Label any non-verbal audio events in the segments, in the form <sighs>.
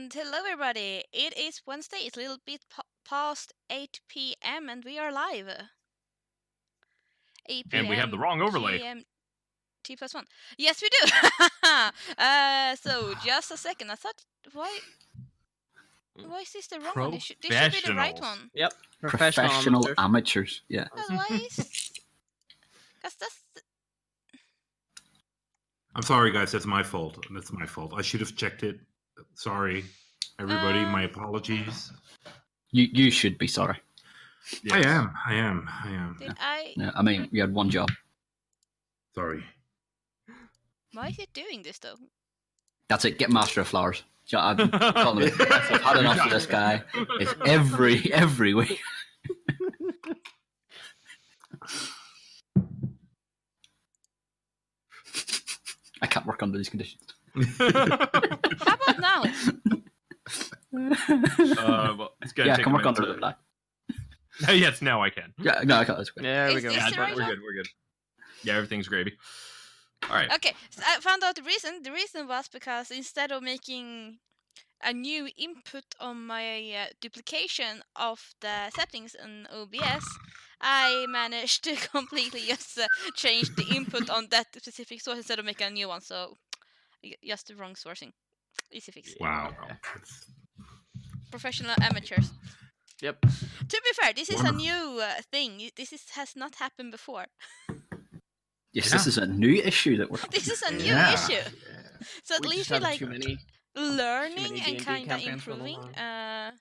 And hello, everybody. It is Wednesday. It's a little bit pa- past 8 p.m. and we are live. 8 p.m. And we have the wrong overlay. T plus one. Yes, we do. <laughs> uh, so just a second. I thought why. Why is this the wrong one? This should, this should be the right one. Yep. Professional amateurs. amateurs. Yeah. Otherwise, because <laughs> that's I'm sorry, guys. That's my fault. That's my fault. I should have checked it. Sorry, everybody. my Um, apologies. You you should be sorry. I am. I am. I am. did I? Yeah, I mean, you had one job. Sorry. Why is it doing this though? That's it. Get master of flowers. I've, telling you, I've had enough of this guy. It's every every week. <laughs> I can't work under these conditions. How about now? <laughs> uh, well, it's gonna yeah, I take can a work minute under to- them. Oh, <laughs> yes, now I can. Yeah, no, I can't. That's okay. There we Is go. this Yeah, the we're right we're one? good. We're good. Yeah, everything's gravy. All right. Okay, so I found out the reason. The reason was because instead of making a new input on my uh, duplication of the settings in OBS, I managed to <laughs> completely just uh, change the input on that specific source instead of making a new one. So, y- just the wrong sourcing. Easy fix. Wow. Professional amateurs. Yep. To be fair, this is a new uh, thing. This is, has not happened before. <laughs> Yes, Yeah. this is a new issue that we're. This is a new Yeah. issue. So at We least we're like many. learning and kind of improving uh,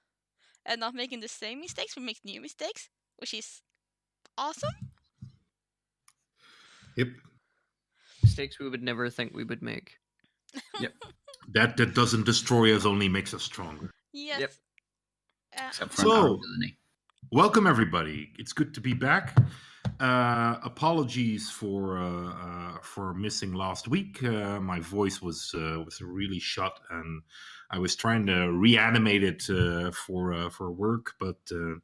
and not making the same mistakes we make new mistakes which is awesome Yep. Mistakes we would never think we would make. <laughs> That that doesn't destroy us, only makes us stronger. yes Yep. uh, Except for So- an arrow to the knee. Welcome, everybody. It's good to be back. Uh, apologies for uh, uh, for missing last week. Uh, my voice was uh, was really shot, and I was trying to reanimate it uh, for uh, for work, but uh,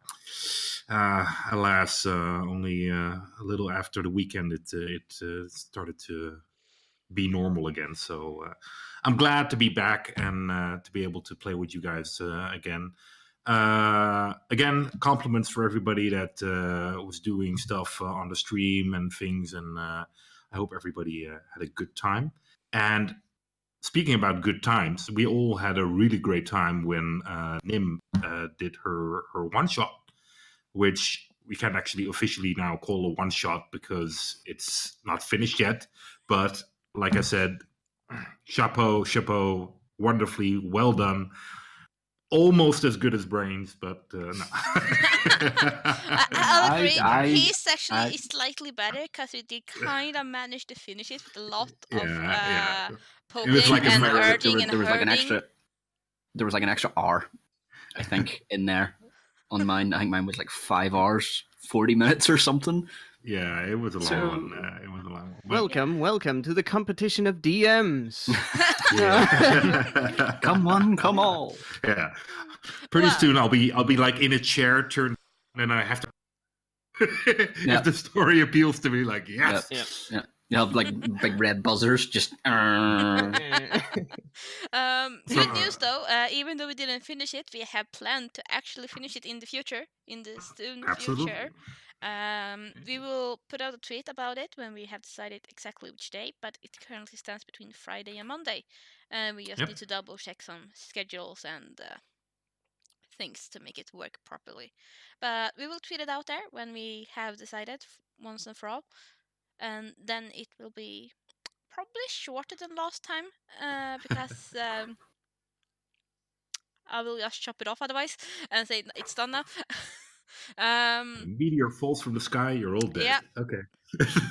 uh, alas, uh, only uh, a little after the weekend it uh, it uh, started to be normal again. So uh, I'm glad to be back and uh, to be able to play with you guys uh, again. Uh, again, compliments for everybody that uh, was doing stuff uh, on the stream and things, and I hope everybody had a good time. And speaking about good times, we all had a really great time when Nim did her her one shot, which we can't actually officially now call a one shot because it's not finished yet. But like I said, chapeau, chapeau, wonderfully well done. Almost as good as brains, but uh, no. <laughs> I, I'll agree I- he's actually I- is slightly better because we did kind of manage to finish it with a lot yeah, of uh, yeah. poking like and very- there hurting there was, there was like an extra there was like an extra hour i think in there on mine i think mine was like five hours 40 minutes or something Yeah, it was a long So- one. Uh, it was a long one. But- Welcome, welcome to the competition of DMs. <laughs> Come on come on yeah. Pretty Well- soon I'll be I'll be like in a chair turned and I have to <laughs> Yeah. if the story appeals to me like yes. Yeah. you have like big red buzzers just uh, <laughs> Um, good news though, uh, even though we didn't finish it, we have planned to actually finish it in the future, in the soon Absolutely. future. Um, we will put out a tweet about it when we have decided exactly which day, but it currently stands between Friday and Monday, and we just Yep. need to double check some schedules and uh, things to make it work properly. But we will tweet it out there when we have decided once and for all, and then it will be probably shorter than last time uh, because um, <laughs> I will just chop it off otherwise and say it's done now. <laughs> um, Meteor falls from the sky, you're all dead. Yeah. Okay. <laughs>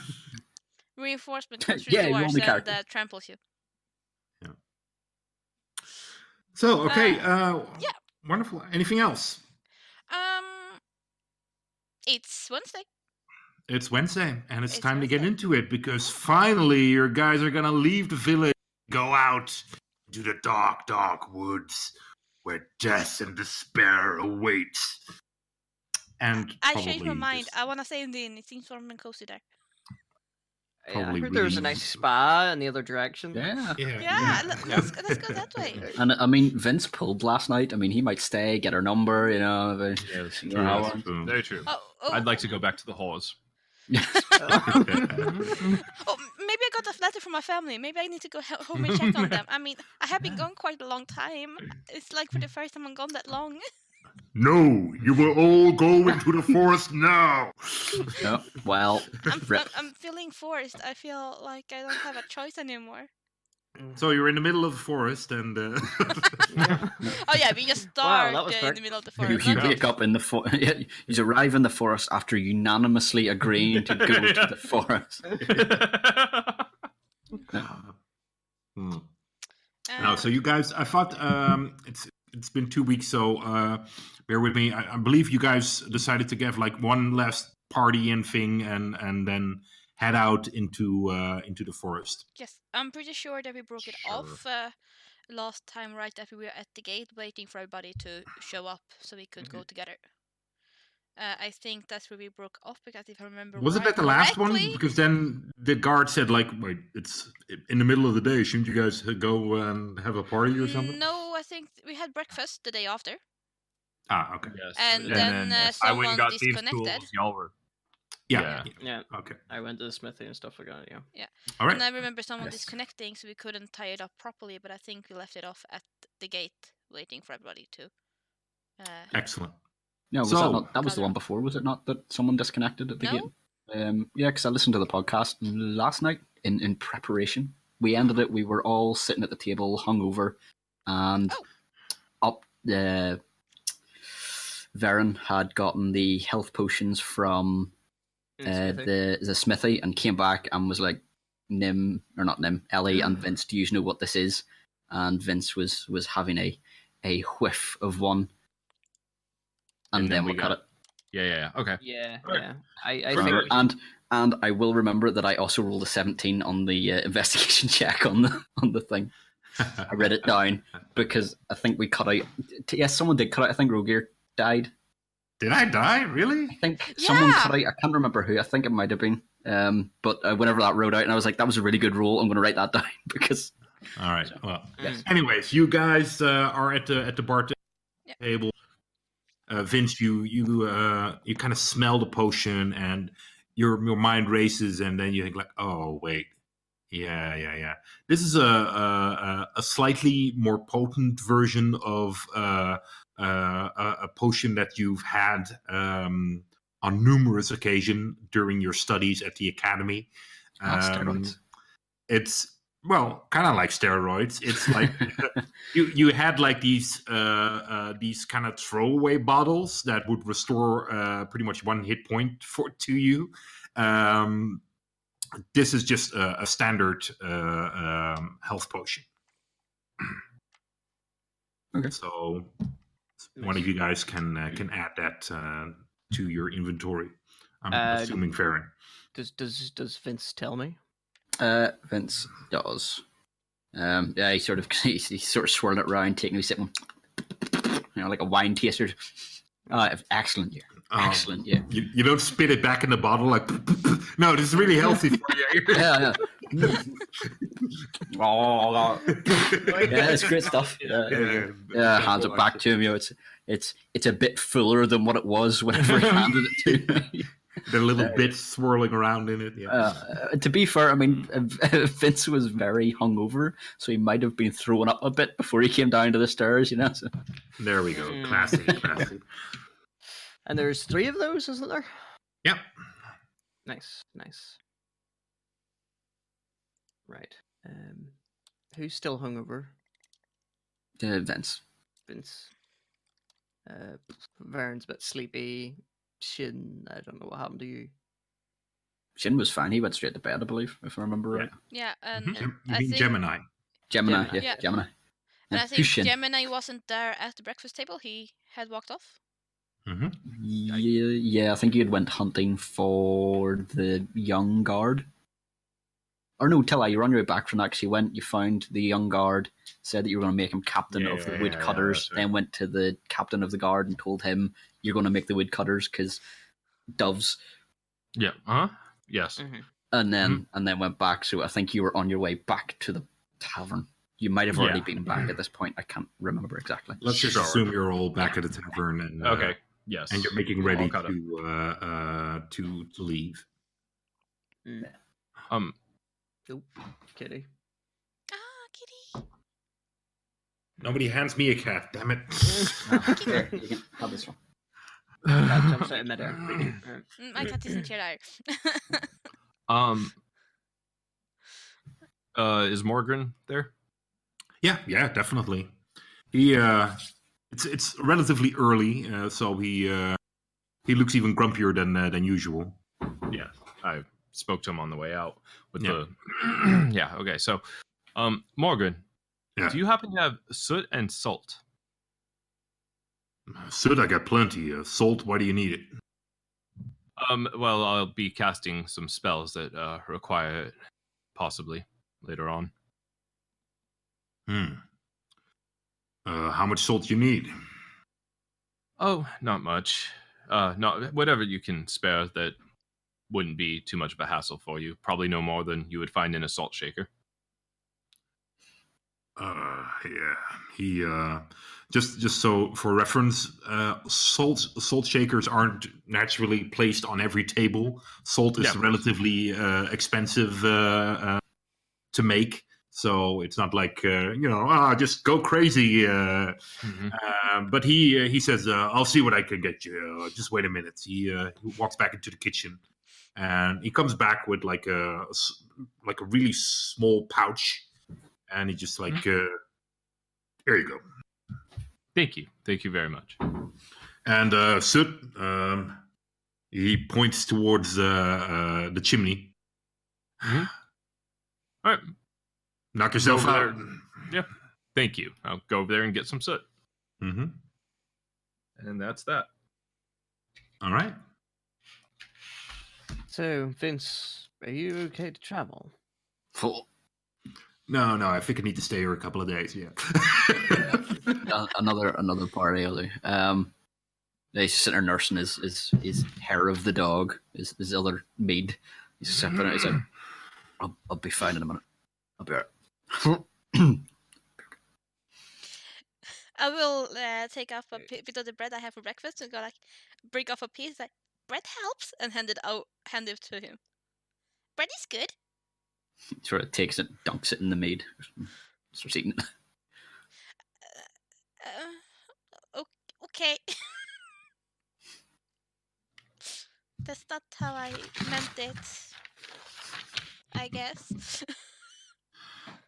reinforcement <laughs> comes through Yeah, the you only and uh, tramples you. Yeah. So okay, uh, yeah. wonderful. Anything else? Um, it's Wednesday. It's Wednesday, and it's, It's time to get into it because finally your guys are gonna leave the village, go out to the dark, dark woods where death and despair awaits. And I changed my mind. just- I want to stay in the inn. It seems warm and cozy there. Yeah, I Probably heard there was a nice spa in the other direction. Yeah. Yeah. Yeah, let- let's go, let's go that way. <laughs> And I mean, Vince pulled last night. I mean, he might stay, get her number, you know. but- Yes, you True, know, that's true. very true. Oh, oh, I'd like to go back to the halls. <laughs> <laughs> oh, maybe I got a letter from my family. Maybe I need to go home and check on them. I mean, I have been gone quite a long time. It's like for the first time I'm gone that long. No, you will all go into the forest now. Yeah, Well, I'm, I'm, I'm feeling forced. I feel like I don't have a choice anymore. So you're in the middle of the forest, and uh, <laughs> Oh yeah, we just start that was uh, in the middle of the <laughs> you, forest. you That's- wake up in the forest. <laughs> You arrive in the forest after unanimously agreeing to go to the forest. Hmm. uh, No, so you guys, I thought um, it's it's been two weeks, so uh, bear with me. I, I believe you guys decided to give like one last party and thing, and and then head out into uh, into the forest. Yes, I'm pretty sure that we broke it off uh, last time, right after we were at the gate, waiting for everybody to show up so we could go together. Uh, I think that's where we broke off because if I remember, Was it that the last one? Because then the guard said like, "Wait, it's in the middle of the day. Shouldn't you guys go and have a party or something?" No, I think we had breakfast the day after. Ah, okay. Yes. And then, then, uh, I went and someone got thieves' disconnected. tools. Y'all were. Yeah. Yeah. Yeah, Okay. I went to the smithy and stuff like that. Yeah. All right. And I remember someone Yes. disconnecting, so we couldn't tie it up properly. But I think we left it off at the gate, waiting for everybody to. Uh, Excellent. No, was So- that, not, that was the one before, was it not? That someone disconnected at the No. gate? Um, yeah, because I listened to the podcast last night in, in preparation. We ended it, we were all sitting at the table, hungover, and Oh. up the. Varen had gotten the health potions from uh, the the smithy and came back and was like, Nim or not Nim, Ellie and Vince, do you know what this is? And Vince was was having a a whiff of one, and, And then, then we we cut got- it. Yeah, yeah, yeah. Okay. Yeah, Right. yeah. I, I think Remember- should- and and I will remember that I also rolled a seventeen on the uh, <laughs> investigation check on the on the thing. <laughs> I read it down because I think we cut out. t- Yes, someone did cut out. I think Rogier died. Did I die? Really? I think someone cut out. I can't remember who. I think it might have been. Um, but uh, whenever that wrote out, and I was like, that was a really good roll. I'm going to write that <laughs> down because All right. Well, Yes. anyways, you guys uh, are at the at the bar ta- Yeah. table. Uh, Vince, you you uh, you kind of smell the potion, and your your mind races, and then you think like, oh wait, yeah, yeah, yeah. This is a a, a- slightly more potent version of uh, uh, a, potion that you've had um, on numerous occasions during your studies at the academy. Um, it's well, kind of like steroids. It's like <laughs> you you had like these uh, uh, these kind of throwaway bottles that would restore uh, pretty much one hit point for to you. Um, this is just a, a standard uh, um, health potion. Okay. So one of you guys can uh, can add that uh, to your inventory. I'm Uh, assuming Farron. does does does Vince tell me? Uh, Vince does. Um, yeah, he sort of <laughs> he, he sort of swirled it around, taking a sip, you know, like a wine taster. Uh, excellent, yeah, Um, excellent, yeah. You, you don't spit it back in the bottle like <laughs> no this is really healthy for you <laughs> yeah, yeah. oh, yeah, it's great stuff. Yeah, yeah, yeah. hands it back to him. You know, it's it's it's a bit fuller than what it was whenever he handed it to me. The little bits swirling around in it yeah Uh, to be fair, I mean <laughs> Vince was very hungover, so he might have been throwing up a bit before he came down to the stairs. You know, so. there we go Mm. classic <laughs> classic And there's three of those, isn't there? Yep. Nice, nice. Right. Um, who's still hungover? Uh, Vince. Vince. Uh, Varen's a bit sleepy. Shin, I don't know what happened to you. Shin was fine. He went straight to bed, I believe, if I remember right. yeah, and You I mean think, Gemini Gemini, Gemini. yeah, Yeah. Gemini. and Yeah, I think who's Shin? Gemini wasn't there at the breakfast table. He had walked off. hmm Yeah, yeah, I think he had went hunting for the young guard. Or no, Tilla, you were on your way back from that 'cause you went, you found the young guard, said that you were going to make him captain Yeah, of the yeah, yeah, woodcutters, that's right. then went to the captain of the guard and told him you're going to make the woodcutters because doves. Yeah. Uh huh. Yes. Mm. and then and then went back. So I think you were on your way back to the tavern. You might have already Yeah. been back at this point. I can't remember exactly. Let's just Sure. assume you're all back at the tavern and uh, Okay. Yes. and you're making ready to uh, uh, to to leave. Um. Oh, kitty. Ah, kitty. Nobody hands me a cat. Damn it! <laughs> Here, you can have this one. Cat <sighs> jumps out in midair. Mm, My cat isn't here either. Um. Uh, is Morgan there? Yeah, yeah, definitely. He uh it's it's relatively early, uh, so he uh he looks even grumpier than uh, than usual. Yeah, I spoke to him on the way out with Yeah. the. <clears throat> yeah. Okay. So, um, Morgan, Yeah. do you happen to have soot and salt? Soot, I got plenty. Uh, salt, why do you need it? Um. Well, I'll be casting some spells that uh, require it, possibly later on. Hmm. Uh, how much salt you need? Oh, not much. Uh, not whatever you can spare that wouldn't be too much of a hassle for you. Probably no more than you would find in a salt shaker. Uh, yeah. He uh, just just so for reference, uh, salt salt shakers aren't naturally placed on every table. Salt is Yeah, relatively uh, expensive uh, uh, to make, so it's not like uh, you know, ah, just go crazy. Uh, Um, but he uh, he says, uh, "I'll see what I can get you. Uh, just wait a minute." He, uh, he walks back into the kitchen, and he comes back with like a like a really small pouch, and he just like, uh, "Here you go." Thank you. Thank you very much. And uh, Soot, um, he points towards uh, uh, the chimney. All right. Knock yourself out. there. Thank you. I'll go over there and get some soot. hmm And that's that. All right. So, Vince, are you okay to travel? Full. No, no, I think I need to stay here a couple of days. Yeah. <laughs> Another another party. Other. Um, he's just sitting there nursing his his, his hair of the dog. His his other mead. He's sipping it. He's like, I'll, I'll be fine in a minute. I'll be alright. I will uh, take off a pi- bit of the bread I have for breakfast and go like, break off a piece like bread helps and hand it out, hand it to him. Bread is good. <laughs> sort of takes it, dunks it in the mead, <laughs> starts eating it. Uh, o- okay. <laughs> That's not how I meant it. I guess.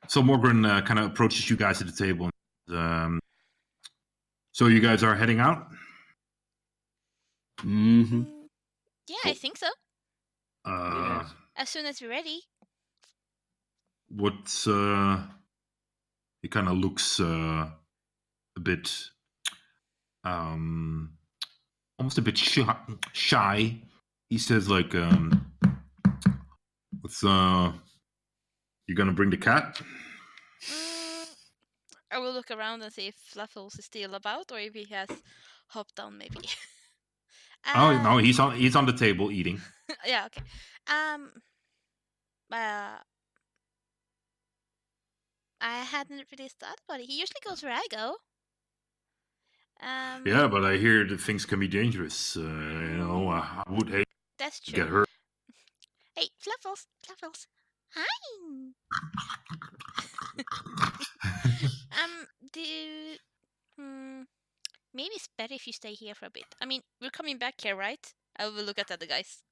So Morgan uh, kind of approaches you guys at the table. And, um, so you guys are heading out. hmm Yeah, I think so. Uh, As soon as we're ready. What? Uh, he kind of looks uh, a bit, um, almost a bit shy. shy. He says, "Like, um, what's uh, you gonna bring the cat?" Mm, I will look around and see if Fluffles is still about or if he has hopped down maybe. <laughs> Oh no, he's on he's on the table eating. <laughs> yeah, okay. Um, uh, I hadn't really thought about it. He usually goes where I go. Um, Yeah, but I hear that things can be dangerous. Uh, you know, uh, I would hate that's to true. get hurt. <laughs> Hey, Fluffles, Fluffles. Hi. <laughs> um, do hmm, maybe it's better if you stay here for a bit. I mean, we're coming back here, right? I will look at the other guys.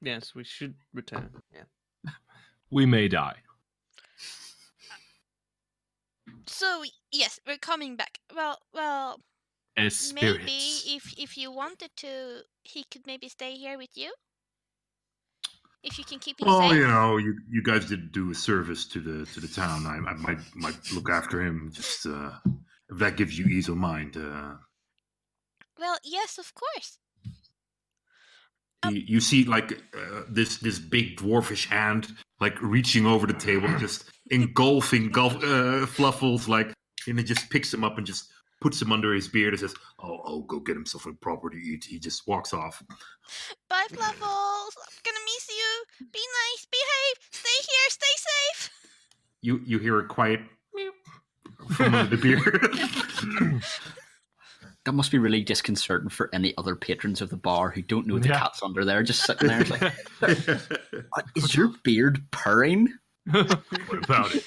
Yes, we should return. Yeah. <laughs> We may die. So yes, we're coming back. Well, well, As spirits. maybe if if you wanted to, he could maybe stay here with you. If you can keep him Well, safe. you know, you you guys did do a service to the to the town. I, I might might look after him. Just uh, if that gives you ease of mind. Uh, Well, yes, of course. you, you see, like uh, this this big dwarfish hand, like reaching over the table, <coughs> just engulfing golf uh, Fluffles, like, and it just picks him up and just puts him under his beard and says, "Oh, oh, go get himself a proper to eat." He just walks off. Bye, Fluffles. I'm gonna miss you. Be nice. Behave. Stay here. Stay safe. You you hear a quiet from the beard. <laughs> That must be really disconcerting for any other patrons of the bar who don't know the Yeah. cat's under there, just sitting there. Like, <laughs> "What, is your beard purring? what about it?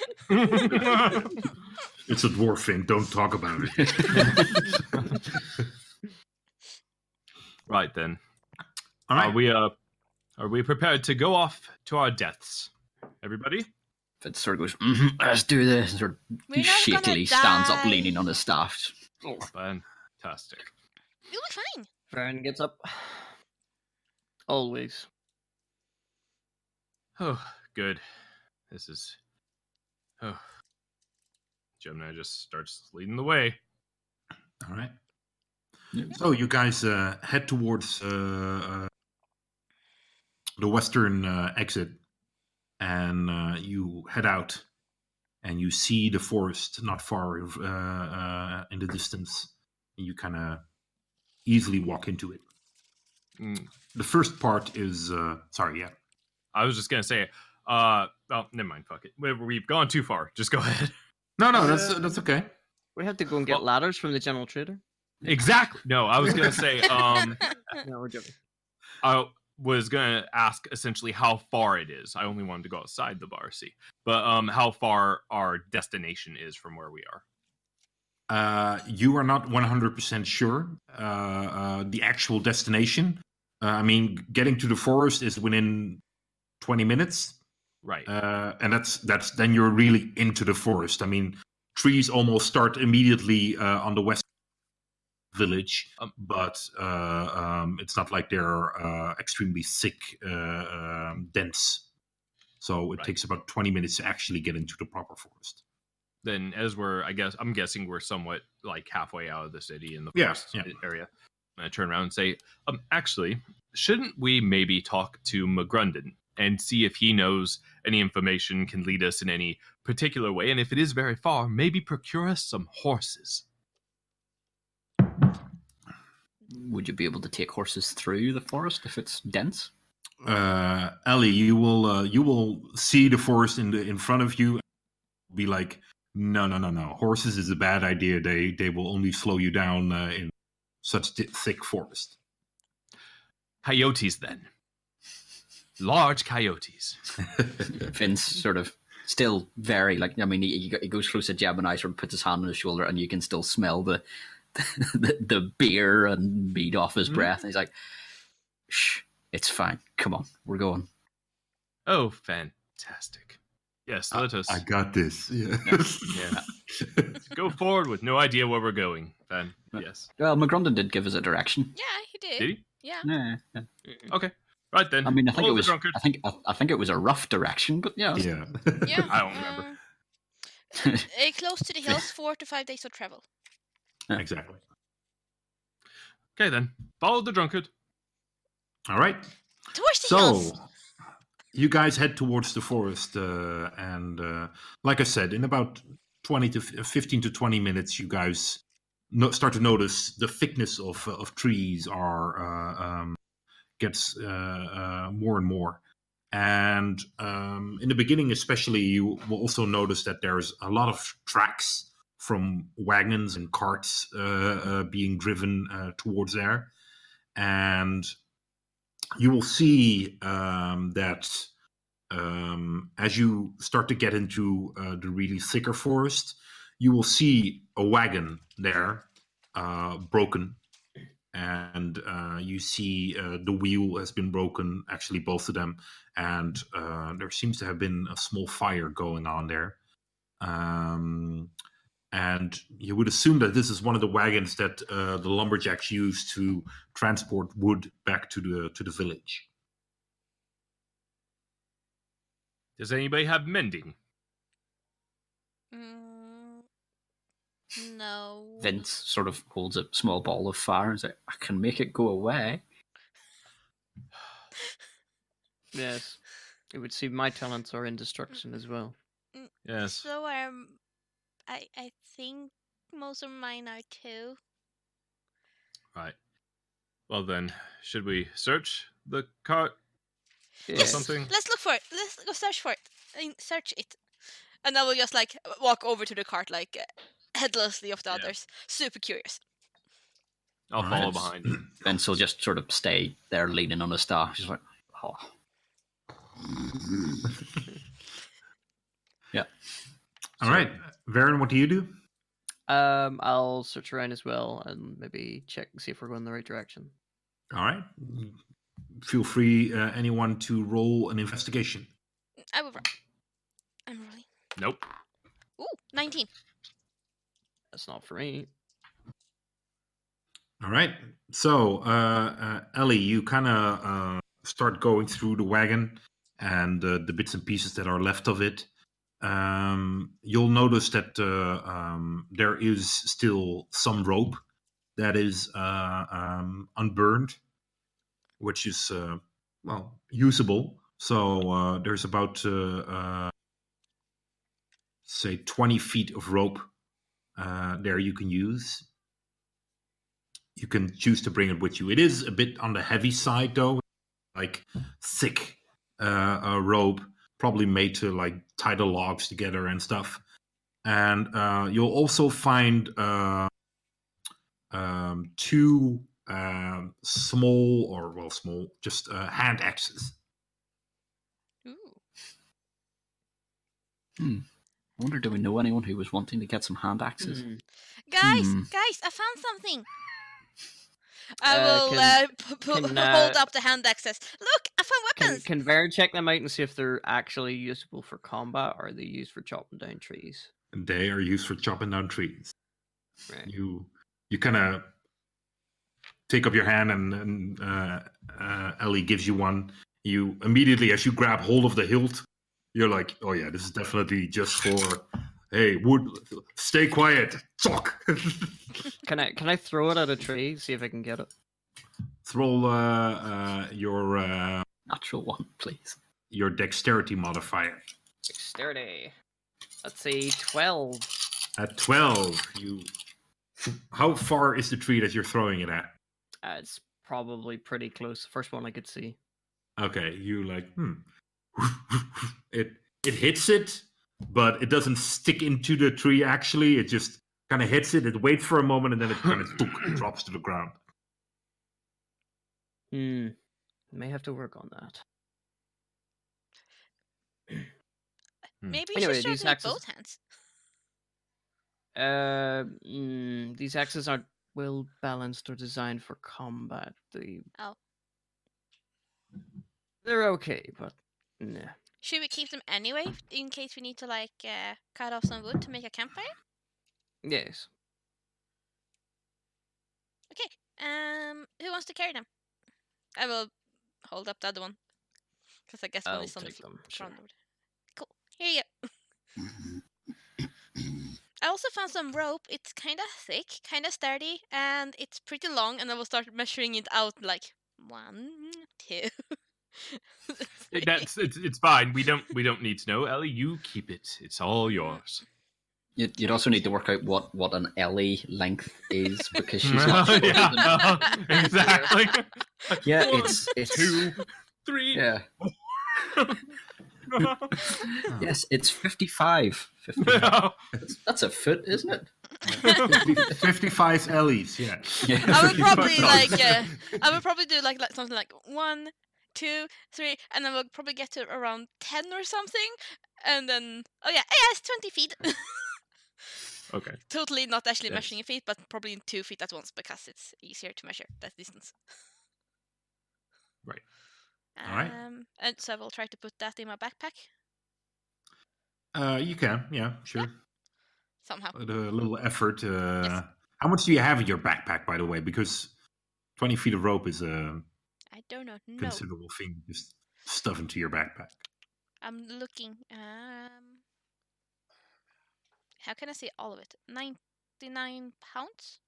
it's a dwarf thing. Don't talk about it. <laughs> right then. All Are we uh are we prepared to go off to our deaths? Everybody? Fitz sort of goes, "Mhm, let's do this. And sort of We're shakily stands up, leaning on his staff. Oh, Fantastic. You'll be fine. Vern gets up. Always. Oh, good. This is oh Gemini just starts leading the way. All right. So you guys uh, head towards uh, uh, the western uh, exit, and uh, you head out, and you see the forest not far uh, uh, in the distance. And you kind of easily walk into it. Mm, The first part is uh, sorry, yeah. I was just gonna say, uh oh never mind, fuck it. We- We've gone too far. Just go <laughs> ahead. No, no, that's Uh, that's okay. We have to go and get Well- ladders from the general trader. Exactly. No, I was gonna say, um <laughs> No, we're joking. I was gonna ask essentially how far it is. I only wanted to go outside the bar, see, but um, how far our destination is from where we are. Uh, you are not 100% sure uh, uh, the actual destination. Uh, I mean, getting to the forest is within 20 minutes, Right. uh, and that's that's then you're really into the forest. I mean, trees almost start immediately uh, on the west village, Um, but uh, um, it's not like they're uh, extremely thick, uh, um, dense. So it Right. takes about 20 minutes to actually get into the proper forest. then as we're, I guess, I'm guessing we're somewhat like halfway out of the city in the Yeah, forest yeah. area. And I turn around and say, um, actually, shouldn't we maybe talk to McGrunden and see if he knows any information can lead us in any particular way? And if it is very far, maybe procure us some horses. Would you be able to take horses through the forest if it's dense? uh Ellie, you will uh, you will see the forest in the in front of you be like no no no no horses is a bad idea they they will only slow you down uh, in such thi- thick forest Coyotes, then. Large coyotes. <laughs> Vince sort of still very like I mean he, he goes close to Jeb and I sort of puts his hand on his shoulder and you can still smell the the, the beer and meat off his Mhm. breath and he's like shh it's fine come on we're going Oh, fantastic. Yes, let us I got this <laughs> yeah, Yeah. go forward with no idea where we're going. Then, yes. well McGrunden did give us a direction Yeah, he did. Did he? Yeah. yeah, yeah. Okay. Right then. I mean I think Follow it was drunkard. I think I, I think it was a rough direction but yeah yeah Yeah. <laughs> I don't remember. uh, uh, close to the <laughs> hills, four to five days of travel. Exactly Okay then. Follow the drunkard. all right Towards the so hills. you guys head towards the forest uh, and uh, like i said in about 20 to f- 15 to 20 minutes you guys no- start to notice the thickness of uh, of trees are uh, um, gets uh, uh, more and more and um, in the beginning especially you will also notice that there's a lot of tracks from wagons and carts uh, uh, being driven uh, towards there and you will see um, that um, as you start to get into uh, the really thicker forest, you will see a wagon there uh, broken. And uh, you see the wheel has been broken, actually, both of them. And there seems to have been a small fire going on there. Um, and you would assume that this is one of the wagons that uh, the lumberjacks used to transport wood back to the to the village. Does anybody have mending? Mm, no. Vince sort of holds a small ball of fire and says, like I can make it go away Yes. It would seem my talents are in destruction as well. Yes. So um, I I think most of mine are too. Right. Well then, should we search the cart or Yes. something? Let's look for it. Let's go search for it. I mean, search it. And I will just like walk over to the cart, like uh, headlessly of the Yeah. others. Super curious. I'll All follow right. behind. you. <clears throat> Vince will just sort of stay there leaning on his staff. She's like, oh. <laughs> All right, Varen, what do you do? Um, I'll search around as well and maybe check and see if we're going in the right direction. All right, feel free, uh, anyone, to roll an investigation. I will roll. I'm rolling. Nope. Ooh, 19. That's not for me. All right. So, uh, uh, Ellie, you kind of uh, start going through the wagon and uh, the bits and pieces that are left of it. Um, you'll notice that uh, um, there is still some rope that is uh, um, unburned, which is, uh, well, usable. So, uh, there's about, uh, uh, say, 20 feet of rope uh, there you can use you can choose to bring it with you. It is a bit on the heavy side, though, like thick rope, probably made to like tie the logs together and stuff. And uh, you'll also find uh, um, two um, small, or well, small, just uh, hand axes. Ooh. I wonder, do we know anyone who was wanting to get some hand axes? Hmm. Guys, Hmm. guys, I found something. I Uh, will can- uh, <laughs> p- p- can, hold uh, up the hand axes. Look, I found Can, weapons. can Varen check them out and see if they're actually usable for combat or are they used for chopping down trees? And they are used for chopping down trees. Right. You you kind of take up your hand, and, and uh, uh, Ellie gives you one. You immediately, as you grab hold of the hilt, you're like, "Oh yeah, this is definitely just for." Hey, wood, stay quiet. Talk. <laughs> Can I can I throw it at a tree? See if I can get it. Throw uh, uh, your uh, Natural one, please. your dexterity modifier Dexterity. Let's see, twelve. at twelve. You. How far is the tree that you're throwing it at? Uh, it's probably pretty close. The first one I could see. Okay, you like hmm. <laughs> It it hits it, but it doesn't stick into the tree. Actually, it just kind of hits it. It waits for a moment, and then it kind of <clears throat> drops to the ground. Hmm. May have to work on that. Maybe you Anyway, should start these with axes- both hands. Uh, mm, these axes aren't well balanced or designed for combat. They Oh. they're okay, but nah. Should we keep them anyway, in case we need to like uh, cut off some wood to make a campfire? Yes. Okay. Um, who wants to carry them? I will hold up the other one, because I guess one I'll is on the take fl- them. Sure. ground over there. Cool. Here you go. <coughs> I also found some rope. It's kind of thick, kind of sturdy, and it's pretty long. And I will start measuring it out like one, two. <laughs> That's it's it's fine. We don't we don't need to know, Ellie. You keep it. It's all yours. You'd, you'd also need to work out what, what an Ellie length is because she's <laughs> not. shorter than- yeah, <laughs> exactly. yeah, One, it's it's two, three. Yeah. <laughs> Yes, it's 55. 55. That's a foot, isn't it? Fifty-five Ellie's, yeah. Yeah. I would probably like uh, I would probably do like, like something like one, two, three, and then we'll probably get to around ten or something, and then oh yeah, yeah, it's twenty feet. Okay. totally not actually Yes. measuring in feet, but probably in two feet at once because it's easier to measure that distance. Right. Alright. Um, and so I will try to put that in my backpack Uh, you can, yeah, sure. somehow. With a little effort. Uh, How much do you have in your backpack, by the way? Because twenty feet of rope is a I don't know. No, considerable thing. to Just stuff into your backpack. I'm looking. Um, how can I see all of it? Ninety-nine pounds.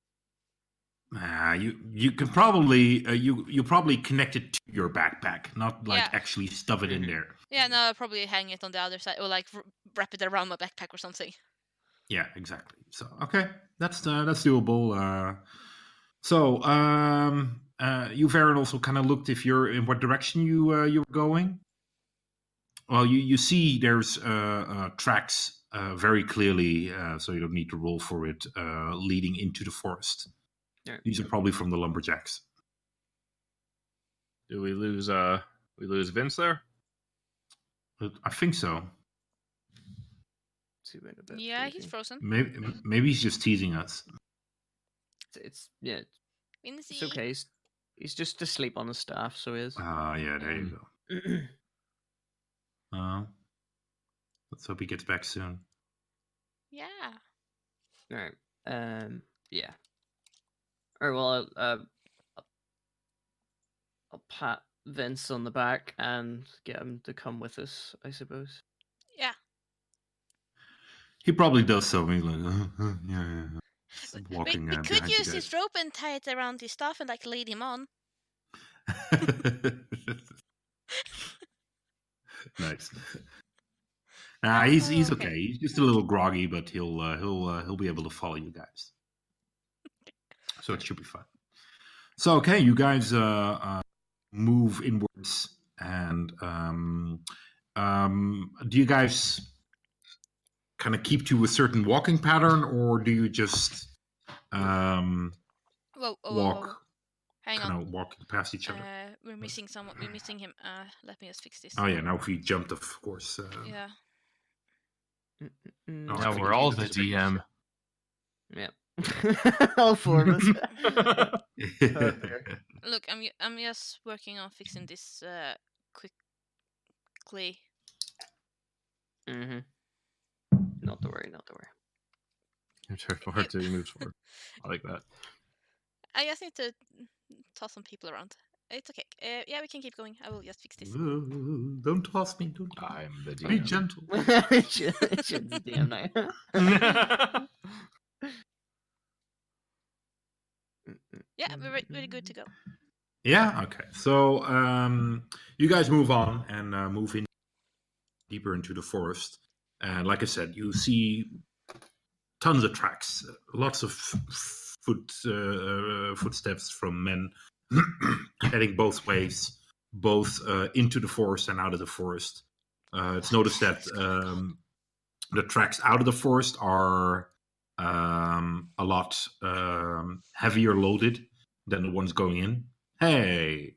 Ah, you you can probably uh, you you probably connect it to your backpack, not like Yeah. actually stuff it in Mhm. there. Yeah, no, I'll probably hang it on the other side or like wrap it around my backpack or something. Yeah, exactly. So okay, that's uh, that's doable. Uh, so um, uh, you, Varen, also kind of looked if you're in what direction you uh, you're going. Well, you you see there's uh, uh, tracks uh, very clearly, uh, so you don't need to roll for it, uh, leading into the forest. Yeah. These are probably from the lumberjacks. Do we lose? Uh, we lose Vince there. I think so. See bit Yeah, he's frozen. Maybe maybe he's just teasing us. It's, it's yeah, Vinci. it's okay. He's, he's just asleep on the staff, so he is. Ah, yeah, there you Mm. go. <clears throat> Uh, let's hope he gets back soon. Yeah. All right. Um. Yeah. Or well, I'll, uh, I'll, I'll pat Vince on the back and get him to come with us. I suppose. Yeah. He probably does so. He's like, uh, <laughs> uh, yeah, yeah, yeah. Just We, walking. we uh, could use guys. his rope and tie it around his stuff and like lead him on. <laughs> <laughs> nice. Nah, he's he's Oh, okay. okay. He's just a little groggy, but he'll uh, he'll uh, he'll be able to follow you guys. So it should be fun. So okay, you guys uh, uh, move inwards, and um, um, do you guys kind of keep to a certain walking pattern, or do you just um, Whoa, whoa, whoa, whoa, walk Hang kind on. of walk past each other? Uh, we're missing someone. We're missing him. Uh, let me just fix this. oh yeah, now if jumped, of course. Uh, Yeah. Oh, mm, Now we're all the DM. Yep. <laughs> All four of us. <laughs> <laughs> Look, I'm I'm just working on fixing this uh quickly. mm-hmm. Not to worry. Not to worry. Turn forward to move forward. I like that. I just need to toss some people around. It's okay. Uh, yeah, we can keep going. I will just fix this. Ooh, Don't toss me. Don't toss I'm the me. Be gentle. Should- should the Yeah, we're re- really good to go. Yeah. Okay. So um, you guys move on and uh, move in deeper into the forest. And like I said, you see tons of tracks, uh, lots of f- foot uh, footsteps from men <clears throat> heading both ways, both uh, into the forest and out of the forest. Uh, it's noticed that um, the tracks out of the forest are um, a lot um, heavier loaded than the ones going in. Hey,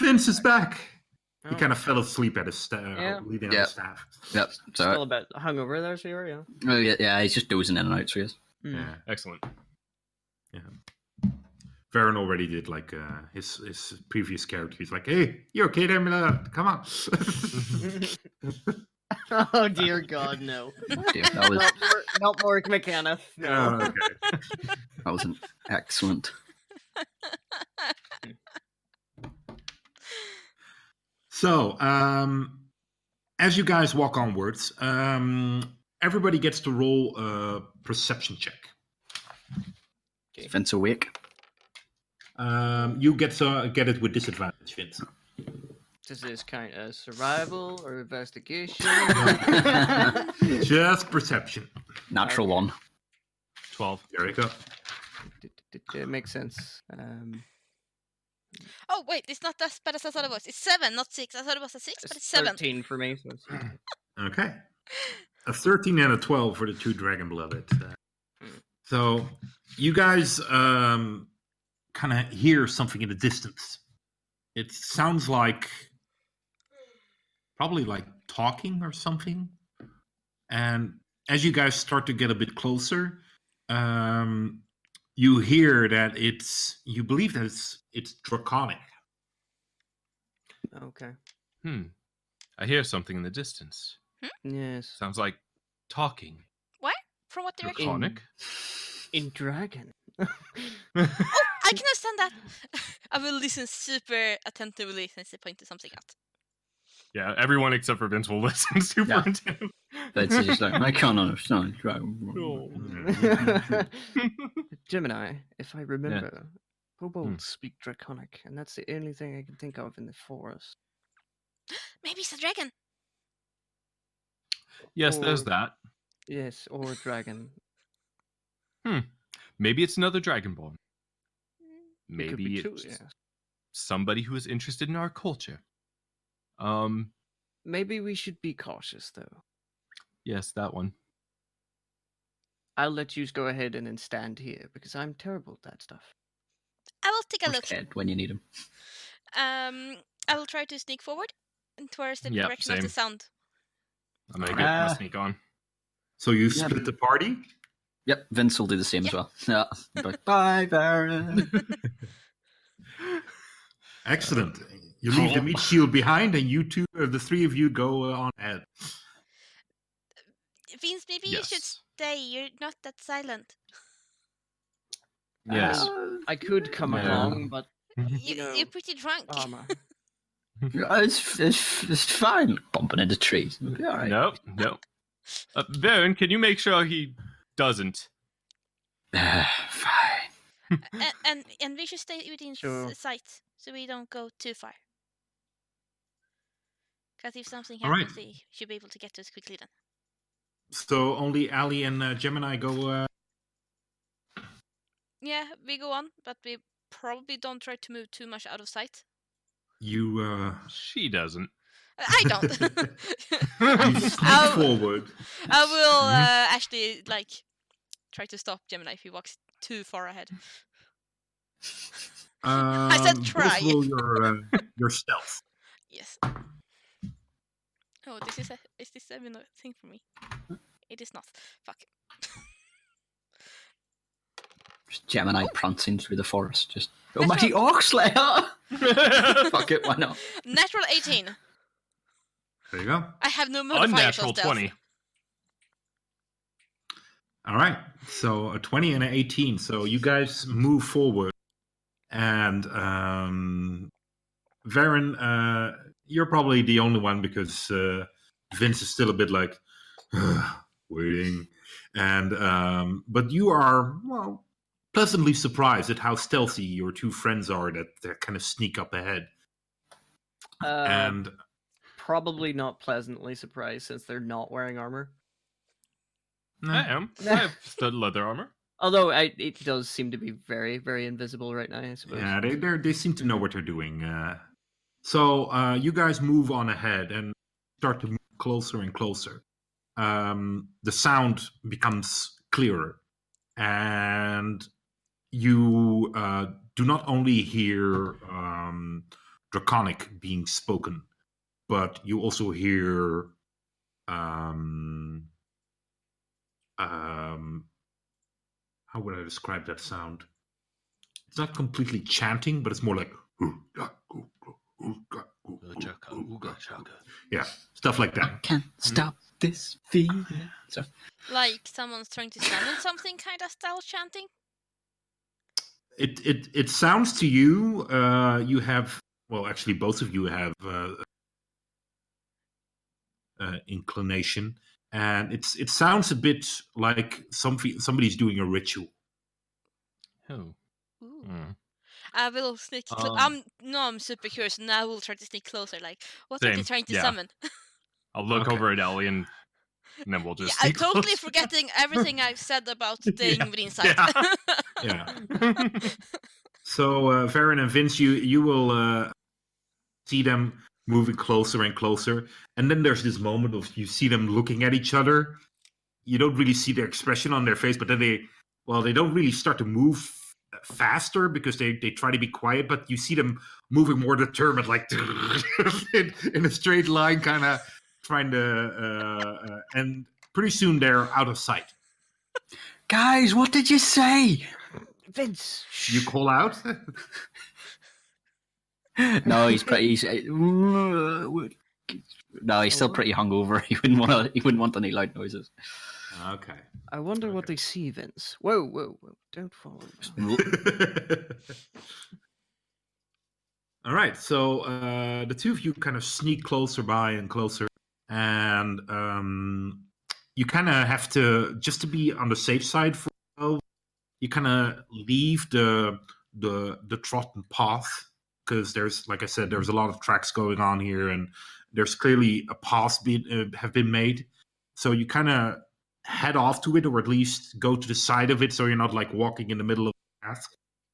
Vince is back. He Oh, kind of fell asleep at his sta- Yeah. leading Yeah. on the staff. Yep. Still So, a bit hungover there, so you're, yeah. oh, yeah, yeah, he's just dozing in and out. So he is. Mm. Yeah. Excellent. Varen already did like uh, his his previous character. He's like, "Hey, you okay there, my? Come on." <laughs> oh dear God, no! Dear, that was not, more, not more McKenna. Oh, okay. that was an excellent. So, um, as you guys walk onwards, um, everybody gets to roll a perception check. Is Vince awake? Um, you get to get it with disadvantage, Vince. Does this count as survival or investigation? <laughs> <laughs> Just perception. Natural one. Twelve. There you go. it makes sense. Um, Oh wait, it's not as bad as I thought it was. It's seven, not six. I thought it was a six, but it's it's seven. 13 for me. So it's, <laughs> Okay. A 13 and a 12 for the two dragon blooded. Uh, Hmm. so you guys um, kind of hear something in the distance. It sounds like probably like talking or something. And as you guys start to get a bit closer, um, you hear that it's you believe that it's it's draconic. okay. Hmm. I hear something in the distance. Yes. Sounds like talking. What? From what direction? Draconic. In dragon. <laughs> <laughs> I can understand that. <laughs> I will listen super attentively since they pointed something out. yeah, everyone except for Vince will <laughs> listen super Yeah. intently. Vince is just like, I <laughs> can't understand. Gemini, if I remember, kobolds speak draconic, and that's the only thing I can think of in the forest. <gasps> Maybe it's a dragon. Yes, there's that. Yes, or a dragon. Hmm. Maybe it's another Dragonborn. It could be Maybe two, it's yes. somebody who is interested in our culture. Um, Maybe we should be cautious, though. yes, that one. I'll let you go ahead and then stand here because I'm terrible at that stuff. I will take a Or look. scared when you need him. Um, I will try to sneak forward and towards the Yep, direction of the same. sound. I'm gonna get my Ah. sneak on. So you Yeah. split the party. Yep, Vince will do the same as well. Yeah. He'll like, Bye, Varen. <laughs> <laughs> Excellent. You leave the meat shield behind, and you two, or the three of you, go uh, on ahead. Vince, maybe you should stay. You're not that silent. Yes. Uh, I could come Yeah. along, but You, know, you're pretty drunk. armor. <laughs> Yeah, it's, it's, it's fine. Bumping into trees. It'll be all right. No, no. Uh, Varen, can you make sure he doesn't? <sighs> fine. and, and and we should stay within s- Sure. sight so we don't go too far. Because if something All right. happens, they should be able to get to us quickly then. So only Ali and uh, Gemini go. Uh, Yeah, we go on, but we probably don't try to move too much out of sight. you uh, She doesn't. Uh, I don't. <laughs> you <laughs> sneak I'll- forward. I will Mhm. uh, actually like try to stop Gemini if he walks too far ahead. <laughs> Um, <laughs> said try. roll your uh, <laughs> your stealth. Yes. Oh, this is a is this even a thing for me? It is not. Fuck. It. Just Gemini prancing through the forest. Just, oh, That's mighty Oxlayer! Fuck it, why not? Natural 18. There you go. I have no modifiers for Unnatural stealth. 20. All right. So a 20 and an 18. So you guys move forward. And um Varen, uh you're probably the only one because uh Vince is still a bit like waiting. And um but you are well pleasantly surprised at how stealthy your two friends are that they kind of sneak up ahead. Uh, and probably not pleasantly surprised since they're not wearing armor. I am. I have stud leather armor. Although I, it does seem to be very, very invisible right now. I suppose. Yeah, they they they seem to know what they're doing. Uh, so uh, you guys move on ahead and start to move closer and closer. Um, the sound becomes clearer, and you uh, do not only hear um, draconic being spoken, but you also hear um, um, how would I describe that sound? It's not completely chanting, but it's more like yeah, stuff like that. Can't stop this feeling. So, Like someone's trying to summon something kind of style chanting. It it it sounds to you. Uh, you have well, actually, both of you have uh, uh, inclination, and it's it sounds a bit like some somebody's doing a ritual. Oh. Mm. I will sneak. Cl- Um, I'm no, I'm super curious, and I will try to sneak closer. Like, what are they trying to yeah. summon? I'll look Okay. over at Ellie and, and then we'll Yeah, just. I'm sneak totally closer. forgetting everything I've said about <laughs> staying Yeah, within sight. Yeah. <laughs> <laughs> So, uh, Varen and Vince, you you will uh, see them moving closer and closer, and then there's this moment of you see them looking at each other. You don't really see their expression on their face, but then they, well, they don't really start to move faster because they they try to be quiet, but you see them moving more determined, like <laughs> in, in a straight line, kind of trying to, uh, uh, and pretty soon they're out of sight. guys, what did you say? Vince, You call out. <laughs> <laughs> no, he's pretty. He's, uh, no, he's still pretty hungover. <laughs> He wouldn't want to. He wouldn't want any loud noises. okay. I wonder what they see, Vince. Whoa, whoa, whoa! Don't fall. <laughs> All right, so uh, the two of you kind of sneak closer by and closer, and um, you kind of have to just to be on the safe side for you kind of leave the the the trodden path because there's like I said, there's a lot of tracks going on here, and there's clearly a being uh, have been made. So you kind of head off to it, or at least go to the side of it, so you're not like walking in the middle of the path.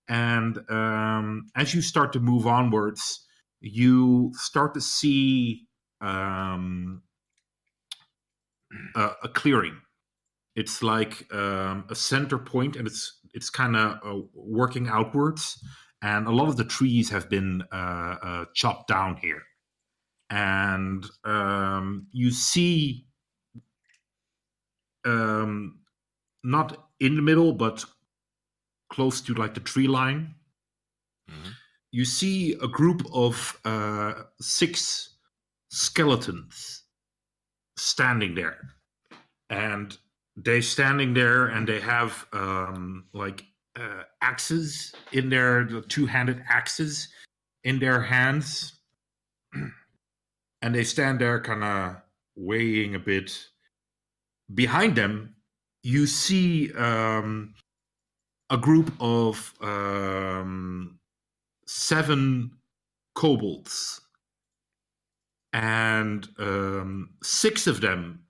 And um, as you start to move onwards, you start to see um, a, a clearing. It's like um, a center point, and it's it's kind of uh, working outwards. And a lot of the trees have been uh, uh, chopped down here, and um, you see um, not in the middle, but close to like the tree line. Mhm. You see a group of uh, six skeletons standing there, and they're standing there, and they have um, like uh, axes in their the two-handed axes in their hands, <clears throat> and they stand there, kind of weighing a bit. Behind them, you see um, a group of um, seven kobolds, and um, six of them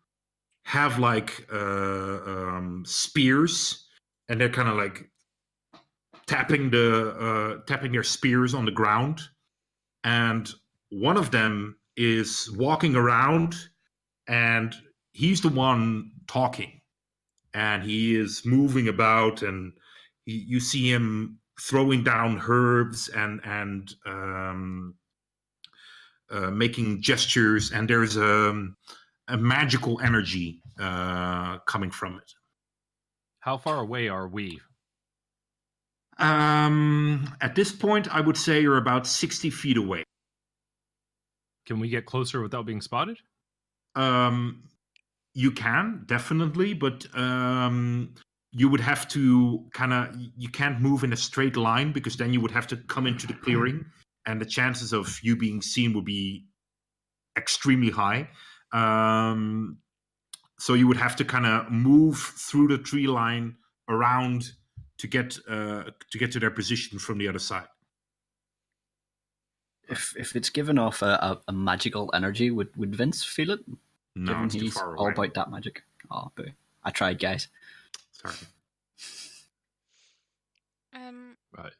have like uh, um, spears, and they're kind of like tapping the uh, tapping their spears on the ground, and one of them is walking around, and he's the one talking and he is moving about and he, you see him throwing down herbs and and um, uh, making gestures and there's a, a magical energy uh, coming from it How far away are we? Um, at this point i would say you're about 60 feet away Can we get closer without being spotted? Um, you can definitely, but um, you would have to kind of you can't move in a straight line because then you would have to come into the clearing, <clears throat> and the chances of you being seen would be extremely high. Um, so you would have to kind of move through the tree line around to get uh, to get to their position from the other side. If if it's given off a, a, a magical energy, would, would Vince feel it? No, given it's too he's far all about that magic. Oh, boo. I tried, guys. Sorry. Um, Right.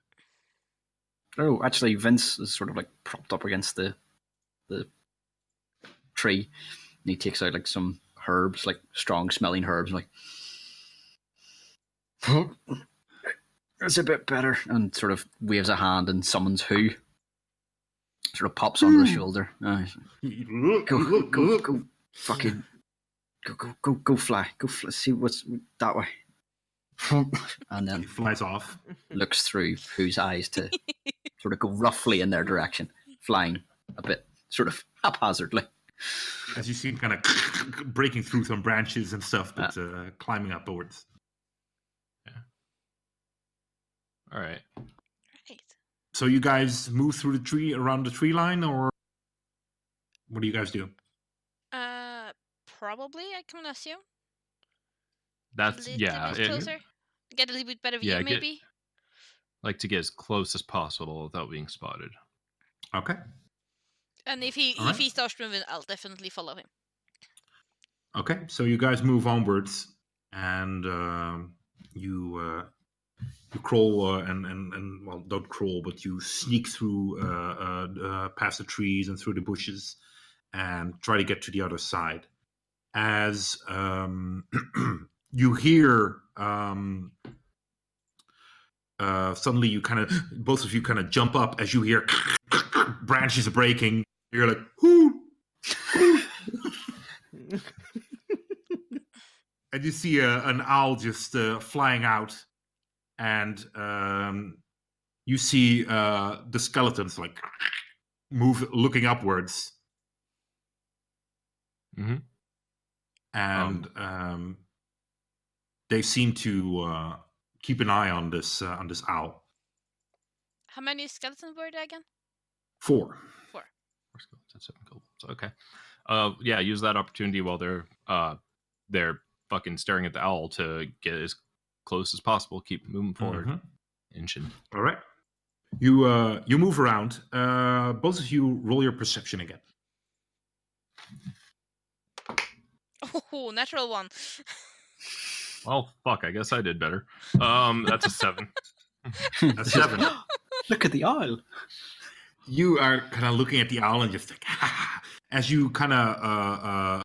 Oh, actually, Vince is sort of like propped up against the the tree, and he takes out like some herbs, like strong smelling herbs, like. It's a bit better, and sort of waves a hand and summons who. Sort of pops onto the shoulder. Oh, he's like, go, go, go, fucking, go, go, go, go, fly, go, fly, see what's that way. And then It flies off. looks through whose eyes to sort of go roughly in their direction, flying a bit sort of haphazardly. as you see him kind of breaking through some branches and stuff, but uh, climbing upwards. All right. right. So you guys move through the tree around the tree line, or what do you guys do? Uh, probably I can assume. That's a yeah. bit it- closer. Get a little bit better view, Yeah, get- maybe. like to get as close as possible without being spotted. Okay. And if he Alright. if he starts moving, I'll definitely follow him. Okay. So you guys move onwards, and um, you uh, you crawl uh, and, and and well, don't crawl, but you sneak through uh, uh, uh, past the trees and through the bushes, and try to get to the other side. As um, <clears throat> you hear um, uh, suddenly you kind of both of you kind of jump up as you hear <clears throat> branches breaking. You're like, whoo, <laughs> and you see a, an owl just uh, flying out, and um, you see uh, the skeletons like move, looking upwards, Mhm. and um, they seem to uh, keep an eye on this uh, on this owl. How many skeletons were there again? Four. Four skeletons, seven kobolds. Okay. Uh, yeah. Use that opportunity while they're uh they're fucking staring at the owl to get as close as possible. Keep moving forward, Mhm. inching. All right. You uh, you move around. Uh, both of you roll your perception again. <laughs> Oh, natural one. Well, fuck. I guess I did better. Um, that's a seven. <laughs> A seven. <gasps> Look at the owl. you are kind of looking at the owl and just like <laughs> as you kind of uh, uh,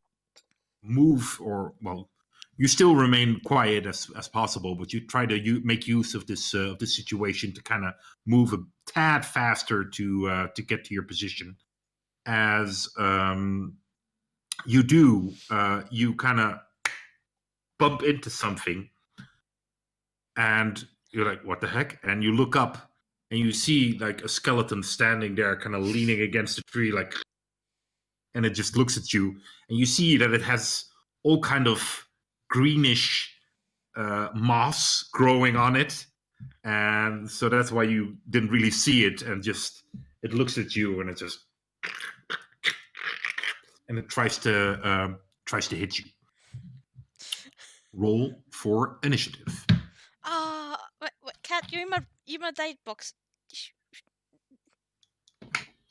move or well you still remain quiet as, as possible but you try to u- make use of this uh, of this situation to kind of move a tad faster to uh, to get to your position. As um, you do uh, you kind of bump into something and you're like what the heck? And you look up and you see like a skeleton standing there kind of leaning against a tree like and it just looks at you. And you see that it has all kind of greenish uh, moss growing on it. And so that's why you didn't really see it and just it looks at you and it just and it tries to um, tries to hit you. Roll for initiative. Ah, wait, wait, cat, you in my you in my dice box.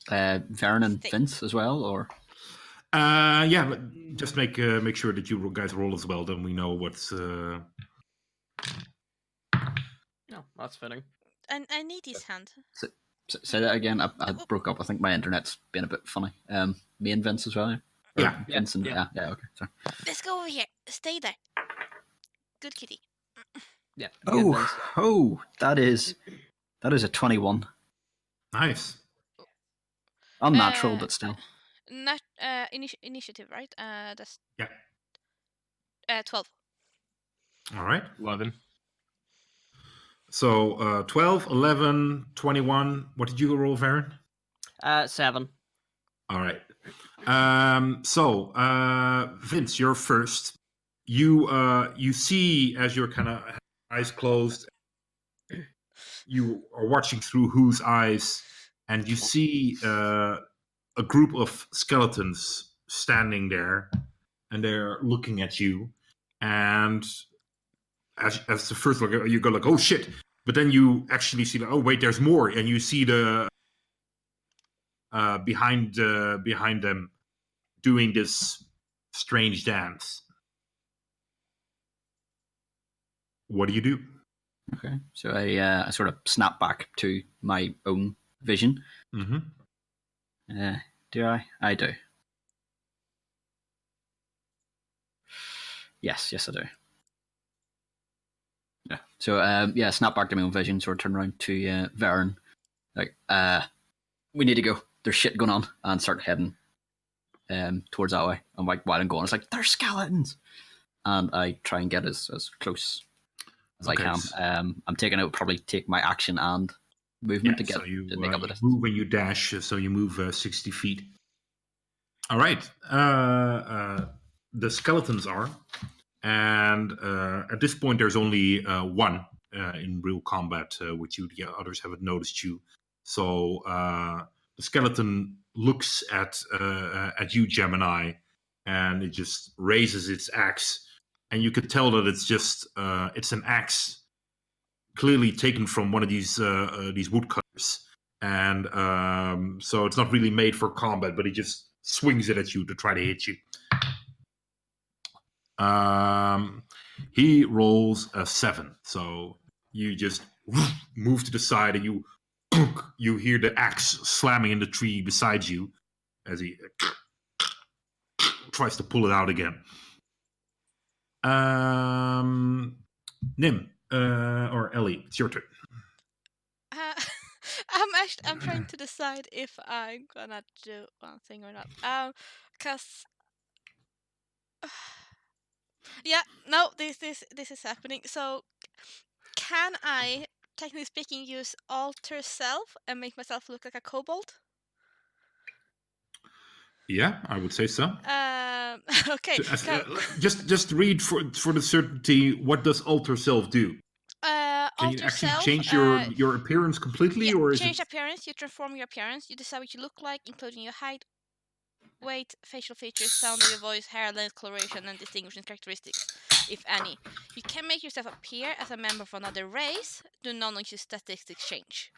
Uh, Varen and Vince as well, or Uh, yeah, but just make uh, make sure that you guys roll as well. Then we know what's. Uh... No, that's fitting. I I need his hand. S- say that again. I, I broke up. I think my internet's been a bit funny. Um, me and Vince as well. Or Yeah. Vince and Yeah. yeah, yeah. Okay, sorry. Let's go over here. Stay there. Good kitty. Yeah. Oh, Vince. oh, that is that is a twenty-one. Nice. Unnatural, Uh, but still. Not uh initi- initiative, right? Uh, that's Yeah. uh twelve. All right. Eleven. So uh, 12, 11, 21. What did you roll, Varen? Uh, seven. All right. Um, so uh, Vince, you're first. You uh, you see as you're kind of eyes closed. You are watching through whose eyes, and you see uh, a group of skeletons standing there, and they're looking at you. And as as the first look, you go like, "Oh shit!" But then you actually see, like, "Oh wait, there's more," and you see the uh, behind uh, behind them doing this strange dance. What do you do? Okay, so I uh, I sort of snap back to my own vision. Mm-hmm. Uh, do I? I do. Yes, yes, I do. Yeah. So, um, yeah, snap back to my own vision. Sort of turn around to uh, Varen, like, uh, we need to go. There's shit going on, and start heading um towards that way. I'm like, while I'm going, it's like there's skeletons, and I try and get as as close as Okay, I can. Um, I'm taking out probably take my action and movement to get so you, to make uh, up the you distance. move and you dash, uh, so you move uh, 60 feet. All right. Uh, uh, the skeletons are, and uh, at this point, there's only uh, one uh, in real combat uh, with you. The others haven't noticed you. So uh, the skeleton looks at uh, at you, Gemini, and it just raises its axe, and you could tell that it's just uh, it's an axe clearly taken from one of these uh, uh, these woodcutters, and um, so it's not really made for combat, but he just swings it at you to try to hit you. Um, he rolls a seven, so you just move to the side, and you <clears throat> you hear the axe slamming in the tree beside you as he <clears throat> tries to pull it out again. Um, Nim, uh, or Ellie, it's your turn. Uh, <laughs> I'm actually I'm trying to decide if I'm gonna do one thing or not. Um, cause <sighs> yeah, no, this this this is happening. So, can I, technically speaking, use alter self and make myself look like a kobold? Yeah, I would say so. Um, <laughs> okay. So, uh, just just read for for the certainty. What does alter self do? uh, Can you actually self. change your uh, your appearance completely, Yeah, or is change it? appearance. You transform your appearance. You decide what you look like, including your height, weight, facial features, sound of your voice, hair length, coloration, and distinguishing characteristics, if any. You can make yourself appear as a member of another race. Do none of statistics change.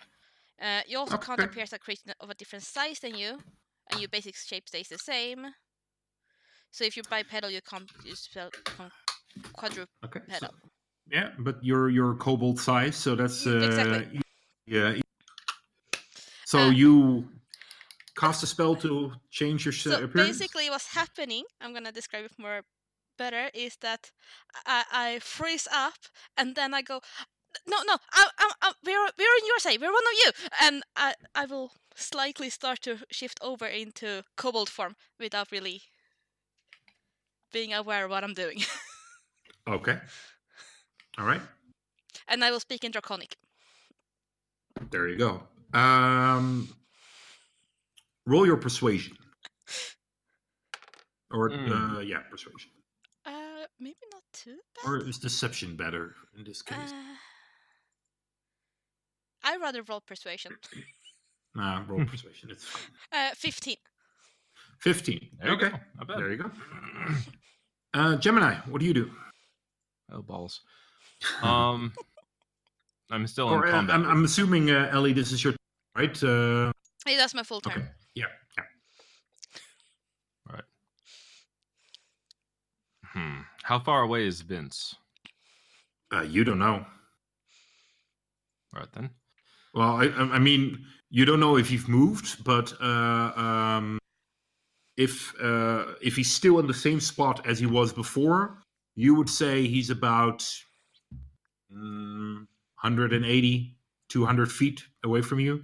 Uh, you also can't appear as a creature of a different size than you, and your basic shape stays the same. So if you're bipedal, you can't use quadrupedal. Okay. so- yeah, but you're you're kobold size, so that's uh, exactly. yeah. So Uh, you cast a spell to change your so appearance. basically, what's happening? I'm gonna describe it more better. Is that I, I freeze up and then I go, no, no, I, I, I, we're we're on your side. We're one of you, and I I will slightly start to shift over into kobold form without really being aware of what I'm doing, Okay. All right. <laughs> and I will speak in draconic. There you go. Um, roll your persuasion. Or Mm. uh, yeah, persuasion. Uh, maybe not too bad. Or is deception better in this case? Uh, I rather roll persuasion. <coughs> nah, roll persuasion. It's fine. <laughs> Uh, fifteen. Fifteen. There you okay. go. There you go. <coughs> Uh, Gemini, what do you do? Oh balls. Um, <laughs> I'm still Or in uh, combat. I'm, I'm assuming uh, Ellie, this is your right. Uh, Hey, that's my full turn. okay. Yeah. Yeah. Hmm. How far away is Vince? Uh, you don't know. All right then. Well, I, I mean, you don't know if you've moved, but uh, um, if uh, if he's still in the same spot as he was before, you would say he's about mm, 180, 200 feet away from you.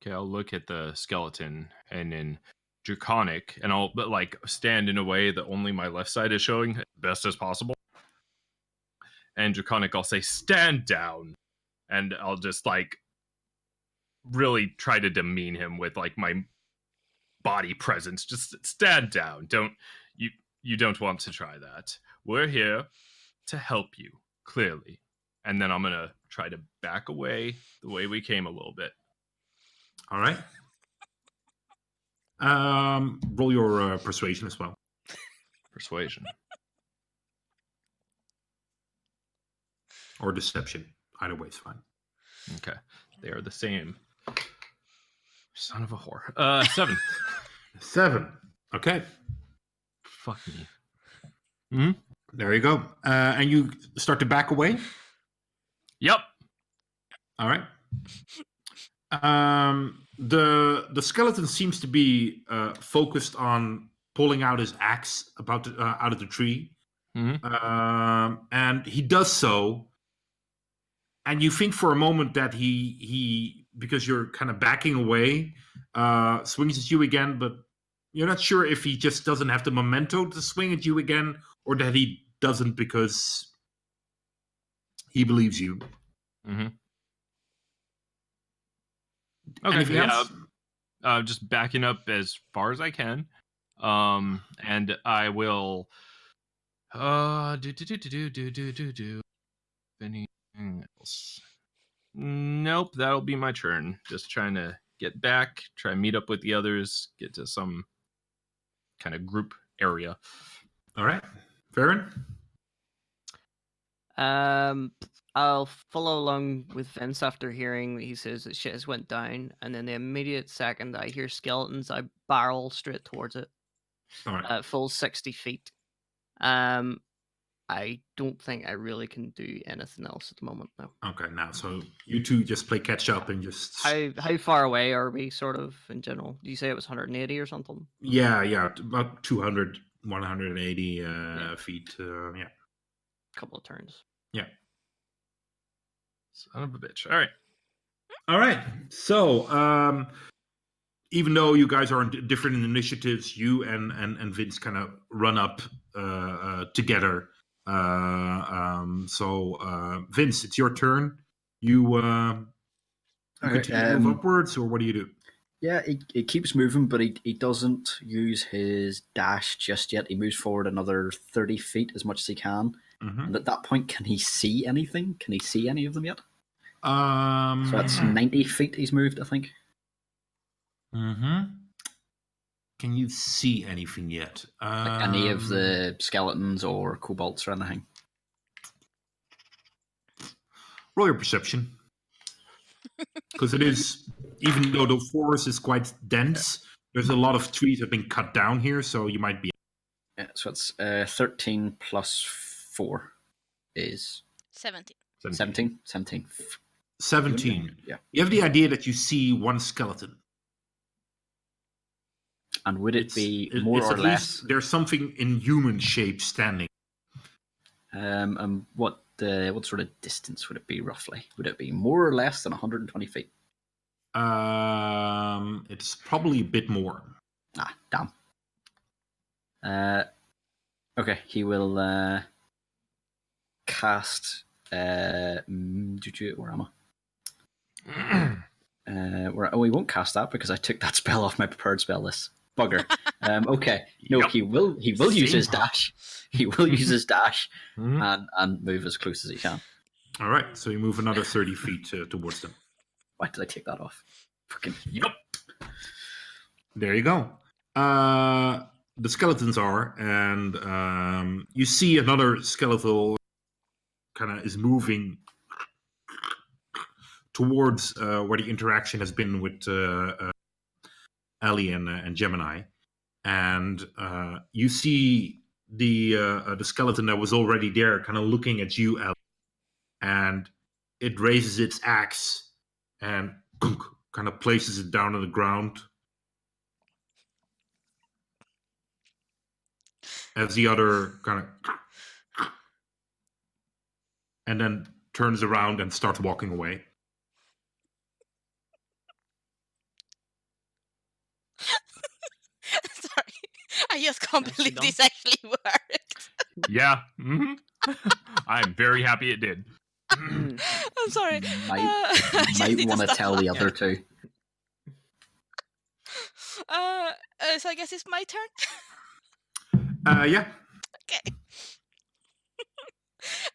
Okay, I'll look at the skeleton and then draconic, and I'll but like stand in a way that only my left side is showing best as possible. And draconic, I'll say stand down, and I'll just like really try to demean him with like my body presence. Just stand down. Don't you you don't want to try that. We're here to help you, clearly. And then I'm gonna try to back away the way we came a little bit. All right. Um, roll your uh, persuasion as well. Persuasion. Or deception. Either way is fine. Okay. They are the same. Son of a whore. Uh seven. <laughs> Seven. Okay, Fuck me. there you go. Uh, and you start to back away. Yep. All right. Um, the the skeleton seems to be uh, focused on pulling out his axe about uh, out of the tree, Mhm. um, and he does so. And you think for a moment that he he because you're kind of backing away, uh, swings at you again, but you're not sure if he just doesn't have the memento to swing at you again, or that he doesn't because he believes you. Mm-hmm. Okay. Anything yeah, else? uh, just backing up as far as I can. Um, and I will. Uh, do do do do do do do do. Anything else? Nope, that'll be my turn. Just trying to get back, try and meet up with the others, get to some kind of group area. All right, Varen. Um, I'll follow along with Vince after hearing that he says that shit has went down, and then the immediate second I hear skeletons, I barrel straight towards it All right. at full sixty feet. Um, I don't think I really can do anything else at the moment. No. Okay, now so you two just play catch up and just How how far away are we, sort of in general? Do you say it was 180 or something? yeah, yeah, about 200, 180 uh, feet. Uh, yeah. couple of turns. Yeah, son of a bitch. All right. All right. So, um, even though you guys are on different initiatives, you and and, and Vince kind of run up uh, uh, together. Uh, um, so, uh, Vince, it's your turn. You, uh, you continue to um, move upwards, or what do you do? Yeah, he, he keeps moving, but he, he doesn't use his dash just yet. He moves forward another 30 feet as much as he can. Mhm. And at that point, can he see anything? Can he see any of them yet? Um, So that's 90 feet he's moved, I think. hmm Can you see anything yet? Like any of Um, the skeletons or kobolds or anything. roll your perception <laughs> because it is even though the forest is quite dense There's a lot of trees that have been cut down here, so you might be. Yeah, so it's uh, 13 plus 4 is 17. 17. 17. 17. Yeah. You have the idea that you see one skeleton. And would it It's- be more or less? there's something in human shape standing. Um, um, what uh, what sort of distance would it be roughly? Would it be more or less than 120 feet? Um, it's probably a bit more. Ah, damn. Uh, okay, he will uh, cast. Uh, mm, where am I? <clears throat> Uh, where, oh, he won't cast that because I took that <laughs> spell off my prepared spell list. Bugger. Um, okay, no, Yep. he will. He will use his dash. He will <laughs> use his dash Mhm. and and move as close as he can. All right, so you move another 30 feet uh, towards them. Why did I take that off? Fucking Yep. There you go. Uh, the skeletons are, and um, you see another skeletal kind of is moving towards uh, where the interaction has been with uh, uh, Ali and, uh, and Gemini, and uh, you see the uh, the skeleton that was already there, kind of looking at you, and it raises its axe and kind of places it down on the ground. As the other kind of and then turns around and starts walking away <laughs> I just can't Nicely believe done. this actually <laughs> worked. Yeah. <laughs> hmm I'm very happy it did. I'm sorry. Might- Uh, I might want to tell the laughing. other two. Uh, uh, so I guess it's my turn. uh yeah Okay.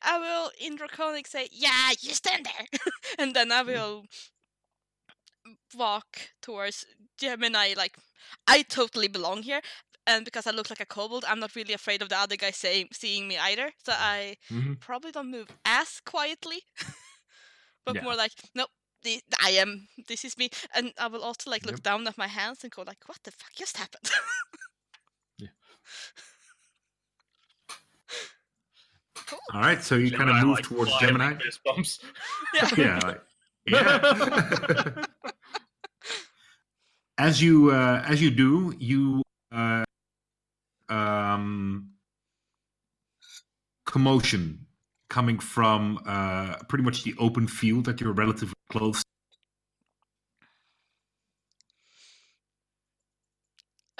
I will in Draconic say, "Yeah, you stand there," and then I will walk towards Gemini. Like I totally belong here, and because I look like a kobold, I'm not really afraid of the other guy saying seeing me either. So I Mhm. probably don't move as quietly, <laughs> but Yeah. more like, nope. The, I am. This is me, and I will also like look Yep. down at my hands and go like, "What the fuck just happened?" Yeah. <laughs> cool. all right so you kind of move like, towards gemini like fist bumps. <laughs> Yeah. yeah like, yeah as you uh as you do you uh um commotion coming from uh pretty much the open field that you're relatively close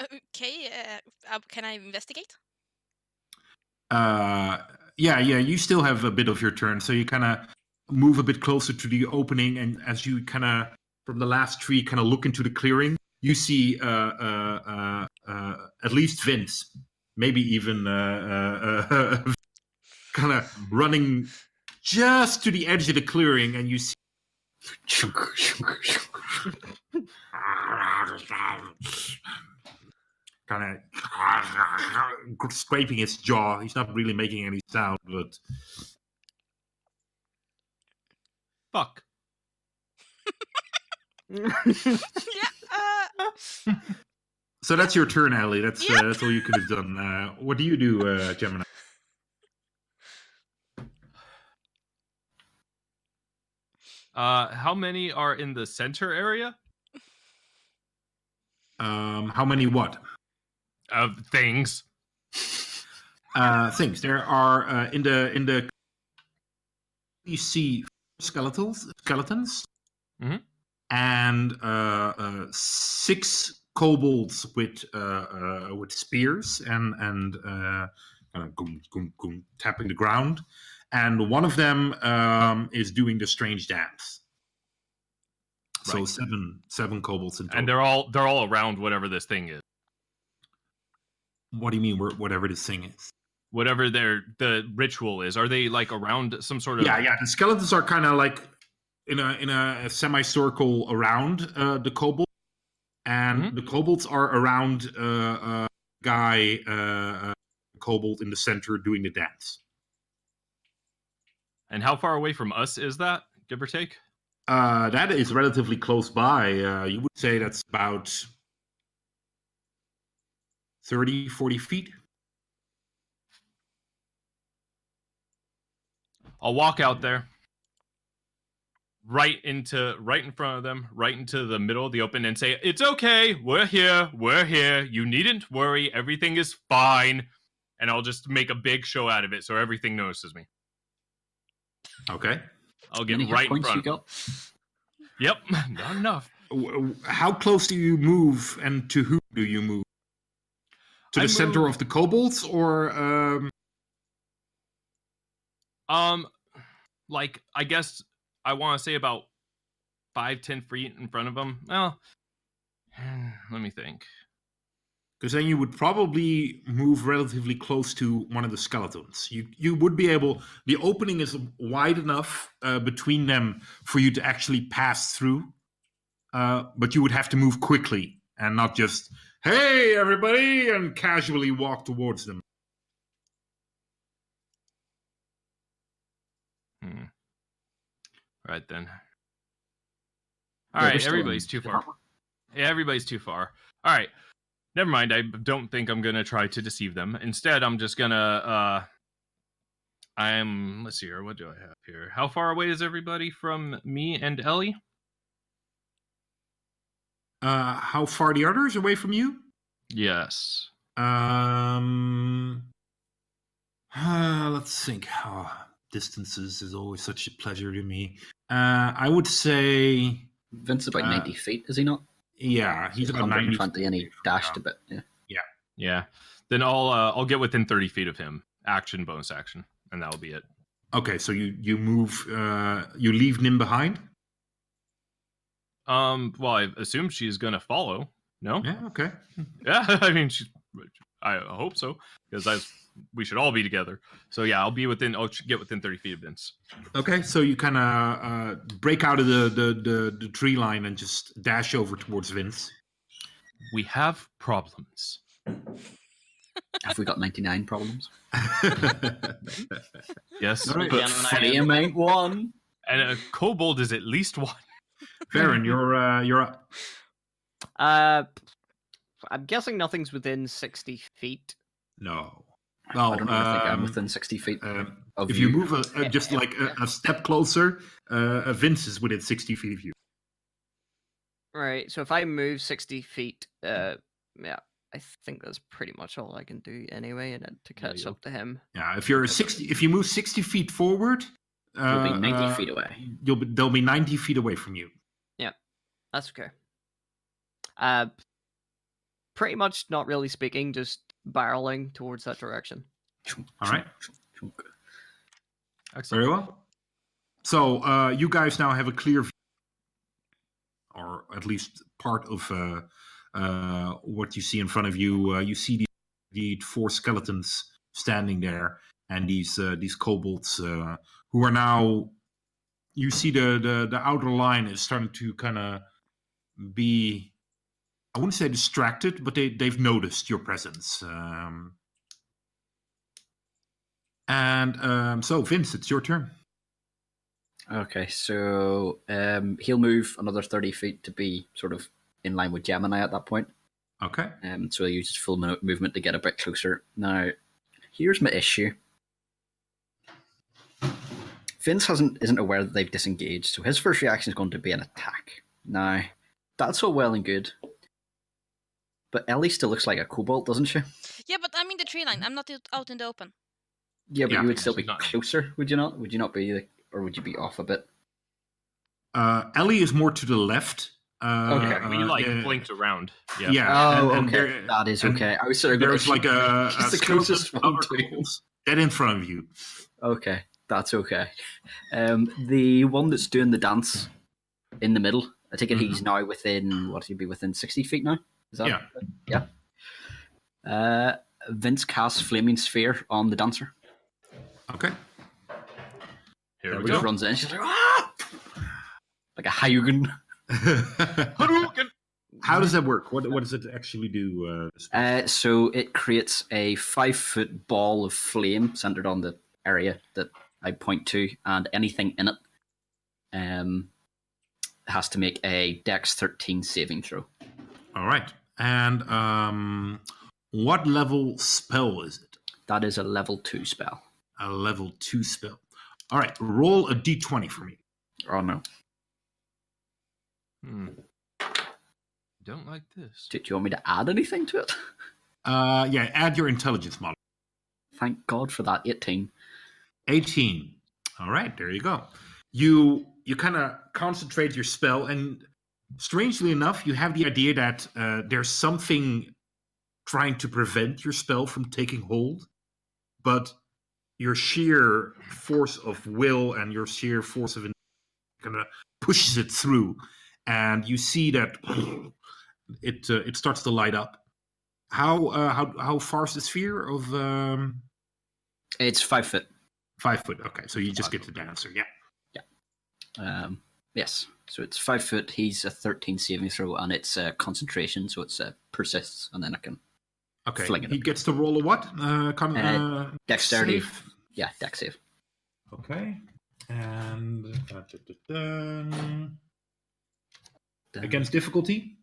Okay, uh, uh, can I investigate? uh yeah yeah you still have a bit of your turn so you kind of move a bit closer to the opening and as you kind of from the last tree kind of look into the clearing you see uh uh uh, uh at least vince maybe even uh, uh, uh <laughs> kind of running just to the edge of the clearing and you see <laughs> kind of <laughs> scraping his jaw. He's not really making any sound, but Fuck. yeah. <laughs> So that's your turn, Ali. That's Yep. uh, that's all you could have done. Uh, what do you do, uh, Gemini? <sighs> Uh, how many are in the center area Um, how many what of things? <laughs> uh, things? There are uh, in the in the you see skeletons skeletons Mhm. And uh, uh, six kobolds with uh, uh, with spears and and uh, kind of goom, goom, goom, tapping the ground, and one of them um, is doing the strange dance. So Right. seven seven kobolds in total. And they're all they're all around whatever this thing is. what do you mean? Whatever this thing is. Whatever their the ritual is. Are they like around some sort of Yeah, yeah. The skeletons are kind of like in a in a semicircle around uh, the kobold, and Mhm. the kobolds are around uh, uh, guy uh, uh, kobold in the center doing the dance. And how far away from us is that, give or take? Uh, that is relatively close by. Uh, you would say that's about 30, 40 feet. I'll walk out there, right into right in front of them, right into the middle of the open, and say, "It's okay. We're here. We're here. You needn't worry. Everything is fine." And I'll just make a big show out of it, so everything notices me. Okay. I'll get Any right in front. you Of them. got? Yep, <laughs> not enough. W- w- How close do you move, and to who do you move? To the I center move- of the kobolds, or um, Um, like I guess I want to say about five, ten feet in front of them. Well, <sighs> let me think. because then you would probably move relatively close to one of the skeletons. You you would be able. The opening is wide enough uh, between them for you to actually pass through, uh, but you would have to move quickly and not just "Hey, everybody!" and casually walk towards them. Hmm. All right then. Yeah, All we're right, everybody's too far. Yeah, everybody's too far. All right. Never mind. I don't think I'm gonna try to deceive them. Instead, I'm just gonna uh I'm let's see here, what do I have here? How far away is everybody from me and Ellie? Uh, how far the others away from you? Yes. Um, uh, let's think. Oh, distances is always such a pleasure to me. Uh, I would say, Vince is about Uh, 90 feet, is he not? yeah, he's about ninety. 120 and he dashed a bit. Yeah. Yeah. Then I'll uh, I'll get within 30 feet of him. Action bonus action. And that'll be it. Okay, so you you move. Uh, you leave Nim behind. Um well I assume she's gonna follow. No? Yeah. Okay. <laughs> Yeah, <laughs> I mean, she's. I hope so because I we should all be together. So yeah, I'll be within. I'll get within thirty feet of Vince. Okay, so you kind of uh, break out of the, the the the tree line and just dash over towards Vince. We have problems. Have we got 99 problems? <laughs> Yes, All right. but Gentlemen, I ain't one. and a kobold is at least one. Varen, you're uh, you're up. Uh, I'm guessing nothing's within 60 feet. No. I Well, don't even think I'm um, within 60 feet. um, of if you you. move a, a, just Yeah. like a, a step closer, uh, Vince is within sixty feet of you. Right, so if I move 60 feet, uh, yeah, I think that's pretty much all I can do anyway, and to catch you'll- up to him. Yeah, if you're sixty, if you move sixty feet forward, You'll uh, be 90 uh, feet away. You'll be, they'll be ninety feet away from you. Yeah, that's okay. Uh, pretty much not really speaking, just barreling towards that direction. All right. Excellent. Very well. So uh, you guys now have a clear view, or at least part of uh, uh, what you see in front of you. Uh, you see the, the four skeletons standing there, and these uh, these kobolds uh, who are now. You see the, the the outer line is starting to kind of be. I wouldn't say distracted, but they they've noticed your presence. Um, and um, so, Vince, it's your turn. Okay, so um, he'll move another 30 feet to be sort of in line with Gemini at that point. Okay. Um, so he'll use his full mo- movement to get a bit closer. Now, here's my issue. Vince hasn't isn't aware that they've disengaged, so his first reaction is going to be an attack. Now, that's all well and good, but Ellie still looks like a kobold, doesn't she? Yeah, but I mean the tree line. I'm not out- out in the open. Yeah, but Yeah, you would still be not- closer, would you not? Would you not be, like, or would you be off a bit? Uh, Ellie is more to the left. Uh, Okay. we uh, like yeah, blinked around. Yeah. Yeah. Oh, and- and okay, there- that is okay. I was sort of There's like a, <laughs> a the closest one other to dead in front of you. Okay, that's okay. Um, the one that's doing the dance in the middle, I take it he's now within what he'd be within sixty feet now. Is that Yeah. yeah? Uh, Vince casts flaming sphere on the dancer. Okay. Here There we we go. Just runs in. She's like, ah! like a Hayugen. <laughs> Hadouken! How does that work? What what does it actually do? Uh, Uh, so it creates a five foot ball of flame centered on the area that I point to, and anything in it um, has to make a Dex 13 saving throw. All right. And um, What level spell is it? That is a level two spell. A level two spell. All right, roll a d20 for me. Oh no. Hmm. Don't like this. Do, do you want me to add anything to it? <laughs> Uh, yeah, add your intelligence model. Thank God for that. 18. 18. All right, there you go. You you kind of concentrate your spell, and strangely enough, you have the idea that uh, there's something trying to prevent your spell from taking hold, but your sheer force of will and your sheer force of kind of pushes it through, and you see that <clears throat> it uh, it starts to light up. How uh, how how far is the sphere of um, It's five foot. five foot? Okay, so you just get the answer. Yeah. Yeah. Um, yes. So it's five foot. He's a 13 saving throw, and it's uh, concentration, so it's uh, persists, and then I can. Okay. Fling it He up. gets to roll a what? Uh, con- Uh, uh, Dexterity. save? Yeah, deck save. Okay. And da, da, da. Against difficulty.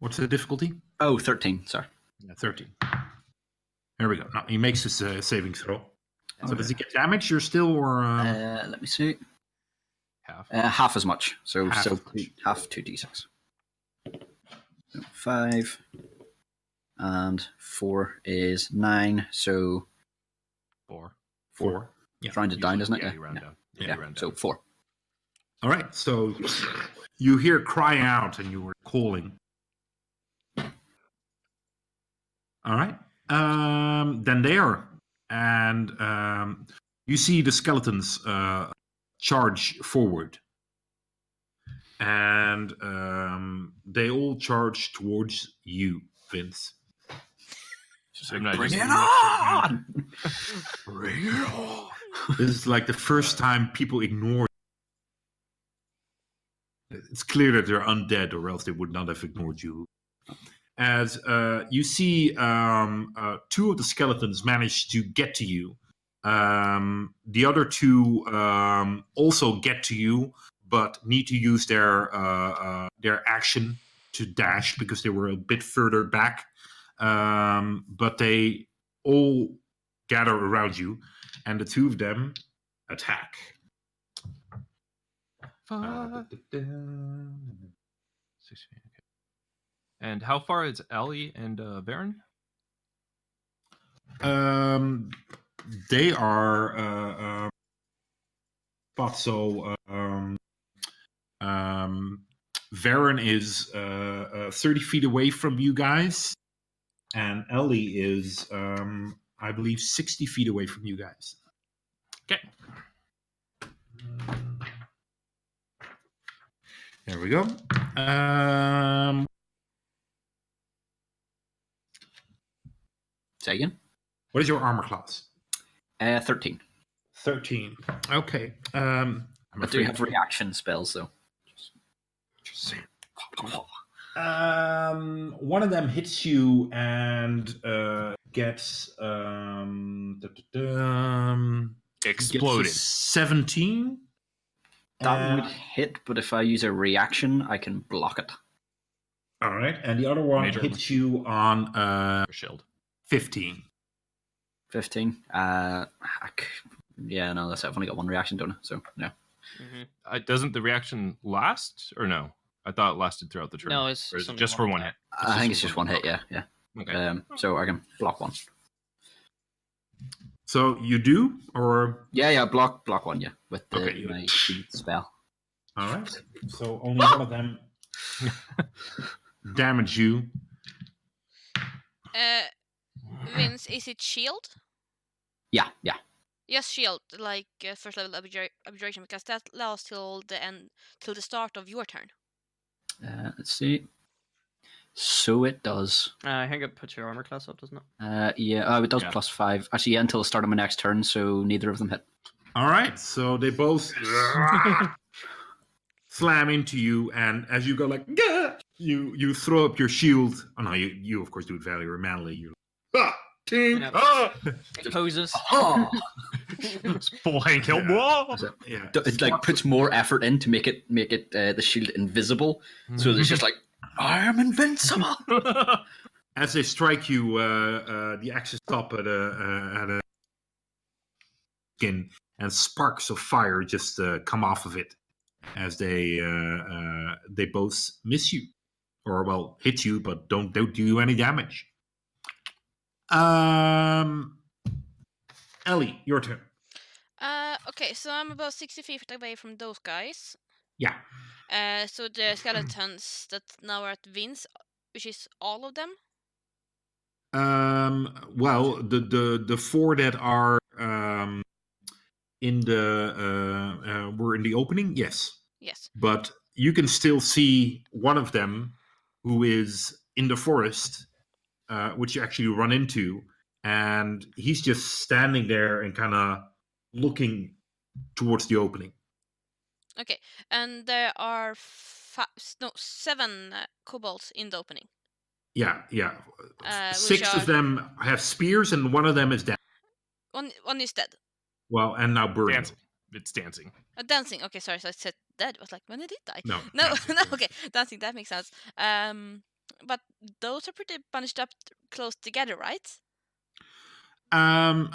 What's the difficulty? Oh, 13. Sorry. Yeah, Thirteen. There we go. Now he makes his uh, saving throw. So does it get damage? You're still or um, Uh, let me see. Half. Uh, half as much. So Half so as much. two, half two d6. So five and four is nine. So Four. four? Yeah. round it down, Usually- isn't it? Yeah, you round down. Yeah, you round So four. All right. So you hear crying out, and you were calling. All right. Um, then there, and um, you see the skeletons uh, charge forward, and um, they all charge towards you, Vince. So I'm not just- <laughs> Bring it on! this is like the first time people ignore. It's clear that they're undead, or else they would not have ignored you. As uh, you see, um, uh, two of the skeletons manage to get to you. Um, the other two um, also get to you, but need to use their uh, uh, their action to dash because they were a bit further back. Um, but they all gather around you, and the two of them attack. Five, six. And how far is Ellie and uh, Varen? Um, they are uh, uh, but so um, um, Varen is uh, uh, thirty feet away from you guys, and Ellie is, um, I believe, sixty feet away from you guys. Okay. There we go. Um, Say again. what is your armor class? Uh, 13. 13. Okay. Um, I'm I do have reaction spells, though. Just saying. Um, one of them hits you and uh, gets um, um, Exploded. 17. That Uh, would hit, but if I use a reaction, I can block it. All right, and the other one Major. hits you on uh, Shield. 15. 15. Uh, I c- yeah, no, that's it. I've only got one reaction, don't I? So, no. hmm Uh, doesn't the reaction last or no? I thought it lasted throughout the turn. No, it's Or is it only just for one attack. hit. I think it's just one hit, yeah. yeah. Okay. Um, so I can block one. So you do, or Yeah, yeah, block block one, yeah, with the, Okay, my shield spell. all right. So only one of them <laughs> damage you. Uh, Vince, is it shield? Yeah, yeah. Yes, shield, like uh, first level abjura- abjuration, because that lasts till the end, till the start of your turn. Uh, let's see. So it does. Uh, I think it puts your armor class up, doesn't it? Uh, yeah, oh, it does Yeah. plus five. Actually, yeah, until the start of my next turn, so neither of them hit. All right, so they both <laughs> slam into you, and as you go like, "Gah!" you you throw up your shield. Oh no, you you of course do it very manly. You ah, ting, <laughs> Yeah. ah! It poses. Oh! Full Hank Hill. Yeah. Whoa! yeah. it like puts more effort in to make it make it uh, the shield invisible. So it's just like I am invincible. <laughs> As they strike you, uh, uh, the axes stop at a uh, at a skin, and sparks of fire just uh, come off of it as they uh, uh, they both miss you, or well, hit you, but don't don't do you any damage. Um, Ellie, your turn. Uh, okay, so I'm about 60 feet away from those guys. Yeah. Uh, so the skeletons that now are at Vince, which is all of them. Um, well, the the the four that are um, in the uh, uh, were in the opening, yes, Yes. but you can still see one of them who is in the forest, uh, which you actually run into, and he's just standing there and kind of looking towards the opening. Okay, and there are fi- s- no seven uh, kobolds in the opening. Yeah, yeah. Uh, Six are- of them have spears, and one of them is dead. One one is dead. Well, and now burning. dancing. It's dancing. Uh, dancing. Okay, sorry. So I said dead. I was like, when did it die? No, <laughs> No, no. Okay, dancing. That makes sense. Um, but those are pretty bunched up close together, right? Um,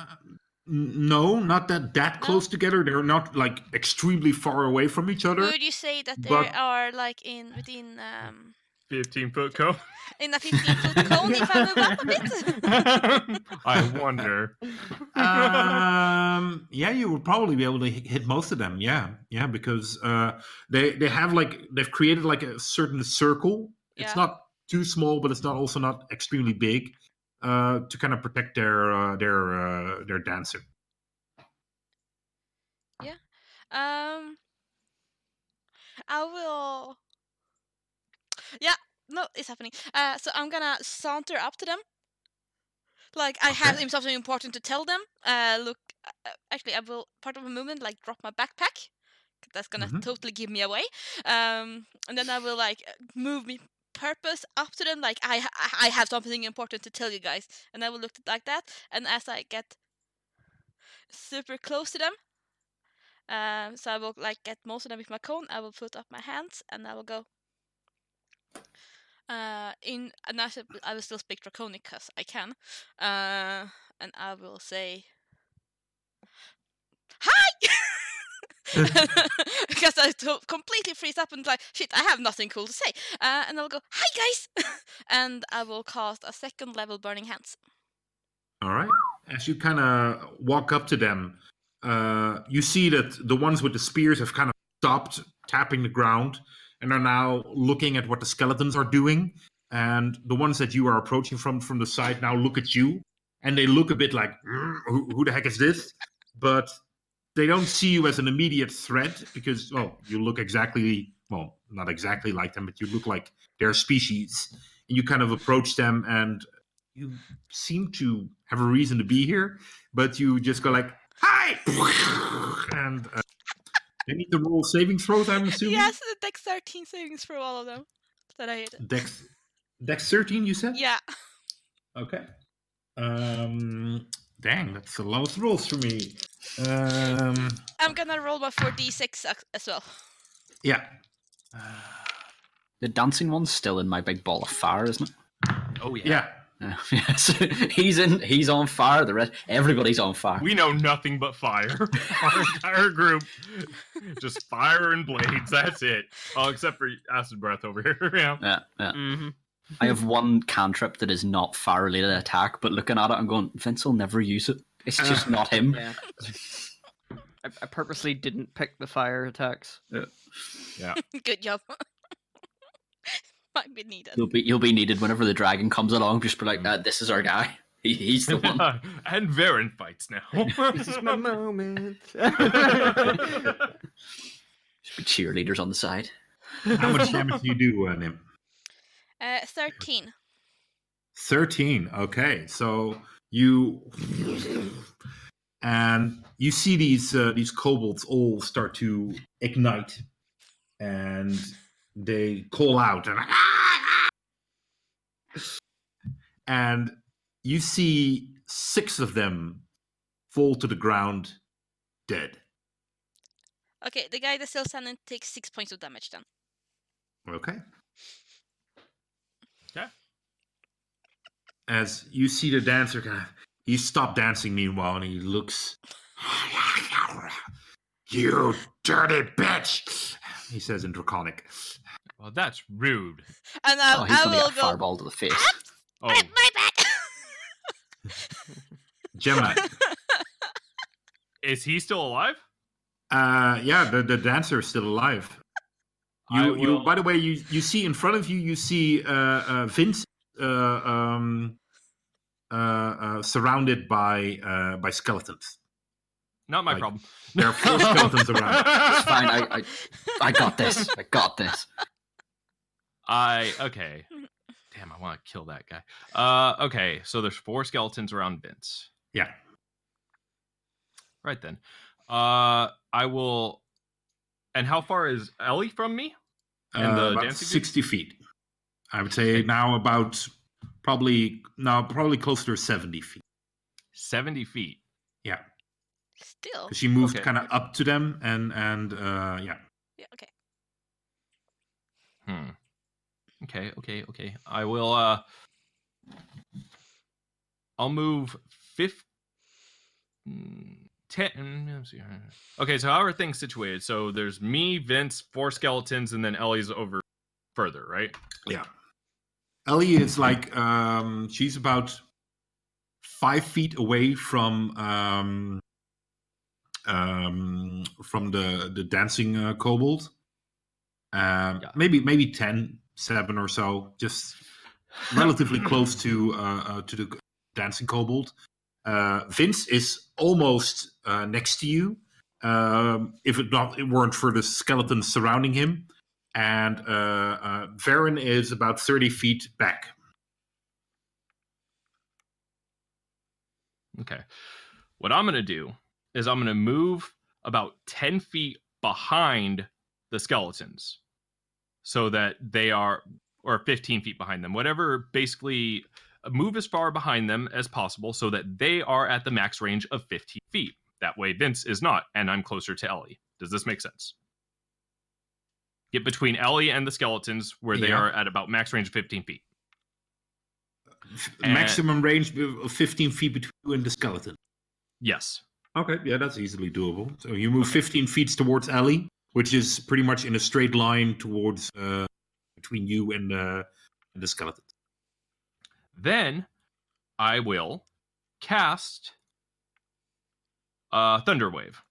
no, not that that No? close together. They're not like extremely far away from each other. Would you say that they but- are like in within um 15 foot cone. <laughs> in a 15 foot cone if I move up a bit? <laughs> I wonder. um, <laughs> yeah, you would probably be able to hit hit most of them. Yeah, yeah, because uh, they they have like they've created like a certain circle. It's Yeah. not too small, but it's not also not extremely big. Uh, to kind of protect their uh, their uh, their dancer. Yeah, um, I will. Yeah, no, it's happening. Uh, so I'm gonna saunter up to them. Like I have something important to tell them. Uh, look, uh, actually, I will part of a movement like drop my backpack That's gonna Mhm. totally give me away. Um, and then I will like move me purpose up to them. Like I, I have something important to tell you guys, and I will look like that. And as I get super close to them, um, so I will like get most of them with my cone. I will put up my hands and I will go. Uh, in and I, should- I will still speak draconic because I can. Uh, and I will say, "Hi," <laughs> <laughs> <laughs> because I completely freeze up and like, "Shit, I have nothing cool to say." Uh, and I'll go, "Hi, guys," <laughs> and I will cast a second level burning hands. All right. As you kind of walk up to them, uh, you see that the ones with the spears have kind of stopped tapping the ground and are now looking at what the skeletons are doing. And the ones that you are approaching from from the side now look at you, and they look a bit like, "Mm, who, "Who the heck is this?" But they don't see you as an immediate threat because, well, you look exactly, well, not exactly like them, but you look like their species. And you kind of approach them, and you seem to have a reason to be here, but you just go like, "Hi!" and uh, they need to roll saving throws. I'm <laughs> assuming. Yes, the dex 13 savings for all of them that I hit. Dex, Dex thirteen. You said. Yeah. Okay. Um. Dang, that's a lot of rolls for me. Um. I'm gonna roll my 4d6 as well. Yeah. Uh, The dancing one's still in my big ball of fire, isn't it? Oh, yeah. yeah. Uh, <laughs> yes, he's in. He's on fire. The rest, everybody's on fire. We know nothing but fire. <laughs> Our entire group. Just fire and blades. That's it. Oh, except for acid breath over here. <laughs> yeah. Yeah, yeah. Mm-hmm. I have one cantrip that is not fire related attack, but looking at it, I'm going, Vince will never use it. It's just not him. Yeah. <laughs> I, I purposely didn't pick the fire attacks. Yeah. <laughs> Good job. <laughs> Might be needed. You'll be you'll be needed whenever the dragon comes along. Just be like, uh, this is our guy. He, he's the one. and Varen fights now. This is my moment. Just be cheerleaders on the side. How much damage do you do, uh, Nim? Uh, 13. 13 okay so you and you see these uh, these kobolds all start to ignite and they call out and and you see six of them fall to the ground dead Okay, the guy that's still standing takes 6 points of damage then. okay as you see the dancer kind of he stopped dancing meanwhile and he looks you dirty bitch he says in draconic Well, that's rude. And I, oh, he's I gonna will get go. fireball to the face. Oh, "Ah, my back. <laughs> gemini is he still alive? uh yeah the, the dancer is still alive you, you by the way you you see in front of you you see uh, uh vince uh um surrounded by uh by skeletons Not my Like, problem. there are four <laughs> skeletons around. It's fine. I, I, I got this. I got this. I okay. Damn, I want to kill that guy. Uh, okay, so there's four skeletons around Vince. yeah Right then. Uh, I will. And how far is Ellie from me? And the uh, about dancing dude? 60 feet i would say now about probably now probably closer to 70 feet Seventy feet. yeah Still. she moved Okay. kind of up to them and and uh yeah Yeah, okay. Hmm. Okay, okay, okay. I will. Uh, I'll move fifth. Ten. mm, let's see. Okay, so how are things situated? So there's me, Vince, four skeletons, and then Ellie's over further, right? yeah ellie is like um she's about five feet away from um um from the the dancing uh, kobold. Um Yeah. maybe maybe 10 7 or so just relatively <laughs> close to uh, uh to the dancing kobold. Uh vince is almost uh next to you. Um if it not it weren't for the skeletons surrounding him and uh uh Varen is about 30 feet back Okay. What I'm going to do is I'm going to move about 10 feet behind the skeletons so that they are, or 15 feet behind them, whatever, basically uh, move as far behind them as possible so that they are at the max range of 15 feet. That way, Vince is not, and I'm closer to Ellie. Does this make sense? Get between Ellie and the skeletons where they Yeah. are at about max range of 15 feet. And- maximum range of 15 feet between you and the skeleton Yes. Okay, yeah, that's easily doable. So you move 15 feet towards Ellie, which is pretty much in a straight line towards uh, between you and, uh, and the skeleton. Then I will cast uh, Thunder Wave.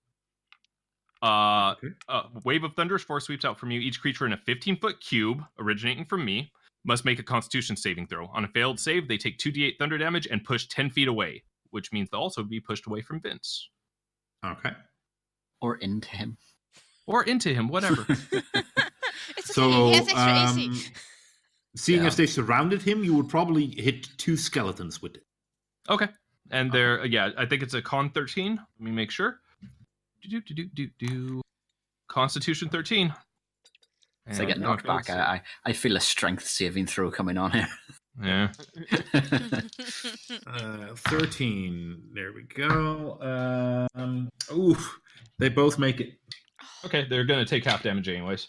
Uh, Okay. uh, wave of Thunder's force sweeps out from you. Each creature in a 15 foot cube originating from me must make a Constitution saving throw. On a failed save, they take 2d8 thunder damage and push 10 feet away, which means they'll also be pushed away from Vince Okay. Or into him. or into him, whatever. <laughs> <laughs> it's okay. So, he has extra AC. um, seeing Yeah. as they surrounded him, you would probably hit two skeletons with it. Okay. And they're yeah, I think it's a con 13. Let me make sure. Do do do do do. Constitution 13. As I get knocked back. I, I, I feel a strength saving throw coming on here. <laughs> Yeah. <laughs> Uh, 13. There we go. Um, oof. They both make it. Okay, they're gonna take half damage anyways.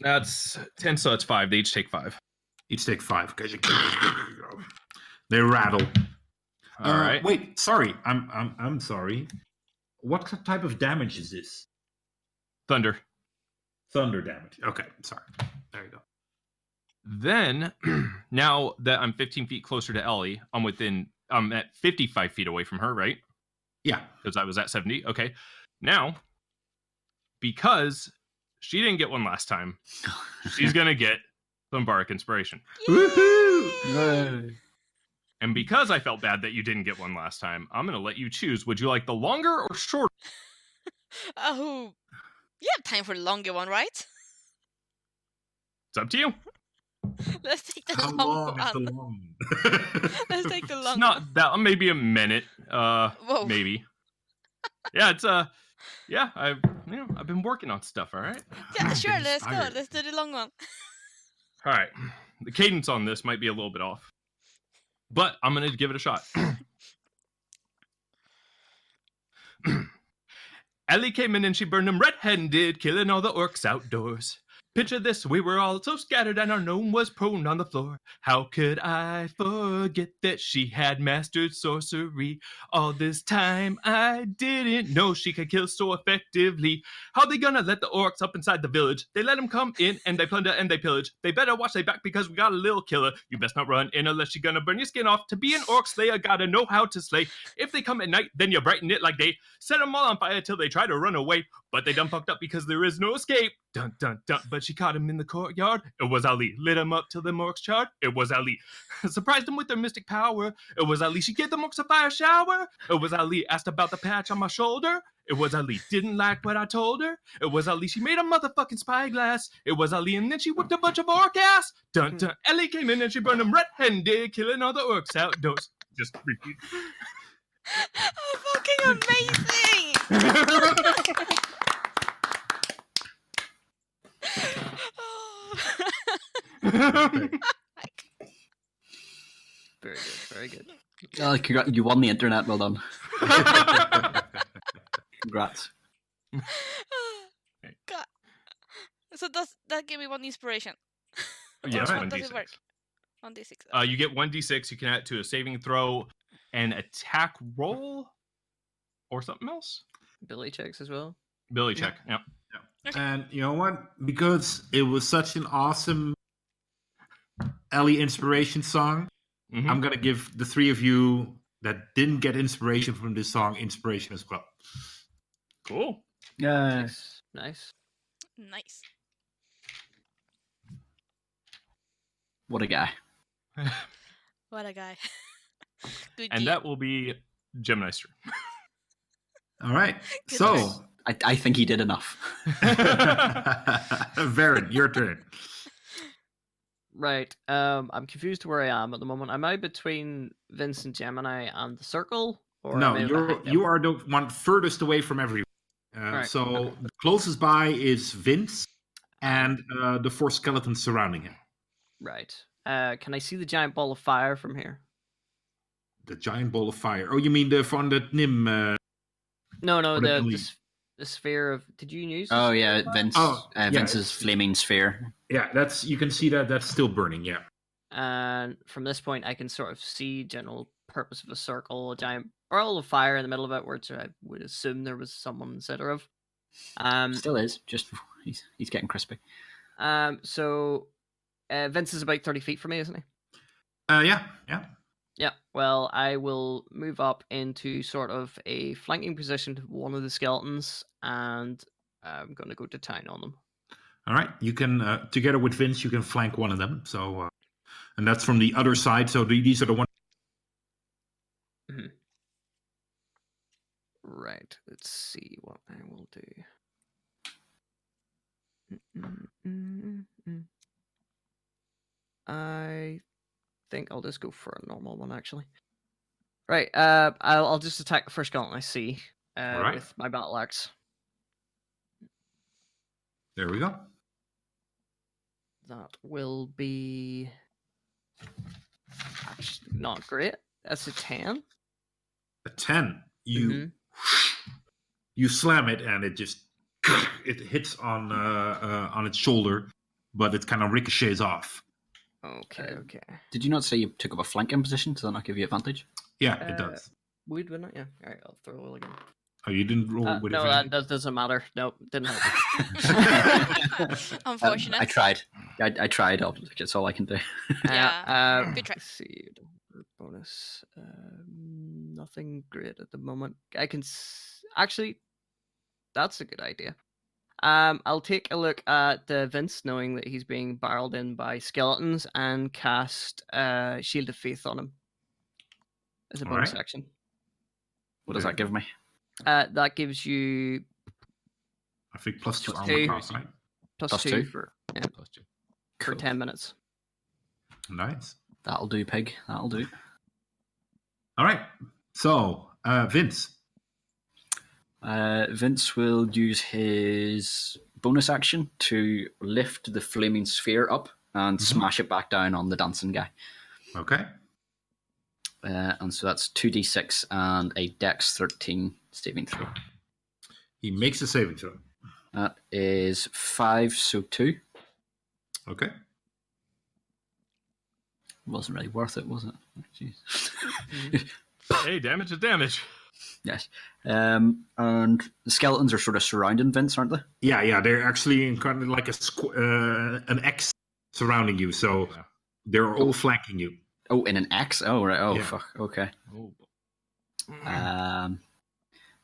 That's ten, so it's five. They each take five. Each take five. Okay. <laughs> They rattle. All Uh, right. Wait, sorry. I'm, I'm, I'm sorry. What type of damage is this? Thunder. Thunder damage. Okay, sorry. There you go. Then, <clears throat> now that I'm 15 feet closer to Ellie, I'm within. I'm at 55 feet away from her, right? Yeah. Because I was at 70. Okay. Now, because she didn't get one last time, <laughs> she's gonna get some Bardic Inspiration. Woohoo! And because I felt bad that you didn't get one last time, I'm gonna let you choose. Would you like the longer or shorter? <laughs> oh, you have time for the longer one, right? It's up to you. <laughs> Let's take the How long long is one. the long? <laughs> Let's take the It's long not one. that maybe a minute, uh, Whoa. maybe. Yeah, it's uh, yeah. I've you know I've been working on stuff. All right. Yeah, sure. Let's go. Let's do the long one. All right. The cadence on this might be a little bit off, but I'm gonna give it a shot. <clears throat> Ellie came in and she burned them red-handed, killing all the orcs outdoors. Picture this, we were all so scattered and our gnome was prone on the floor. How could I forget that she had mastered sorcery? All this time I didn't know she could kill so effectively. How they gonna let the orcs up inside the village? They let them come in and they plunder and they pillage. They better watch their back because we got a little killer. You best not run in unless you're gonna burn your skin off. To be an orc slayer, gotta know how to slay. If they come at night, then you brighten it like day. Set them all on fire till they try to run away. But they done fucked up because there is no escape. Dun dun dun. But she caught him in the courtyard. It was Ali. Lit him up till the orcs charred. It was Ali. <laughs> Surprised him with her mystic power. It was Ali. She gave the orcs a fire shower. It was Ali. Asked about the patch on my shoulder. It was Ali. Didn't like what I told her. It was Ali. She made a motherfucking spyglass. It was Ali. And then she whipped a bunch of orc ass. Dun hmm. dun. Ellie came in and she burned him red-handed, killing all the orcs outdoors. Just repeat. <laughs> oh, fucking amazing! Very good, very good. Oh, congrat- you won the internet. Well done. <laughs> Congrats. God. So does that give me one inspiration? yes, How one does d6. it work? One d six. Uh, you get one d6. You can add it to a saving throw, an attack roll, or something else. Billy checks as well. Billy Check, Yeah. check. Yep. And you know what? Because it was such an awesome Ellie inspiration song, Mhm. I'm gonna give the three of you that didn't get inspiration from this song inspiration as well. Cool. Yeah. Nice, nice. Nice. What a guy. What a guy. <laughs> And deed. that will be Geminister. <laughs> All right. Good so, choice. I, I think he did enough. <laughs> Varen, your turn. Right. Um, I'm confused where I am at the moment. Am I between Vince and Gemini and the circle? Or no, you're you are the one furthest away from everyone. Uh, Alright, So okay. the closest by is Vince and uh, the four skeletons surrounding him. Right. Uh, can I see the giant ball of fire from here? The giant ball of fire. Oh, you mean the from the Nim? Uh, No, no, the the, the, Billy. s- the sphere of. Did you use? Oh yeah. Vince. Oh, uh, yeah, Vince's flaming sphere. yeah, that's you can see that that's still burning. Yeah. And from this point, I can sort of see general purpose of a circle, a giant ball of fire in the middle of it, which I would assume there was someone in the center of. Um, Still is. Just <laughs> he's he's getting crispy. um. So, uh, Vince is about thirty feet from me, isn't he? Uh, yeah, yeah. Yeah, well, I will move up into sort of a flanking position to one of the skeletons, and I'm going to go to town on them. All right, you can uh, together with Vince, you can flank one of them. So, uh, and that's from the other side. So the, these are the one. Right, let's see what I will do. Mm, mm, mm, mm. I think I'll just go for a normal one, actually. Right, uh, I'll, I'll just attack the first skeleton I see uh, Alright. with my battle axe. There we go. That will be actually not great. That's a ten. A ten. You Mhm. <sniffs> you slam it, and it just <sniffs> it hits on uh, uh, on its shoulder, but it kind of ricochets off. Okay, Uh, okay. Did you not say you took up a flanking position? Does that not give you advantage? Yeah, Uh, it does. Would we not? Yeah. All right, I'll throw a roll again. Oh, you didn't roll Uh, with no, that, advantage. that doesn't matter. Nope, didn't help. <laughs> <laughs> Um, Unfortunate. I tried. I, I tried. I'll, that's all I can do. <laughs> Yeah, Uh, good try. Let's see. Bonus. Um, nothing great at the moment. I can s- actually. That's a good idea. Um, I'll take a look at uh, Vince, knowing that he's being barreled in by skeletons, and cast uh, Shield of Faith on him as a All bonus right. action. What does that give me? Uh, that gives you I think plus two two. class, right? plus, Plus two, two? for yeah, Plus two. for Cool. ten minutes. Nice. That'll do, pig. That'll do. All right. So, uh, Vince. Uh, Vince will use his bonus action to lift the flaming sphere up and Mhm. smash it back down on the dancing guy. Okay. Uh, and so that's 2d6 and a dex 13 saving throw. He makes a saving throw. That is 5, so 2. Okay. Wasn't really worth it, was it? <laughs> Jeez. <laughs> hey, damage is damage. Yes. Um, and the skeletons are sort of surrounding Vince, aren't they? Yeah, yeah. They're actually in kind of like a squ- uh, an X surrounding you, so they're all flanking you. Oh, in an X. Oh, right. Oh, Yeah. fuck. Okay. Oh. Um,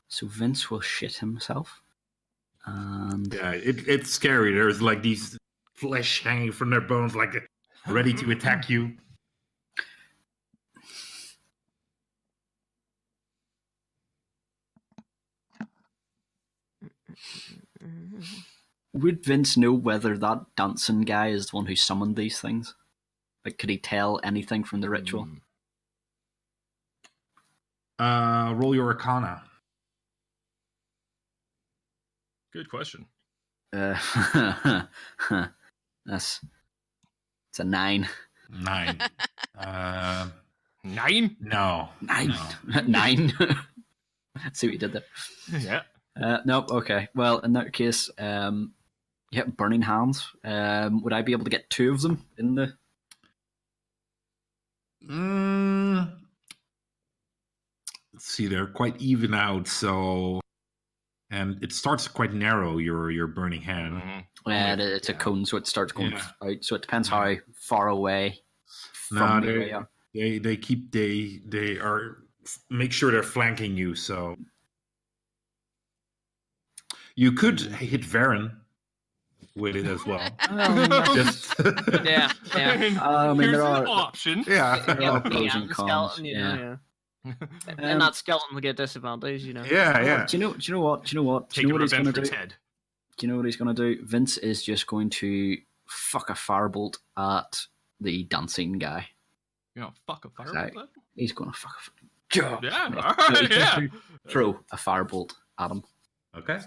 so Vince will shit himself. And Yeah, it, it's scary. There's like these flesh hanging from their bones, like ready to attack you. Would Vince know whether that dancing guy is the one who summoned these things? Like, could he tell anything from the ritual? Uh, roll your Arcana. Good question. Uh, <laughs> that's it's a nine. Nine. <laughs> uh, Nine? no. Nine. No. <laughs> nine. See what you did there. Yeah. Uh, nope. Okay. Well, in that case, um, yeah, burning hands. Um, would I be able to get two of them in the? Mm, let's see, they're quite even out, so and it starts quite narrow. Your your burning hand. Mhm. Uh, it's a Yeah. cone, so it starts going Yeah. out. So it depends how far away from No, me they- they. They they keep they they are make sure they're flanking you. So you could hit Varen with it as well. <laughs> <laughs> Um, Just yeah, yeah. <laughs> I mean, Here's there an are- option. yeah, Yeah, Yeah, pros yeah, and cons, skeleton, yeah. yeah. Um, and that skeleton will get disadvantage, you know. yeah, Oh, yeah. Do you know? Do you know what? Do you know what? Do you know what he's going to do? Ted. Do you know what he's going to do? Vince is just going to fuck a firebolt at the dancing guy. You know, fuck a fire. Exactly. He's going to fuck a. that? Yeah. No, all no, right, yeah. Throw a firebolt at him. Okay.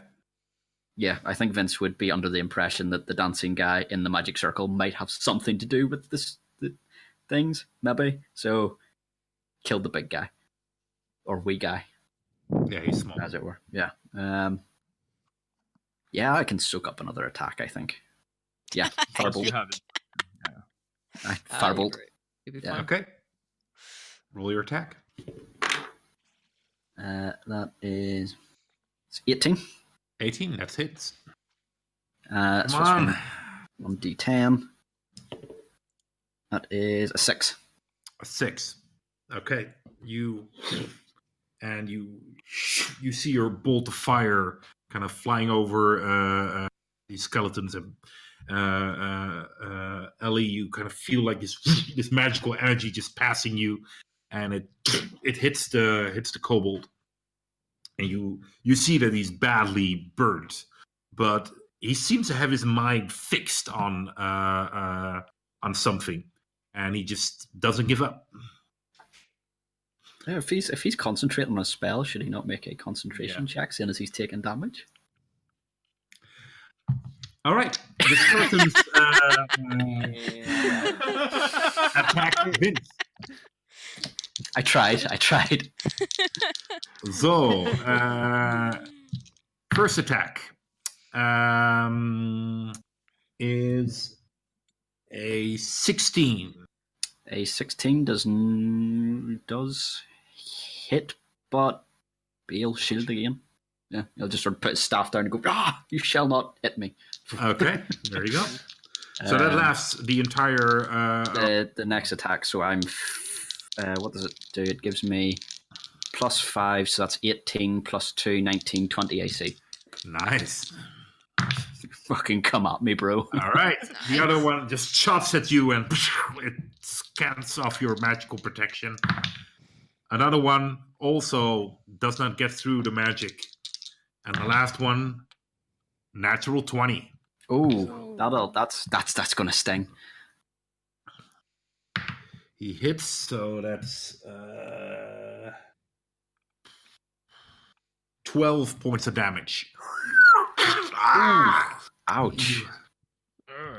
Yeah, I think Vince would be under the impression that the dancing guy in the magic circle might have something to do with this the things, maybe. So, killed the big guy or wee guy, Yeah, he's small. as it were. Yeah. Um. Yeah, I can soak up another attack. I think. Yeah, <laughs> Plus you firebolt. have it. Aye, Ah, you're firebolt. great. Be Yeah. Okay. Roll your attack. Uh, that is it's eighteen. 18, that's hits. Uh, Come on. one- one d10. That is a six. A six. Okay. You and you you see your bolt of fire kind of flying over uh, uh, these skeletons and uh, uh, uh, Ellie, you kind of feel like this this magical energy just passing you, and it it hits the hits the kobold, and you you see that he's badly burnt, but he seems to have his mind fixed on uh, uh, on something, and he just doesn't give up. Yeah, if he's if he's concentrating on a spell, should he not make a concentration check, seeing as he's taking damage? All right, the skeletons <laughs> uh, <laughs> attack Vince. I tried. I tried. <laughs> So, uh, first attack um, is a 16. A sixteen does n- does hit, but he'll shield again. Yeah, he'll just sort of put his staff down and go, "Ah, you shall not hit me." Okay, there you go. So that Um, lasts the entire. Uh, the the next attack. So I'm. F- Uh, what does it do? It gives me plus five, so that's 18 plus 2, 19, 20 AC. nice. <laughs> Fucking come at me, bro. All right. <laughs> The other one just shots at you and <laughs> it scans off your magical protection. Another one also does not get through the magic. And the last one, natural 20. Oh, that'll that's that's that's gonna sting. He hits, so that's uh, 12 points of damage. Ah! Ouch.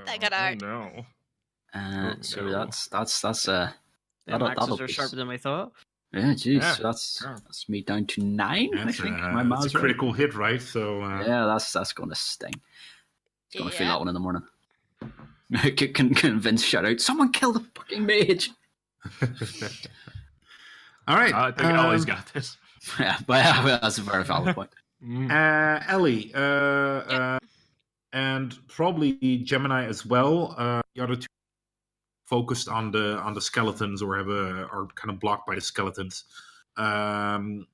That got oh, no. Uh, Oh, so no. that's that's that's uh The That'll- axes that'll are sharper than I thought. yeah, jeez. Yeah, so that's sure. that's me down to nine. That's, I think uh, my that's math's a right. critical hit, right? So uh, Yeah, that's that's gonna sting. It's Gonna feel Yeah. that one in the morning. <laughs> can, can convince shout out, someone kill the fucking mage. <laughs> All right. I think Ellie's um, got this. <laughs> yeah, but yeah, that's a very valid point. Mm. Uh, Ellie, uh, uh, and probably Gemini as well. Uh, the other two focused on the on the skeletons or have a are kind of blocked by the skeletons. Um,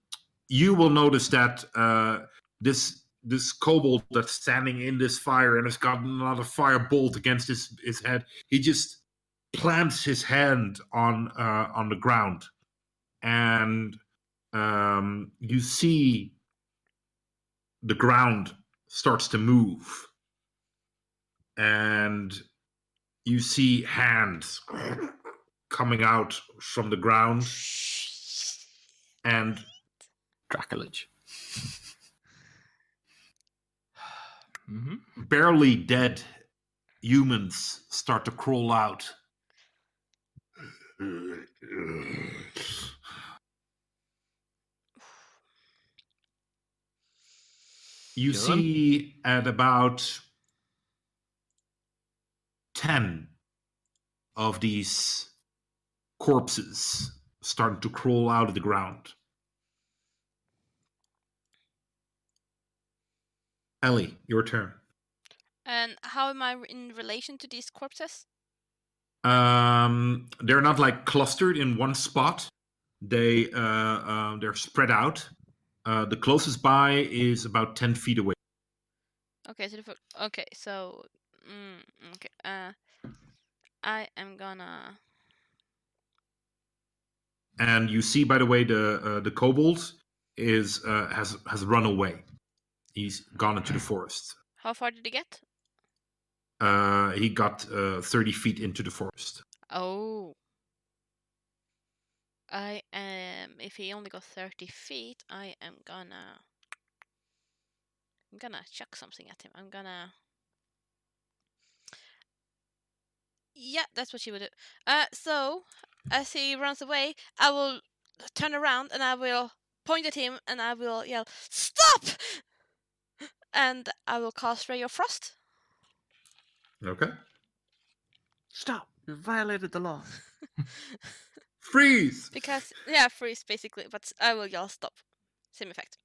you will notice that uh, this this kobold that's standing in this fire and has got another fire bolt against his his head. He just plants his hand on uh, on the ground, and um, you see the ground starts to move. And you see hands coming out from the ground. And Draculage. <sighs> hmm barely dead humans start to crawl out you Dylan? see at about 10 of these corpses starting to crawl out of the ground. Ellie, your turn. And how am I in relation to these corpses? Um, they're not like clustered in one spot. They uh, uh, they're spread out. Uh, the closest by is about ten feet away. Okay, so the okay, so mm, okay, uh, I am gonna And you see, by the way, the uh, the kobold is uh, has has run away. He's gone into the forest. How far did he get? Uh, he got uh, thirty feet into the forest. Oh. I am. If he only got thirty feet, I am gonna. I'm gonna chuck something at him. I'm gonna. Yeah, that's what she would do. Uh, so as he runs away, I will turn around and I will point at him and I will yell, "Stop!" <laughs> And I will cast Ray of Frost. Okay. Stop! You violated the law. <laughs> Freeze. Because yeah, freeze basically, but I will yell stop. Same effect.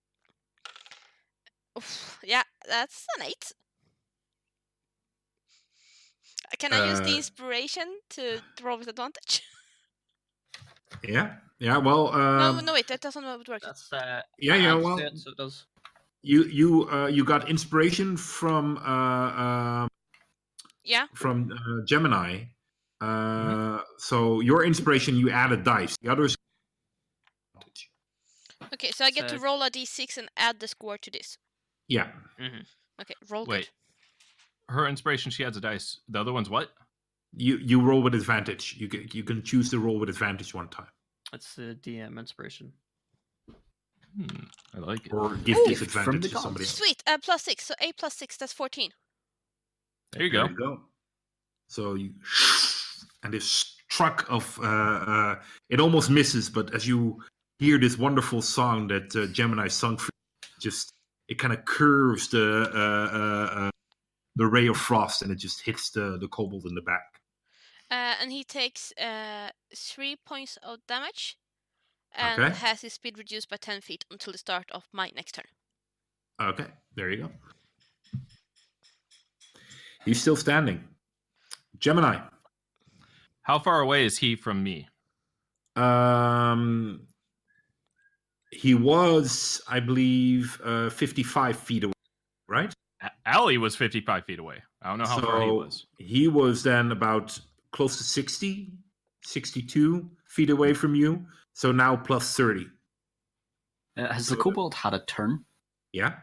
Oof, yeah, that's an eight. Uh, Can I use the Uh, inspiration to roll with advantage? <laughs> Yeah. Yeah. Well. no, Um, no, wait, that doesn't work. That's uh, Yeah, yeah, well- it, so it does. you you uh, you got inspiration from uh, uh, Yeah, from uh, Gemini. Uh, So your inspiration, you add a dice. The others. okay, so I get to roll a d6 and add the score to this. Yeah. Okay, roll Wait. good. Her inspiration, she adds a dice. The other one's what? You you roll with advantage. You can you can choose to roll with advantage one time, That's the DM inspiration. Hmm, I like it. or give Ooh. disadvantage to somebody else. Sweet, uh, plus six, so a plus six, that's 14. There you There go. you go. So you and this truck of uh, uh, it almost misses, but as you hear this wonderful song that uh, Gemini sung, for you, just it kind of curves the uh, uh, uh, the ray of frost, and it just hits the the kobold in the back. Uh, and he takes uh, three points of damage and Okay. has his speed reduced by 10 feet until the start of my next turn. Okay, there you go. He's still standing. Gemini. How far away is he from me? Um, he was, I believe, uh, 55 feet away, right? Ali was 55 feet away. I don't know how far he was. He was then about close to 60, 62 feet away from you. So now plus 30. Uh, has the So- kobold had a turn? Yeah.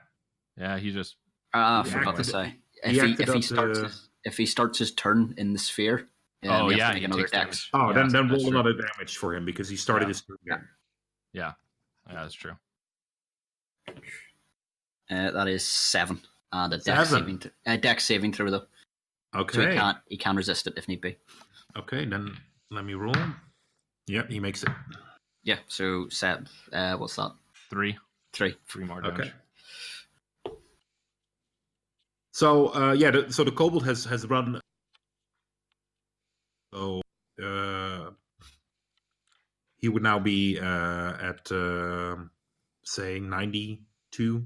Yeah, he just. Ah, I He forgot to say. He If he, acted if he starts the- his, if he starts his turn in the sphere, Oh, yeah, he another takes dex. damage. Oh, Yeah, then then roll true. another damage for him because he started Yeah. his turn again. Yeah, yeah that's true. Uh, that is seven, and a dex saving, th- uh, dex saving throw though, so he can't he can resist it if need be. Okay, then let me roll. Yep, he makes it. Yeah. So set. Uh, what's that? Three. Three. Three more Okay. So uh, yeah, the, so the kobold has has run So uh, he would now be uh, at uh, say ninety-two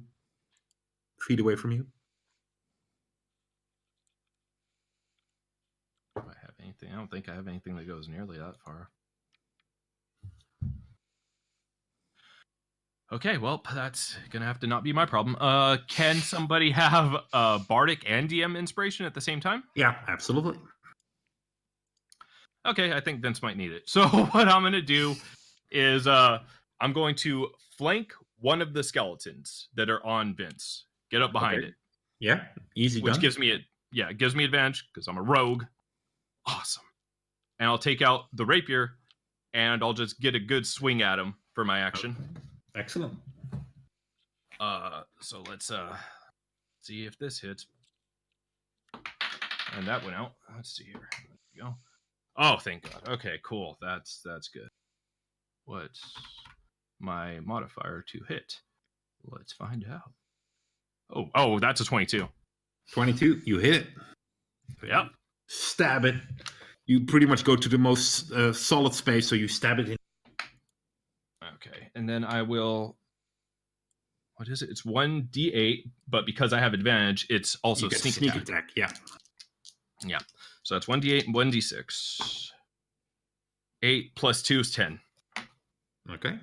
feet away from you. Do I have anything? I don't think I have anything that goes nearly that far. Okay, well, that's gonna have to not be my problem. Uh, can somebody <laughs> have uh bardic and DM inspiration at the same time? Yeah, absolutely. Okay, I think Vince might need it. <laughs> So what I'm gonna do is uh I'm going to flank one of the skeletons that are on Vince. Get up behind Okay. it, Yeah, easy which done. gives me a yeah, it gives me advantage because I'm a rogue. Awesome. And I'll take out the rapier, and I'll just get a good swing at him for my action. Excellent. Uh, so let's uh see if this hits. And that went out. Let's see here. There we go. Oh, thank God. Okay, cool. That's that's good. What's my modifier to hit? Let's find out. Oh, oh, that's a 22. Twenty-two. You hit it. Yep. Stab it. You pretty much go to the most uh, solid space, so you stab it in. Okay. And then I will what is it? It's 1d8, but because I have advantage, it's also sneak, sneak attack. attack. Yeah. So that's 1d8 and 1d6. 8 plus 2 is 10. Okay.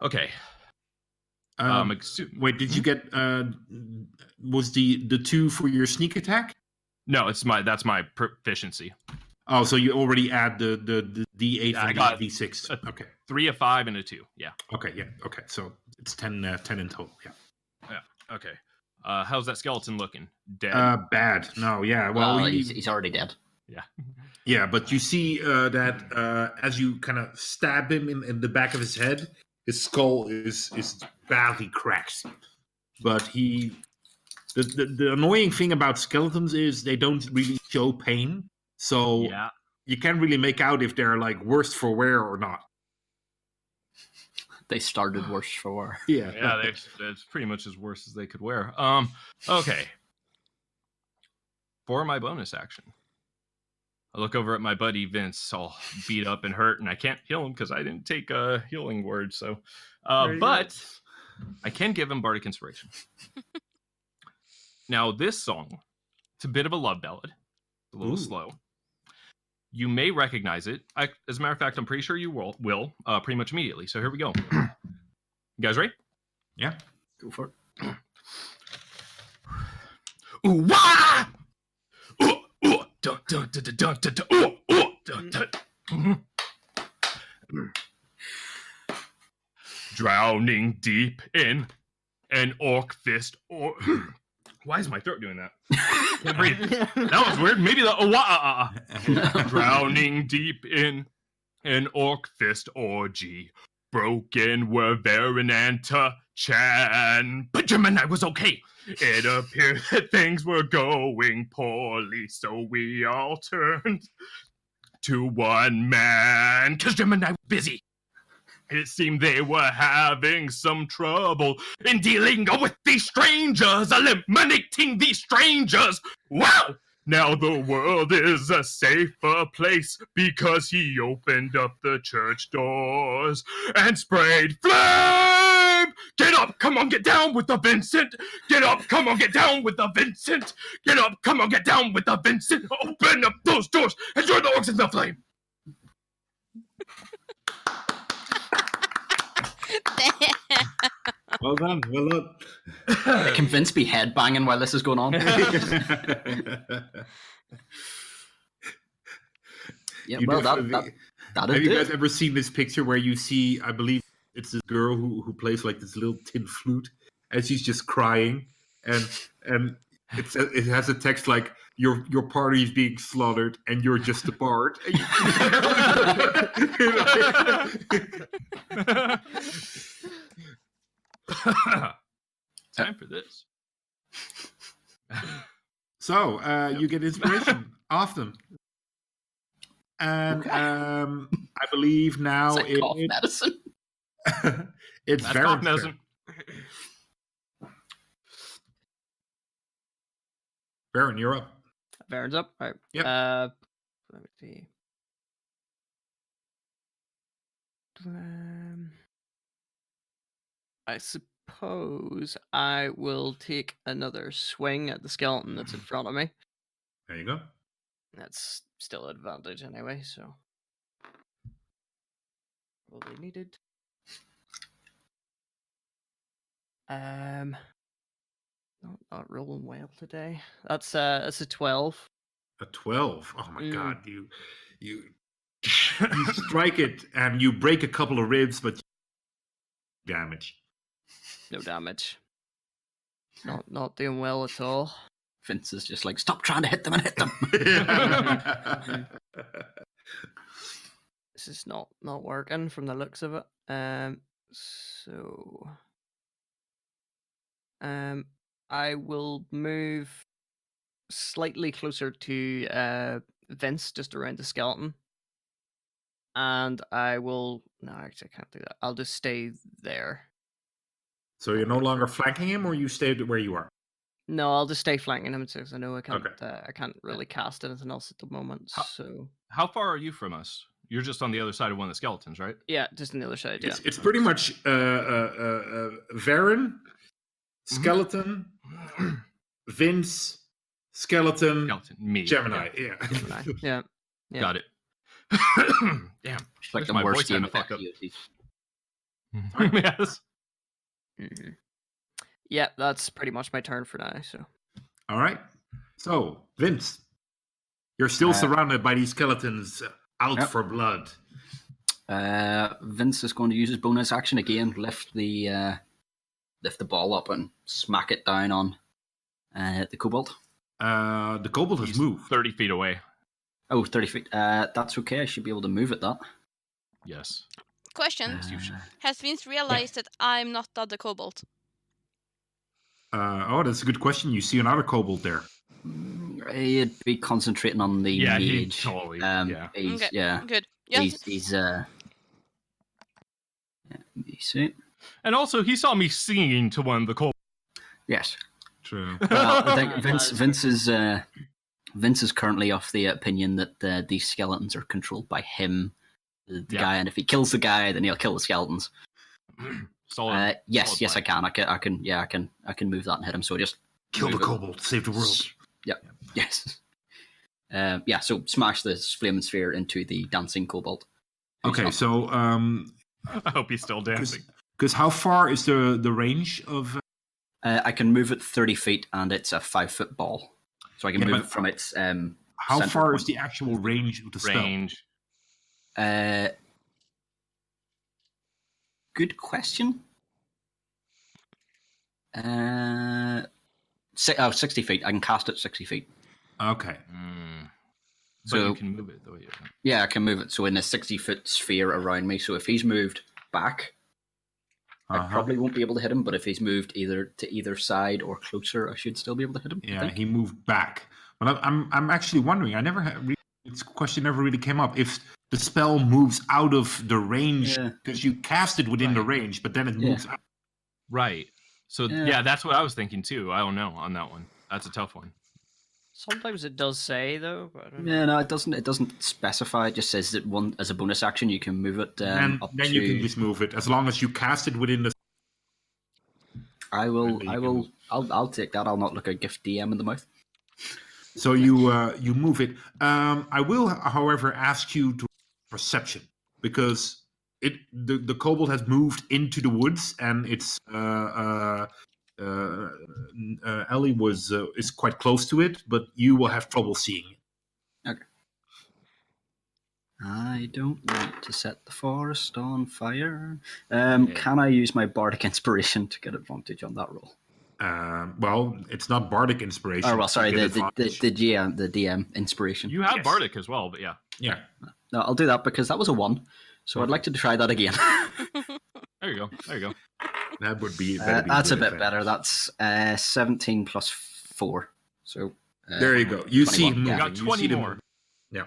Okay. Um, Um, exu- wait, did you get? Uh, was the the two for your sneak attack? no, it's my that's my proficiency. Oh, so you already add the the the D eight and got- the D six. <laughs> Okay. Three, a five, and a two. Yeah. Okay. Yeah. Okay. So it's 10, uh, 10 in total. Yeah. Yeah. Okay. Uh, how's that skeleton looking? Dead. Uh, bad. No. Yeah. Well, Well, he- he's, he's already dead. Yeah, <laughs> Yeah, but you see uh, that uh, as you kind of stab him in, in the back of his head, his skull is is badly cracked. But he, the, the the annoying thing about skeletons is they don't really show pain, so yeah. you can't really make out if they're like worse for wear or not. They started <sighs> worse for wear. Yeah, Yeah. They, that's pretty much as worse as they could wear. Um. Okay. For my bonus action, I look over at my buddy Vince, all beat up and hurt, and I can't heal him because I didn't take a healing word. So, uh, There you go. but I can give him bardic inspiration. <laughs> now, this song, it's a bit of a love ballad, a little Ooh. slow. You may recognize it. I, as a matter of fact, I'm pretty sure you will. Will uh, pretty much immediately. So here we go. <clears throat> you guys ready? yeah. Go for it. Ooh, wah! Ooh, ooh, dun, dun, dun, dun, dun, dun, dun, ooh, ooh, dun, dun. Mhm. Drowning deep in an orc fist or <clears throat> why is my throat doing that? <laughs> Can't breathe. That was weird. Maybe the oh, wah, ah, ah, ah. drowning deep in an orc fist orgy. Broken were Verenanta Chan. But Gemini was okay. It appeared <laughs> that things were going poorly, so we all turned to one man. Cause Gemini was busy. It seemed they were having some trouble in dealing with these strangers, eliminating these strangers. Wow! Now the world is a safer place because he opened up the church doors and sprayed flame! Get up, come on, get down with the Vincent! Get up, come on, get down with the Vincent! Get up, come on, get down with the Vincent! Open up those doors and join the orcs in the flame! Well done. Well done. Can Vince be headbanging while this is going on? <laughs> Yeah, You well, know, that, that, that Have is you it. guys ever seen this picture where you see, I believe it's this girl who, who plays like this little tin flute and she's just crying and and it's a, it has a text like your your party is being slaughtered and you're just a bard. <laughs> Time for this. so uh, you get inspiration <laughs> often. And Okay. um, I believe now It's like cough it, medicine. <laughs> it's That's Varen's cough turn. medicine. Varen, you're up. Varen's up. Right. Yep. Uh, let me see. Um, I suppose I will take another swing at the skeleton that's in <sighs> front of me. There you go. That's still advantage anyway, so. Will be needed. Um, not, not rolling well today. That's uh, that's a twelve. A twelve. Oh my Mm. god, you you you <laughs> strike <laughs> it and you break a couple of ribs, but <laughs> damage. No damage. Not not doing well at all. Vince is just like, stop trying to hit them and hit them. This is not not working from the looks of it. Um, so um, I will move slightly closer to uh Vince, just around the skeleton, and I will. No, actually, I can't do that. I'll just stay there. so you're no longer flanking him, or you stayed where you are. No, I'll just stay flanking him because I know I can't. Okay. Uh, I can't really cast anything else at the moment. How- So How far are you from us? You're just on the other side of one of the skeletons, right? yeah, just on the other side. Yeah. It's, it's pretty much uh, uh, uh, uh, Varen, Mm-hmm. skeleton, <clears throat> Vince, skeleton, Skeleton, me. Gemini. Yeah. Gemini. <laughs> yeah. Yeah. Got it. <clears throat> Damn. It's like the my worst voice game of fuck up. FTOT. yes. hmm Yeah, that's pretty much my turn for now. So All right. So Vince, you're still Uh, surrounded by these skeletons uh, out Yep. for blood. Uh, Vince is going to use his bonus action again, lift the uh, lift the ball up and smack it down on uh, the kobold. Uh, the kobold has He's moved. 30 feet away. Oh, 30 feet. Uh, that's okay. I should be able to move at that. Yes. Question. Uh, Has Vince realized that I'm not the other kobold? Uh, oh, that's a good question. You see another kobold there. mm, he'd be concentrating on the Yeah, he totally. Um, yeah. he's, Okay. yeah, Good. Yes. he's, he's uh, yeah, let me see. And also, he saw me singing to one of the cold. Yes. True. Well, I think Vince Vince is uh, Vince is currently of the opinion that uh, these skeletons are controlled by him, the, the Yeah. guy, and if he kills the guy, then he'll kill the skeletons. <clears throat> Solid. Uh, yes, solid yes, I can. I can. I can. Yeah, I can. I can move that and hit him. So just Kill the move kobold. Save the world. Yeah. <laughs> Yes. Uh, yeah. So smash this flaming sphere into the dancing kobold. Okay, up. so um, <laughs> I hope he's still dancing. Because how far is the the range of? Uh, I can move it thirty feet, and it's a five foot ball, so I can Yeah, move it from its. Um, How Center far is the actual range of the spell? Range. uh, good question. Uh, si- oh, 60 feet. I can cast it sixty feet. Okay. Mm. But So you can move it the way you can. yeah, I can move it. So in a sixty foot sphere around me. So if he's moved back, I Uh-huh. probably won't be able to hit him. But if he's moved either to either side or closer, I should still be able to hit him. Yeah, he moved back. But I- I'm I'm actually wondering. I never had re- this question never really came up. If the spell moves out of the range Yeah. because you cast it within the range, but then it Yeah. moves out. Right. So Yeah. yeah. that's what I was thinking too. I don't know on that one. That's a tough one. Sometimes it does say though. But I don't know. Yeah, no, it doesn't. It doesn't specify. It just says that one as a bonus action you can move it. Um, and up then to, you can just move it as long as you cast it within the. I will. I can will. move. I'll. I'll take that. I'll not look a gift DM in the mouth. So you uh, you move it. Um, I will, however, ask you to perception because it the the kobold has moved into the woods and it's uh, uh, uh, uh, Ellie was uh, is quite close to it, but you will have trouble seeing it. Okay. I don't want to set the forest on fire. Um, Yeah. Can I use my bardic inspiration to get advantage on that roll? Um, well, it's not bardic inspiration. Oh well, sorry, the the, the, the GM the DM inspiration. You have Yes. Bardic as well, but yeah. yeah. No, I'll do that because that was a one. So I'd like to try that again. <laughs> <laughs> There you go. There you go. That would be. Uh, be that's a good bit better. That's uh, seventeen plus four. So uh, There you go. You see 21, him yeah. moving. Got You 20 see them more. moving. Yeah.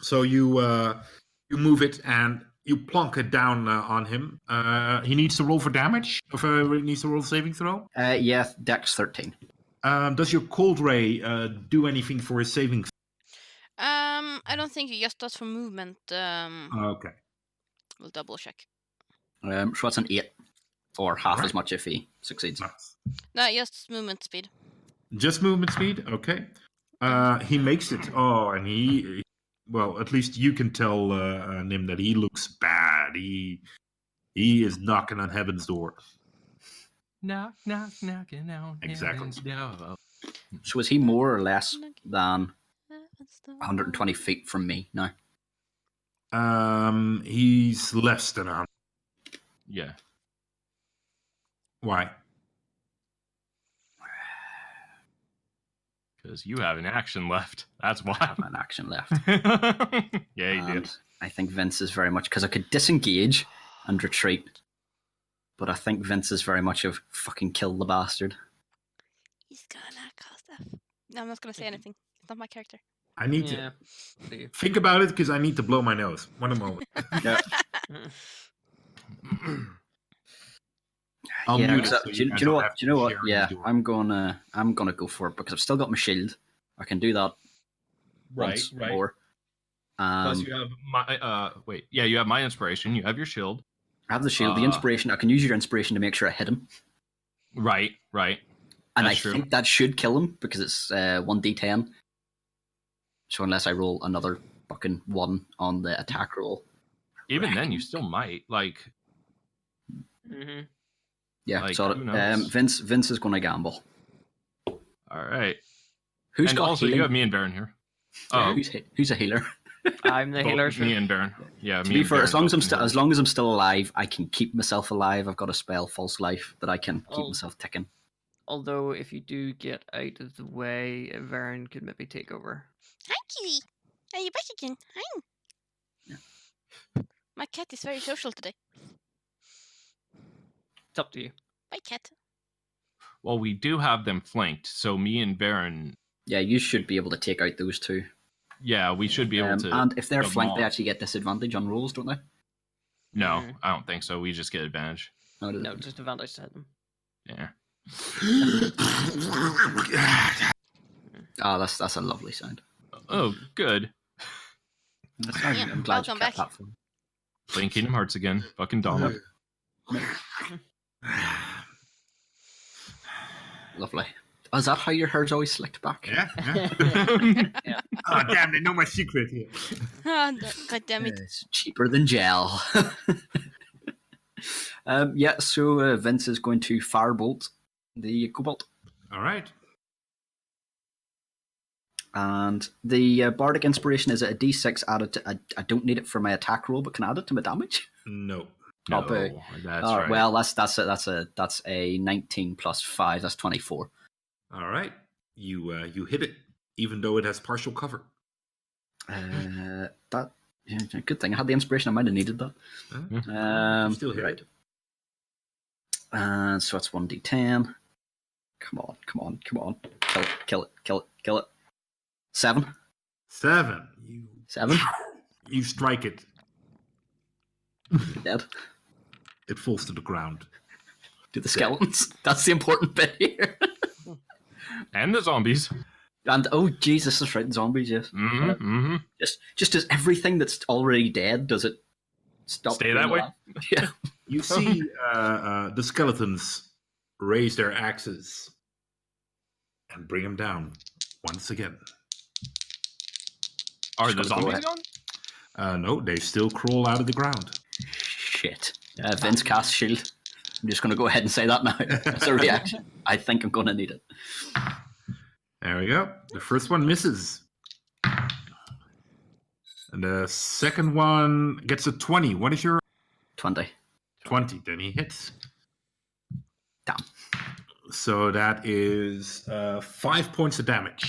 So you uh, you move it and you plonk it down uh, on him. Uh, he needs to roll for damage. If uh, he needs to roll saving throw. Uh, yeah, Dex thirteen. Um, does your cold ray uh, do anything for his saving? Um, I don't think it just does for movement. Um, Okay. we'll double check. Um, so that's an eight, or half as much if he succeeds. Nice. No, just movement speed. Just movement speed. Okay. Uh, he makes it. Oh, and he. Well, at least you can tell uh, uh, Nim that he looks bad. He he is knocking on heaven's door. Knock, knock, knocking on Exactly. heaven's door. So is he more or less than 120 feet from me now? Um, he's less than hundred. Yeah. Why? <sighs> Because you have an action left. That's why. I have an action left. <laughs> yeah, you do. And I think Vince is very much because I could disengage and retreat, but I think Vince is very much of fucking kill the bastard. He's gonna cause F. No, I'm not gonna say anything. It's not my character. I need Yeah. to think about it because I need to blow my nose. One moment. <laughs> <laughs> <clears throat> I'll yeah, mute 'cause it I- so do, you you- guys do you know don't what? have Do you know to what? share Yeah, his door. I'm gonna I'm gonna go for it because I've still got my shield. I can do that once more. Plus, Um, you have my. Uh, wait. Yeah, you have my inspiration. You have your shield. I have the shield, the uh, inspiration. I can use your inspiration to make sure I hit him, Right. Right. and That's I true. think that should kill him because it's uh, one d10. So unless I roll another fucking one on the attack roll, Even then, you still might. Like, hmm yeah. Like, so who um. Vince Vince is going to gamble. all right. Who's and got also, healing? you have me and Varen here. Yeah, Oh, who's, who's a healer? <laughs> I'm the both healer. Me and Varen. Yeah. To me be and fair, Varen as long as I'm can still as long as I'm still alive, I can keep myself alive. I've got a spell, false life, that I can keep Oh. myself ticking. Although, if you do get out of the way, Varen could maybe take over. Hi, kitty. Are you back again? Hi. Yeah. My cat is very social today. It's up to you. Bye, cat. Well, we do have them flanked, so me and Varen. Yeah, you should be able to take out those two. Yeah, we should be able Um, to. and if they're flanked, they actually get disadvantage on rolls, don't they? No, Mhm. I don't think so. We just get advantage. No, No, just advantage to hit them. Yeah. Ah, that's that's a lovely sound. Oh, good. That's Yeah, I'm glad you welcome kept back. that for me. Playing Kingdom Hearts again. Fucking dumb. <laughs> <sighs> Lovely. Oh, is that how your hair's always slicked back? yeah, yeah. yeah. <laughs> <laughs> Oh, damn, they know my secret here. Ah, God damn it. It's cheaper than gel. <laughs> um, yeah, so uh, Vince is going to firebolt the kobold. All right. And the uh, bardic inspiration is a d6 added to. I, I don't need it for my attack roll, but can I add it to my damage. No. No, Up that's Oh, right. Well, that's that's a that's a that's a 19 plus five. That's 24. All right. You uh, you hit it, even though it has partial cover. Uh, that yeah, good thing I had the inspiration. I might have needed that. Huh? Um, Still hit right. it. And so that's one d10. Come on, come on, come on. Kill it, kill it, kill it, kill it. Seven. Seven. You Seven. <laughs> you strike it. Dead. It falls to the ground. Do the skeletons. <laughs> That's the important bit here. and the zombies. And oh Jesus, that's right, zombies, yes. hmm hmm Just just as everything that's already dead, does it stop? Stay that way? alive? <laughs> Yeah. You <laughs> see uh, uh, the skeletons raise their axes and bring them down once again. Are the Just gonna go zombies gone? Uh, no, they still crawl out of the ground. Shit. Uh, Vince cast shield. I'm just gonna go ahead and say that now. <laughs> As a reaction. I think I'm gonna need it. There we go. The first one misses. And the second one gets a 20. What is your Twenty. 20? Then he hits. Damn. So that is uh, five points of damage.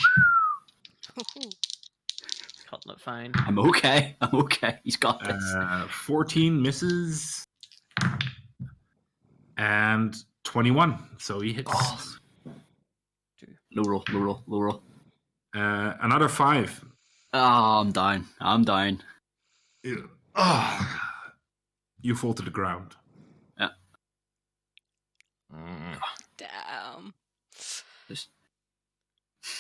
Cutting it fine. I'm okay. I'm okay. He's got this. Uh, 14 misses. And 21. So he hits. Oh. Low roll, low roll, low roll. Uh, another five. Oh, I'm down. I'm down. Ew. Oh. You fall to the ground. Yeah. Mm. Damn. just,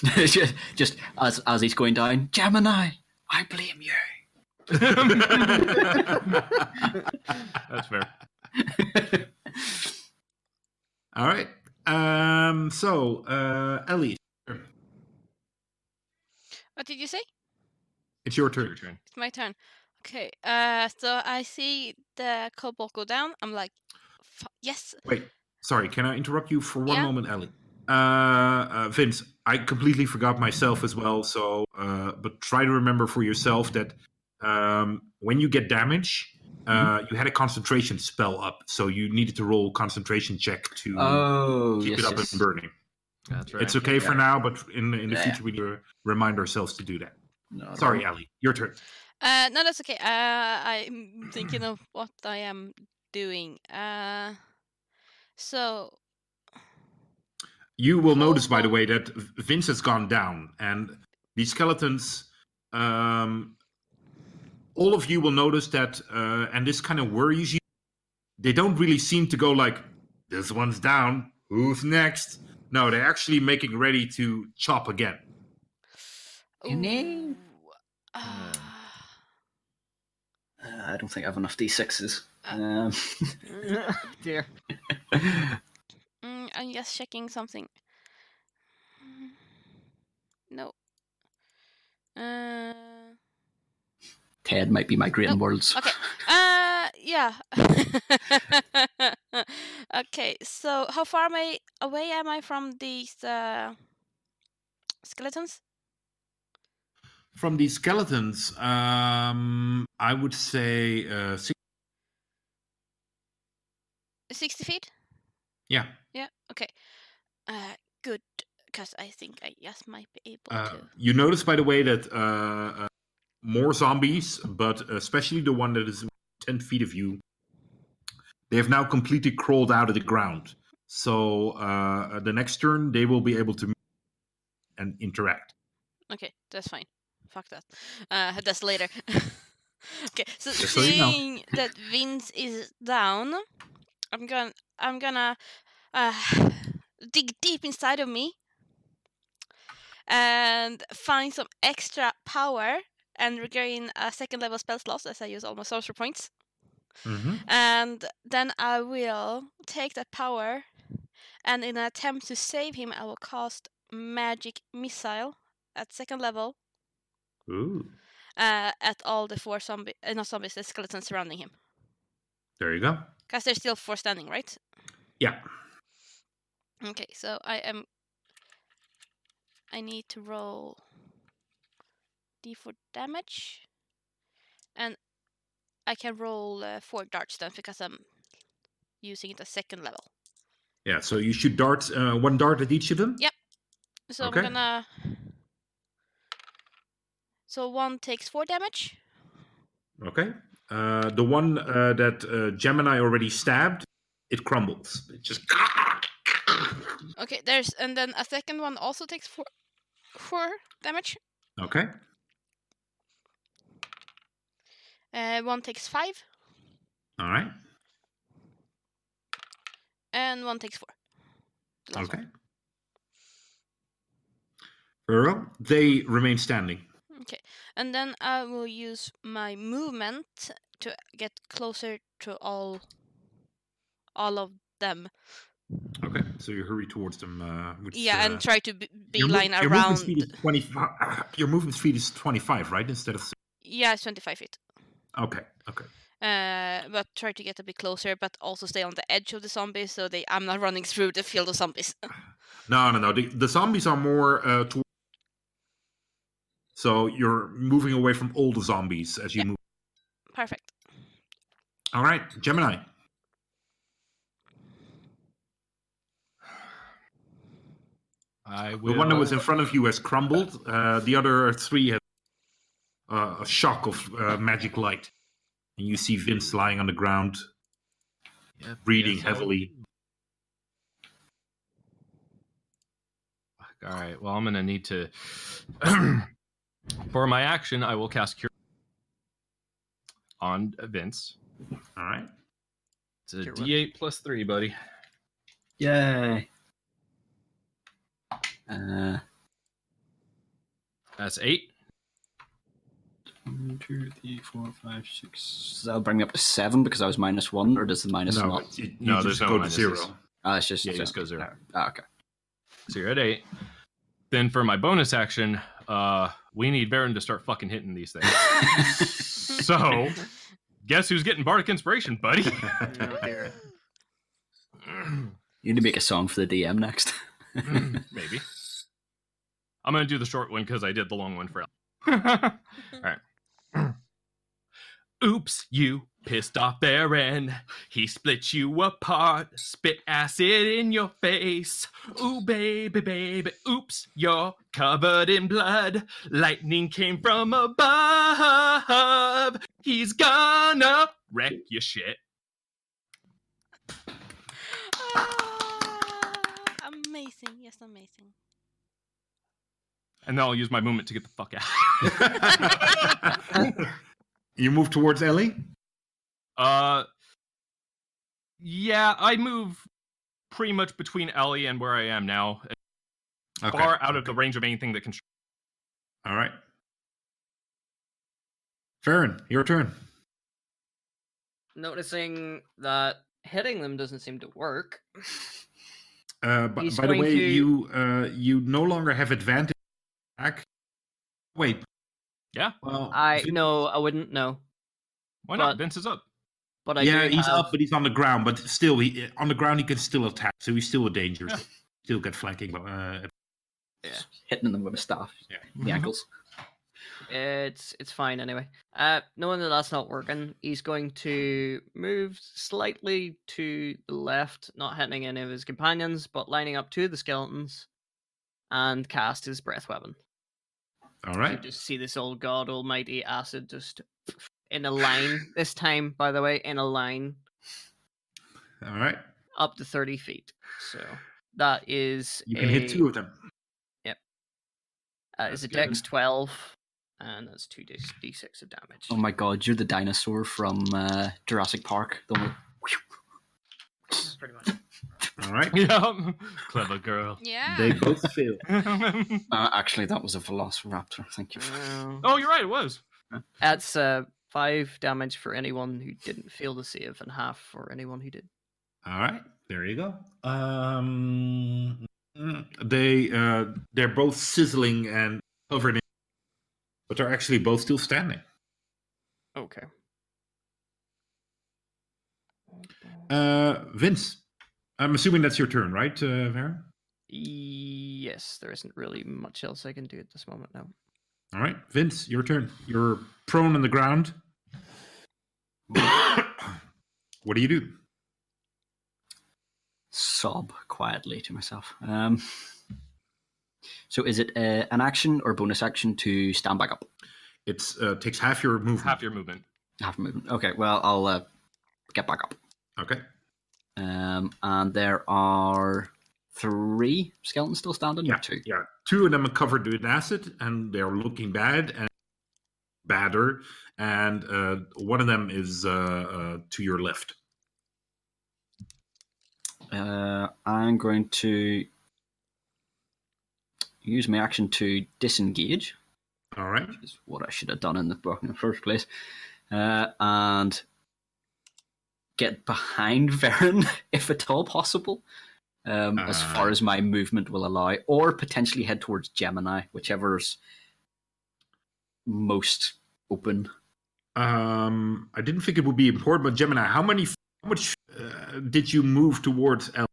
<laughs> just as as he's going down, Gemini, I blame you. <laughs> That's fair. <laughs> All right. Um. So, uh, Ellie, What did you say? it's your It's your turn. It's my turn. Okay. Uh, so I see the kobold go down. I'm like, "Fu- yes. Wait. Sorry. Can I interrupt you for one Yeah. moment, Ellie? Uh, uh, Vince, I completely forgot myself as well. So, uh, but try to remember for yourself that um, when you get damage, uh, you had a concentration spell up, so you needed to roll concentration check to Oh, keep yes, it up yes. and burning. That's right. It's okay for now, but in in the Yeah, future we need to remind ourselves to do that. No, Sorry, no. Ellie, your turn. Uh, no, that's okay. Uh, I'm thinking of what I am doing. Uh, so You will notice, by the way, that Vince has gone down, and these skeletons. Um, all of you will notice that, uh, and this kind of worries you. They don't really seem to go like, "This one's down. Who's next?" No, they're actually making ready to chop again. You know? uh, Uh, I don't think I have enough d6s. Um, <laughs> <laughs> Dear. <laughs> mm, I'm just checking something. Mm, No. Uh. Ted might be migrating Nope. worlds. Okay. <laughs> Uh, yeah. <laughs> okay. So, how far am I away am I from these uh, skeletons? From these skeletons, um, I would say, uh, six, Sixty feet. yeah. Yeah. Okay. Uh, good. Because I think I just might be able Uh, to. you notice, by the way, that uh, uh, more zombies, but especially the one that is 10 feet of you, they have now completely crawled out of the ground. So uh, the next turn, they will be able to and interact. Okay, that's fine. Fuck that. Uh, that's later. <laughs> okay, so Just so you know. seeing that Vince is down, I'm gonna I'm gonna uh, dig deep inside of me and find some extra power and regain a second level spell slot as I use all my sorcerer points. Mm-hmm. And then I will take that power and in an attempt to save him I will cast magic missile at second level Ooh, uh, at all the four zombie, uh, not zombies, the skeletons surrounding him. there you go. Because there's still four standing, right? Yeah. Okay, so I am. I need to roll d4 damage, and I can roll uh, four darts then because I'm using it at second level. Yeah, so you shoot darts, uh, one dart at each of them? Yeah. So Okay. I'm gonna. So one takes four damage. Okay. Uh, the one uh, that uh, Gemini already stabbed, it crumbles. It just. Okay, there's and then a second one also takes four four damage. Okay. Uh, one takes five, All right. and one takes four. Okay. one. Very well. They remain standing. Okay, and then I will use my movement to get closer to all, all of them. Okay. So you hurry towards them. Uh, which, yeah, uh, and try to b- your mov- beeline your movement speed is 25. Your movement speed is 25, right? Instead of. Yeah, it's twenty-five feet. Okay. Okay. Uh, but try to get a bit closer, but also stay on the edge of the zombies, so they I'm not running through the field of zombies. <laughs> No, no, no. The, the zombies are more uh, toward. So you're moving away from all the zombies as you Yeah. move. Perfect. All right, Gemini. I will... The one that was in front of you has crumbled. Uh, the other three have uh, a shock of uh, magic light, and you see Vince lying on the ground, Yep, breathing yes, I'll- heavily. All right. Well, I'm gonna need to. <clears throat> For my action, I will cast Cure on Vince. All right. It's a Cure what? D8 plus three, buddy. Yay. Uh, That's eight. One, two, three, four, five, six. So that'll bring me up to seven because I was minus one, or does the minus no, not? it- you No, just there's no go to zero. Ah, it's just Yeah, just go zero. Ah, okay. So you're at eight. Then for my bonus action, uh, we need Varen to start fucking hitting these things. <laughs> so, guess who's getting bardic inspiration, buddy? <laughs> Oh. You need to make a song for the DM next. <laughs> Maybe. I'm gonna do the short one because I did the long one for. All right. Oops, you pissed off Varen. He split you apart, spit acid in your face. Ooh, baby, baby, oops, you're covered in blood. Lightning came from above. He's gonna wreck your shit. Ah, amazing. Yes, amazing. And then I'll use my movement to get the fuck out. <laughs> <laughs> you move towards Ellie. Uh, yeah, I move pretty much between Ellie and where I am now, Okay. far out of the range of anything that can. All right. Varen, your turn. Noticing that hitting them doesn't seem to work. Uh, b- by the way, to- you uh, you no longer have advantage. Attack. Wait. Yeah. Well, I Vin- no, I wouldn't know. Why not? But- Vince is up. But I yeah, he's have, up, but he's on the ground. But still, he on the ground he can still attack, so he's still a danger. Yeah. Still get flanking. but Uh, Hitting them with a staff. Yeah. The ankles. It's it's fine anyway. Uh, knowing that that's not working, he's going to move slightly to the left, not hitting any of his companions, but lining up to the skeletons, and cast his breath weapon. All You just see this old god almighty acid just in a line this time, by the way, in a line All right. up to thirty feet. So that is You can a, hit two of them. Uh, is a good. dex twelve, and that's two d d six of damage. Oh my god, you're the dinosaur from uh, Jurassic Park. The one with- pretty much. <laughs> All right. Yeah, clever girl. Yeah. They both <laughs> fail. <laughs> Uh, actually, that was a Velociraptor. Thank you. Well, oh, you're right. It was. That's uh, five damage for anyone who didn't fail the save, and half for anyone who did. All right, there you go. Um, they uh, they're both sizzling and covered in, but they're actually both still standing. Okay. Uh, Vince, I'm assuming that's your turn, right, uh, Vera? Yes, there isn't really much else I can do at this moment now. All right, Vince, your turn. You're prone on the ground. <coughs> what do you do? Sob quietly to myself. Um, so, is it uh, an action or bonus action to stand back up? It uh, takes half your movement. Half your movement. Half a movement. Okay, well, I'll uh, get back up. Okay. Um, and there are three skeletons still standing. Yeah, two. yeah. Two of them are covered with acid, and they're looking bad and badder. And uh, one of them is uh, uh, to your left. Uh, I'm going to use my action to disengage, All right. which is what I should have done in the book in the first place, uh, and get behind <laughs> Varen if at all possible, um, as Uh. far as my movement will allow, or potentially head towards Gemini, whichever's most open. Um, I didn't think it would be important, but Gemini, how many, how much uh, did you move towards El?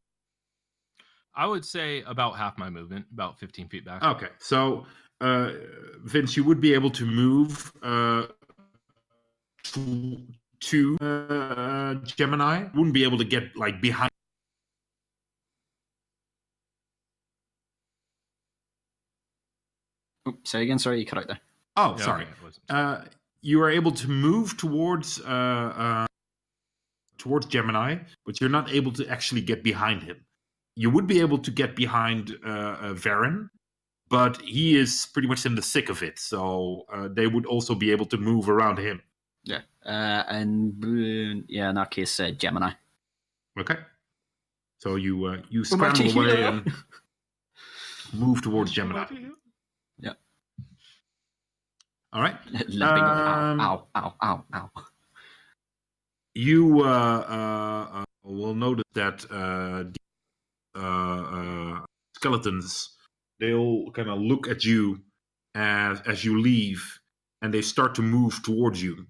I would say about half my movement, about 15 feet back. Okay, so uh, Vince, you would be able to move uh, to, to uh, Gemini. Wouldn't be able to get like behind. Oh, say again. Sorry, you cut out there. Oh, Yeah, sorry. okay, Uh, you are able to move towards uh, uh, towards Gemini, but you're not able to actually get behind him. You would be able to get behind uh, uh, Varen, but he is pretty much in the thick of it. So uh, they would also be able to move around him. Yeah. Uh, and yeah, in that case, uh, Gemini. Okay. So you uh, you We're scramble away hero. and move towards Gemini. Yeah. All right. <laughs> Limping. ow, Um, ow, ow, ow, ow. You uh, uh, uh, will notice that uh, the, uh, uh, skeletons they'll kind of look at you as as you leave, and they start to move towards you.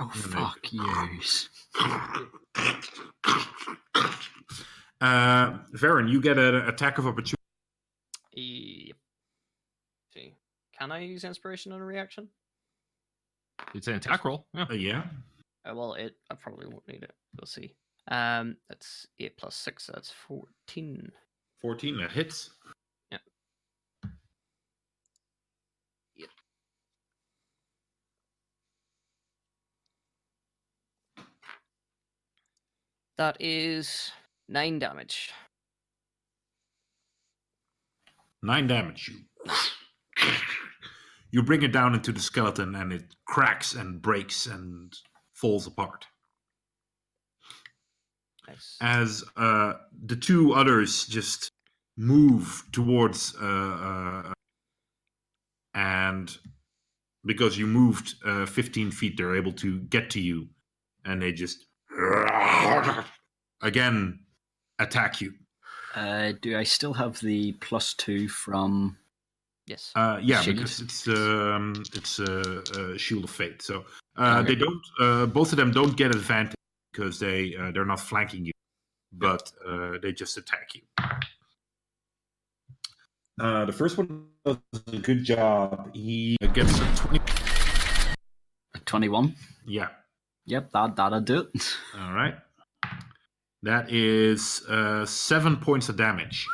Oh, Yeah, fuck yous. Uh, Varen, you get an attack of opportunity. Yep. See, can I use inspiration on a reaction? It's an attack roll. Yeah. Uh, yeah. Uh, well, it I probably won't need it. We'll see. Um, that's eight plus six. That's fourteen. 14, that hits. That is nine damage. Nine damage. You you bring it down into the skeleton, and it cracks and breaks and falls apart. Nice. As uh, the two others just move towards, uh, uh, and because you moved uh, 15 feet, they're able to get to you, and they just <laughs> again attack you. Uh, do I still have the plus two from? yes. Uh, yeah, Shield. because it's um, it's a uh, uh, shield of fate. So uh, Okay. they don't. Uh, both of them don't get advantage because they uh, they're not flanking you, but uh, they just attack you. Uh, the first one does a good job. He gets a twenty. A Twenty-one. Yeah. Yep, that that'll do it. <laughs> All right. That is uh, seven points of damage.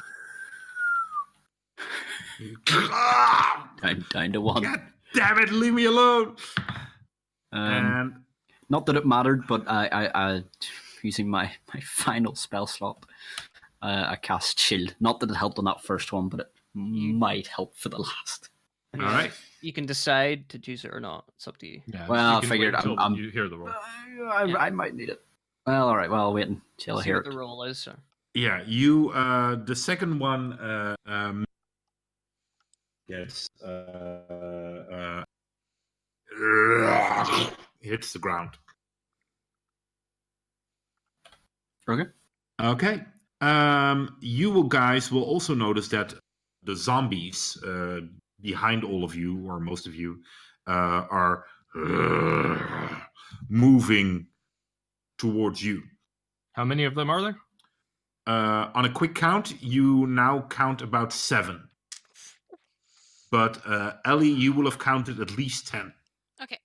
<laughs> down, down to one. God damn it! Leave me alone. Um, and not that it mattered, but I, I, I using my my final spell slot, uh, I cast shield. Not that it helped on that first one, but it might help for the last. All right. You can decide to choose it or not. It's up to you. Yeah, Well, you I can figured wait I'm- I'm- you hear the roll. I, Yeah. I might need it. Well, all right. Well, I'll wait until I See hear what it. the roll is. Or... Yeah, you. Uh, the second one. Uh, um, gets. Uh, uh, hits the ground. Okay. Okay. Um, you will guys will also notice that the zombies uh, behind all of you, or most of you, uh, are moving towards you. How many of them are there? Uh, on a quick count, you now count about seven. But uh, Ellie, you will have counted at least ten. Okay.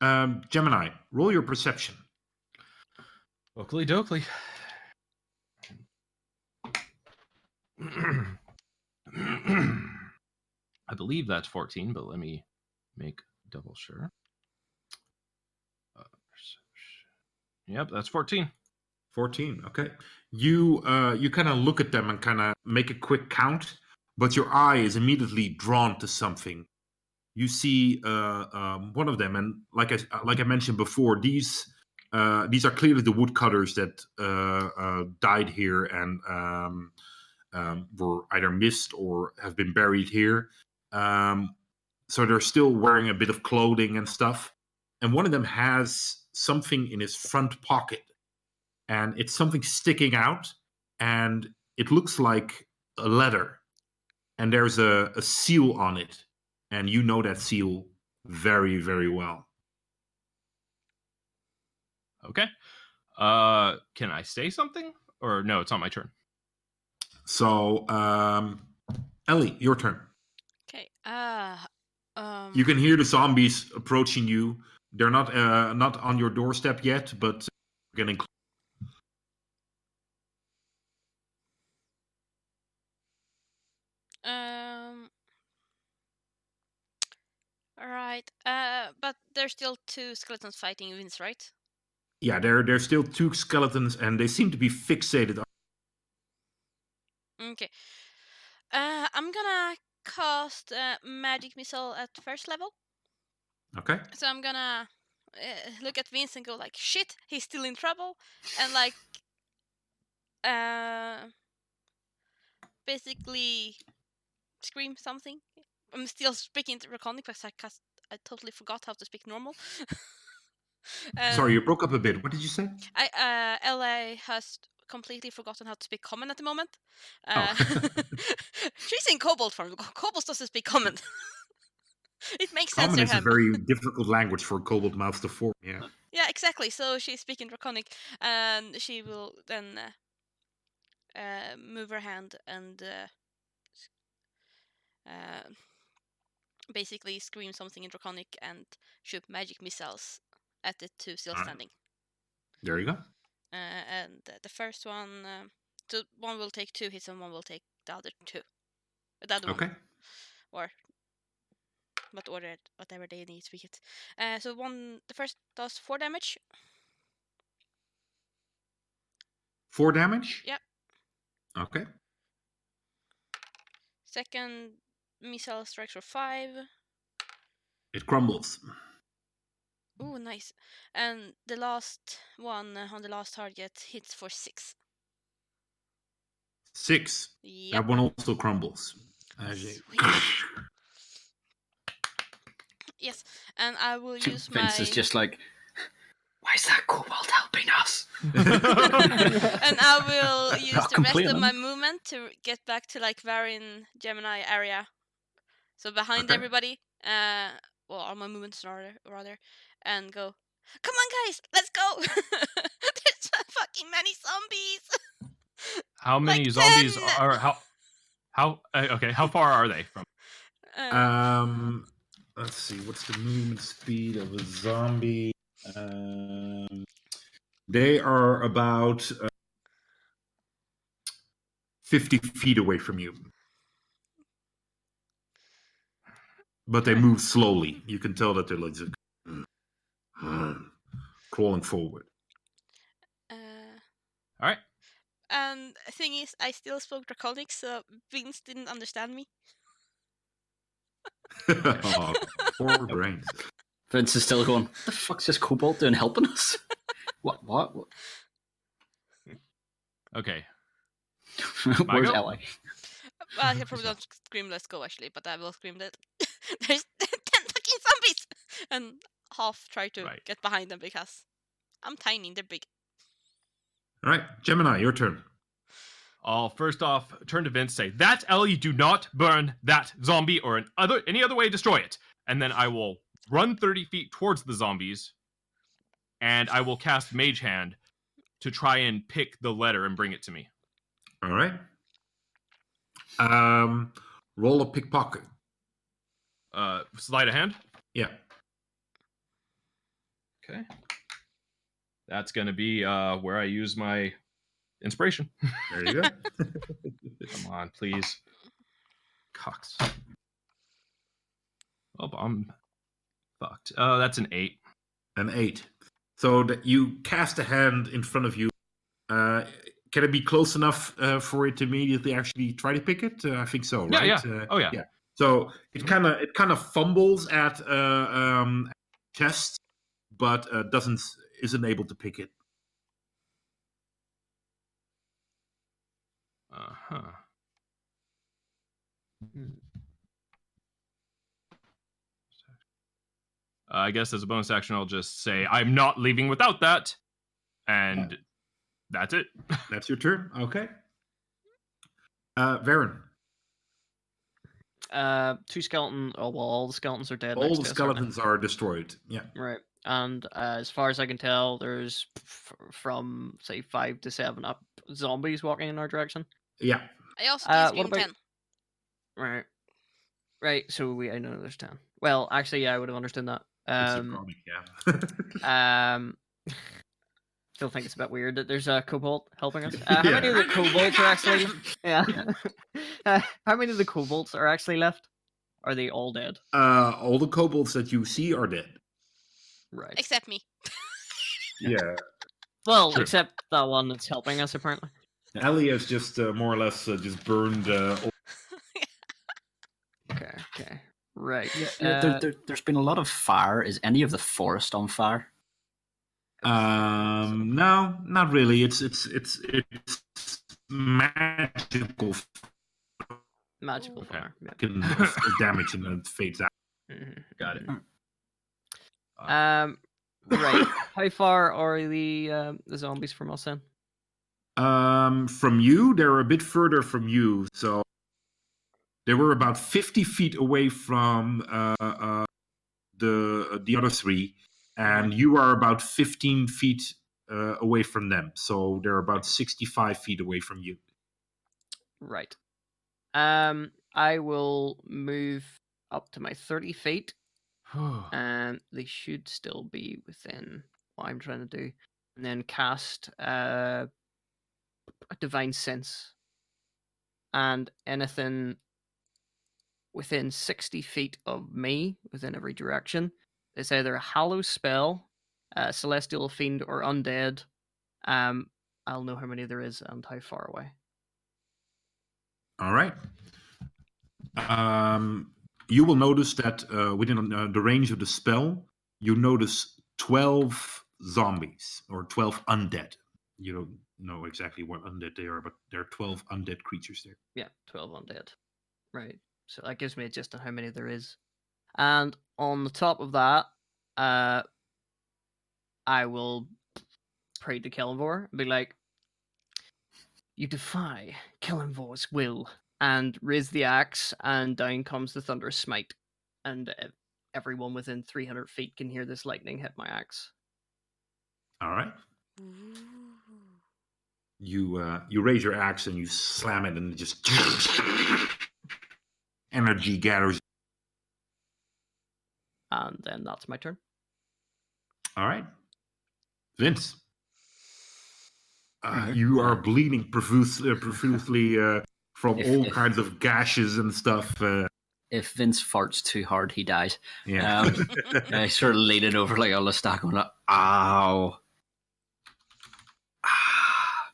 Um, Gemini, roll your perception. Oakley Dokley. <clears throat> <clears throat> I believe that's 14, but let me make double sure. Uh. Yep, that's 14. 14 okay you uh you kind of look at them and kind of make a quick count but your eye is immediately drawn to something you see uh um, one of them and like i like i mentioned before these uh these are clearly the woodcutters that uh, uh died here and um um, were either missed or have been buried here. Um, so they're still wearing a bit of clothing and stuff. And one of them has something in his front pocket, and it's something sticking out, and it looks like a letter. And there's a, a seal on it, and you know that seal very, very well. Okay. Uh, can I say something? Or no, it's not my turn. So, um, Ellie, your turn. Okay. Uh, um, You can hear the zombies approaching you. They're not uh, not on your doorstep yet, but getting close. Um. All right. Uh, but there's still two skeletons fighting Vince, right? Yeah, there there's still two skeletons, and they seem to be fixated. Okay. Uh, I'm gonna cast uh, magic missile at first level. Okay. So I'm gonna uh, look at Vince and go like, "Shit, he's still in trouble," and like, uh, basically scream something. I'm still speaking Draconic because I, cast, I totally forgot how to speak normal. <laughs> Sorry, Um, you broke up a bit. What did you say? I uh, LA has completely forgotten how to speak common at the moment. Oh. Uh, <laughs> she's in Kobold form. Kobold doesn't speak common. <laughs> it makes sense Common is a very <laughs> difficult language for a kobold mouse to form. Yeah. Yeah, exactly. So she's speaking Draconic, and she will then uh, uh, move her hand and uh, uh, basically scream something in Draconic and shoot magic missiles at the two still standing. There you go. Uh, and the first one, um, so one will take two hits and one will take the other two. The other Okay. one, or what order, whatever they need to be hit. Uh, so one, the first does four damage. Four damage. Yep. Okay. Second missile strikes for five. It crumbles. Ooh, nice. And the last one on the last target hits for six. Six. Yep. That one also crumbles. Sweet. Yes, and I will use my Vince is just like, why is that kobold helping us? <laughs> and I will <laughs> use Not the rest of my movement to get back to like Varen Gemini area. So behind Okay. everybody, uh, well, all my movements rather, rather, and go. Come on, guys, let's go! <laughs> There's fucking many zombies. How <laughs> many Like zombies 10! are how how uh, okay? How far are they from? Uh, Um, let's see. What's the movement speed of a zombie? Um, they are about uh, fifty feet away from you, but they move slowly. You can tell that they're like just, crawling forward. uh, All right. and the thing is, I still spoke Draconic, so Vince didn't understand me. oh, <laughs> <laughs> poor brains. Vince is still going, what the fuck's this kobold doing helping us? <laughs> what, what? what? Okay. Where's? Ellie? Well, I probably don't scream "Let's go" actually, but I will scream that there's ten fucking zombies, and half try to Right. get behind them because I'm tiny, they're big. All right, Gemini, your turn. I'll first off turn to Vince, say that Ellie, do not burn that zombie or an other any other way destroy it, and then I will run thirty feet towards the zombies, and I will cast Mage Hand to try and pick the letter and bring it to me. All right. Um, roll a pickpocket. Uh, sleight of hand. Yeah. Okay. That's gonna be uh where I use my inspiration. There you go. <laughs> Come on, please. Cox. Oh, I'm fucked. Uh, that's an eight. An eight. So that you cast a hand in front of you. Uh, can it be close enough uh, for it to immediately actually try to pick it? Uh, I think so, right? yeah. Uh, Oh yeah. yeah. So it kind of it kind of fumbles at uh, um, chest, but uh, doesn't isn't able to pick it. Uh huh. Uh, I guess as a bonus action, I'll just say I'm not leaving without that, and that's it. <laughs> That's your turn. Okay. Uh, Varen, Uh, two skeletons. Oh well, all the skeletons are dead. all next the to us, skeletons are destroyed. Yeah. Right. And uh, as far as I can tell, there's f- from say five to seven up zombies walking in our direction. Yeah. I also Uh, what about- ten. Right. Right. So we I know there's ten. Well, actually, yeah, I would have understood that. It's Um. comic, yeah. <laughs> Um. <laughs> Still think it's a bit weird that there's a kobold helping us. <laughs> Uh, how many of the kobolds are actually? Yeah. uh, how many of the kobolds are actually left? Are they all dead? uh, all the kobolds that you see are dead. Right. Except me. Yeah. Well, True. except that one that's helping us apparently. Ellie has just uh, more or less uh, just burned. Uh, <laughs> all- Okay. Okay. Right. Yeah, yeah, there, Uh, there, there's been a lot of fire. Is any of the forest on fire? um, no, not really. It's it's it's it's magical. Magical Ooh. Okay. fire. Yeah. Can <laughs> damage and then it fades out. Mhm. Got it. Um, right. <coughs> How far are the um, the zombies from us then? Um, from you, they're a bit further from you, so they were about fifty feet away from uh, uh, the the other three, and you are about fifteen feet uh, away from them. So they're about sixty-five feet away from you. Right. Um, I will move up to my thirty feet, and they should still be within what I'm trying to do, and then cast uh, a divine sense, and anything within sixty feet of me, within every direction, is either a hallow spell, a celestial fiend, or undead. Um, I'll know how many there is and how far away. All right. Um, you will notice that uh, within uh, the range of the spell, you notice 12 zombies or 12 undead. You don't know exactly what undead they are, but there are 12 undead creatures there. Yeah, 12 undead. Right. So that gives me a gist on how many there is. And on the top of that, uh I will pray to Kellenvor and be like, You defy Kellenvor's will and raise the axe, and down comes the thunderous smite. And everyone within 300 feet can hear this lightning hit my axe. All right. You uh, you raise your axe and you slam it, and it just <laughs> energy gathers. And then that's my turn. All right, Vince. Uh, you are bleeding profuse, uh, profusely uh, from If- all if- kinds of gashes and stuff. Uh, If Vince farts too hard, he dies. yeah. Um, <laughs> I sort of laid it over like on the stack going, like, ow. <sighs> Ah.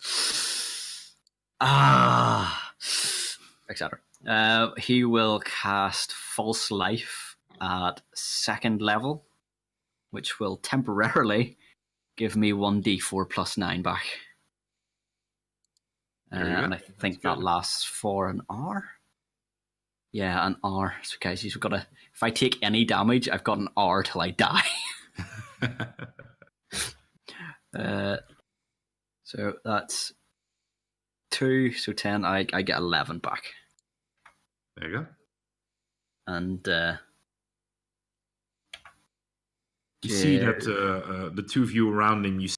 Ah. Etc. Uh, he will cast False Life at second level, which will temporarily give me 1d4 plus 9 back. Uh, and I think that lasts for an hour. Yeah, an hour. So guys, you've got to. If I take any damage, I've got an hour till I die. <laughs> Uh, so that's two. So ten. I I get eleven back, there you go. and uh, You see that uh, uh, the two of you around him, you see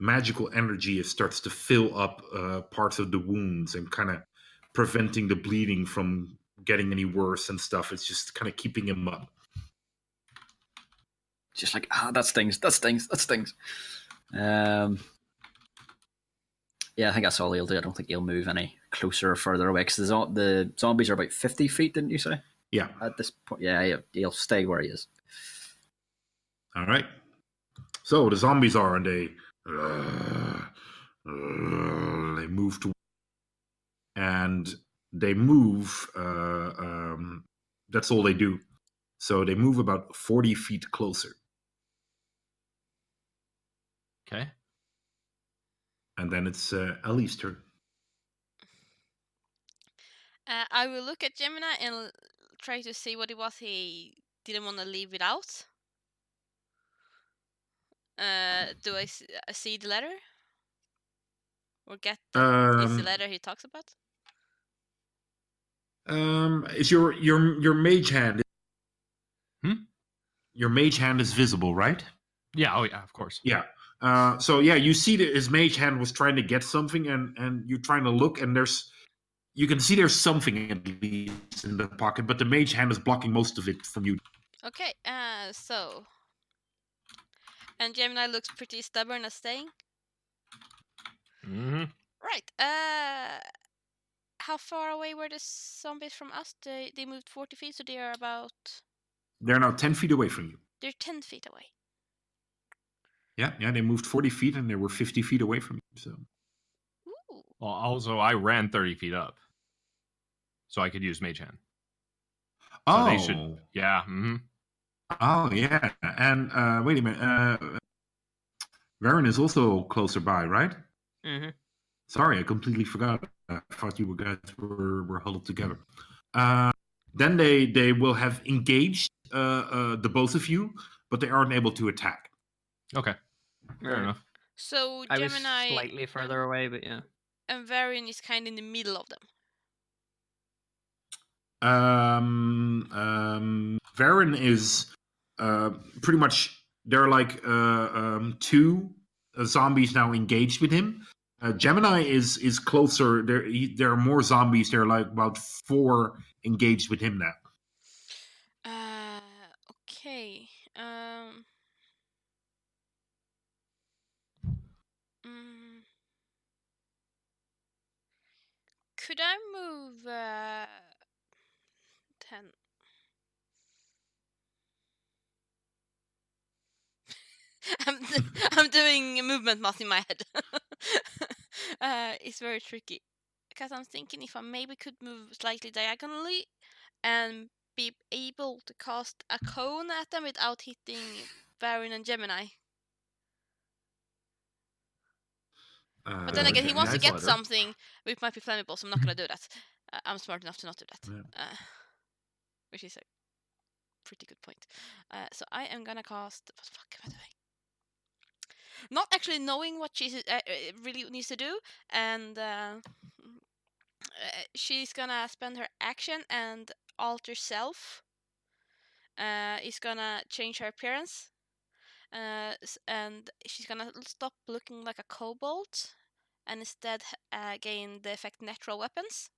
magical energy starts to fill up uh, parts of the wounds and kind of preventing the bleeding from getting any worse and stuff. It's just kind of keeping him up. just like ah, that stings. That stings. That stings. Um. Yeah, I think that's all he'll do. I don't think he'll move any closer or further away because the, the zombies are about fifty feet, didn't you say? Yeah. At this point, yeah, he'll, he'll stay where he is. All right. So the zombies are, and they <sighs> they move to, and they move. Uh, um, that's all they do. So they move about forty feet closer, Okay. and then it's uh, Ellie's turn. Uh, I will look at Gemini and try to see what it was he didn't want to leave without. Uh, do I s- uh, see the letter? Or get the, is the Um, letter he talks about? Um, is your your your mage hand? Hmm? Your mage hand is visible, right? Yeah. Oh, yeah. Of course. Yeah. Uh, so yeah, you see that his mage hand was trying to get something, and and you're trying to look, and there's, you can see there's something at least in the pocket, but the mage hand is blocking most of it from you. Okay, uh, so. And Gemini looks pretty stubborn as staying. hmm Right, uh. How far away were the zombies from us? They, they moved 40 feet, so they are about. They're now ten feet away from you. They're 10 feet away. Yeah, yeah, they moved forty feet, and they were fifty feet away from you. So Ooh. Well, also, I ran 30 feet up. So I could use Mage Hand. So oh, they should. Yeah. hmm oh yeah, and uh, wait a minute, uh, Varen is also closer by, right? Mm-hmm. Sorry, I completely forgot I thought you guys were were huddled together. Uh, then they they will have engaged uh, uh, the both of you, but they aren't able to attack. Okay, fair Right. enough. So I was Gemini slightly further away, but yeah. and Varen is kind of in the middle of them. Um, um, Varen is uh, pretty much there are like uh, um, two uh, zombies now engaged with him. Uh, Gemini is is closer. There he, there are more zombies. There are like about four engaged with him now. Uh, okay. Um. mm. Could I move uh, ten? <laughs> I'm d- <laughs> I'm doing a movement math in my head. <laughs> uh, it's very tricky because I'm thinking if I maybe could move slightly diagonally and be able to cast a cone at them without hitting Varen and Gemini. But then Uh, again, he wants to get letter. something which might be flammable, so I'm not gonna do that. Uh, I'm smart enough to not do that. Yeah. Uh, which is a pretty good point. Uh, so I am gonna cast. What the fuck am I doing? Not actually knowing what she uh, uh, really needs to do, and uh, uh, she's gonna spend her action and alter self. Uh, is gonna change her appearance, uh, and she's gonna stop looking like a kobold, and instead uh, gain the effect natural weapons.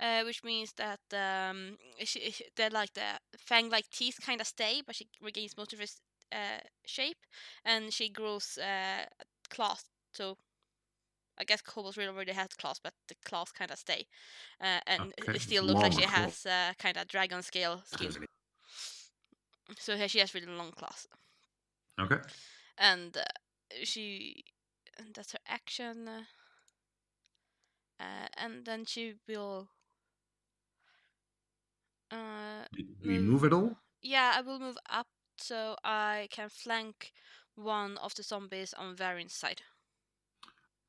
Uh, which means that um, she, she- the like the fang-like teeth kind of stay, but she regains most of her uh, shape, and she grows uh, claws. So I guess kobolds really already has claws, but the claws kind of stay, uh, and Okay, it still looks like she claw. has uh, kind of dragon scale <laughs> skin. So here she has really long claws, Okay. and uh, she and that's her action. Uh, uh, and then she will. Uh, Did we Move. move at all? yeah, I will move up so I can flank one of the zombies on Varen's side.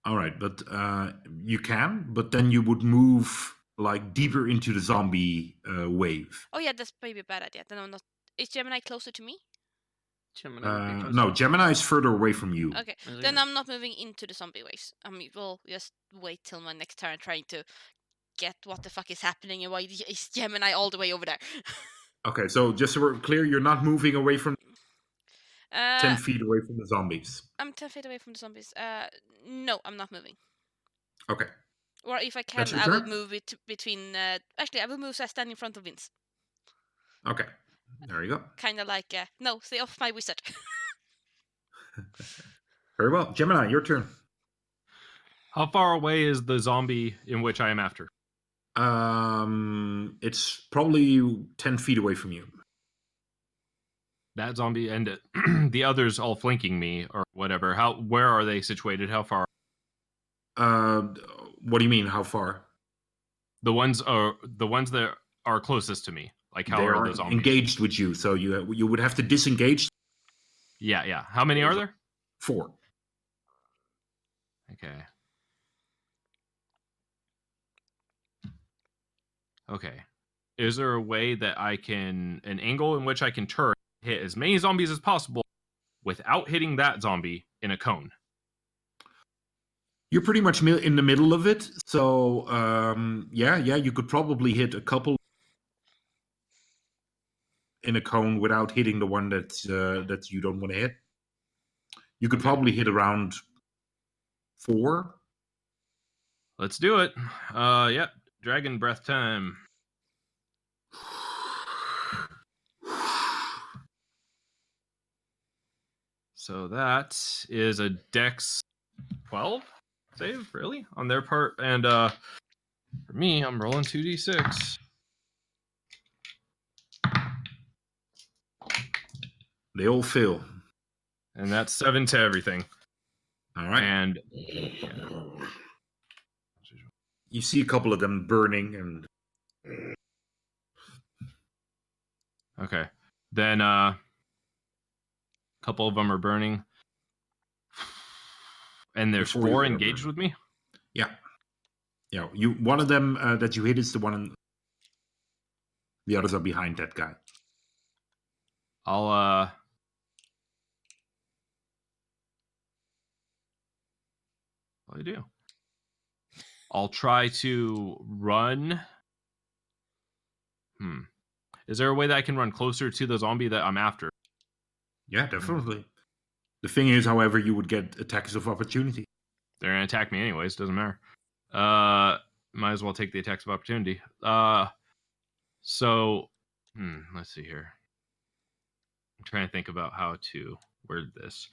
All right, but uh, you can, but then you would move like deeper into the zombie uh, wave. Oh yeah, that's maybe a bad idea. Then I'm not. Is Gemini closer to me? Gemini Uh, no, Gemini is further away from you. Okay, Is then I'm not moving into the zombie waves. I mean, we'll just wait till my next turn, trying to get what the fuck is happening and why is Gemini all the way over there. <laughs> Okay, so just so we're clear, you're not moving away from uh, 10 feet away from the zombies. I'm ten feet away from the zombies. Uh, no, I'm not moving. Okay. Or if I can, I will move it between. Uh, actually, I will move so I stand in front of Vince. Okay. There you go. Kind of like, uh, no, stay off my wizard. <laughs> Very well. Gemini, your turn. How far away is the zombie in which I am after? Um, it's probably 10 feet away from you. That zombie and <clears throat> the others all flanking me or whatever. How where are they situated? How far? Uh, what do you mean? How far? The ones are the ones that are closest to me. Like how they are are the zombies? engaged with you, so you you would have to disengage Yeah, yeah. How many are there? four. Okay. Okay. Is there a way that I can an angle in which I can turn hit as many zombies as possible without hitting that zombie in a cone? You're pretty much in the middle of it, so um, yeah, yeah, you could probably hit a couple in a cone without hitting the one that uh, that you don't want to hit. You could probably hit around four. Let's do it. Uh yep. Dragon breath time. So that is a dex 12 save, really? On their part. And uh for me, I'm rolling 2d6. They all fail. And that's seven to everything. All right. And you see a couple of them burning, and okay. Then uh a couple of them are burning. And there's Before four engaged with me? yeah, Yeah, you one of them uh, that you hit is the one. In, the others are behind that guy. I'll uh what do I do? I'll try to run. Hmm. Is there a way that I can run closer to the zombie that I'm after? Yeah, definitely. The thing is, however, you would get attacks of opportunity. They're gonna attack me anyways, doesn't matter. Uh might as well take the attacks of opportunity. Uh so hmm, let's see here. I'm trying to think about how to word this.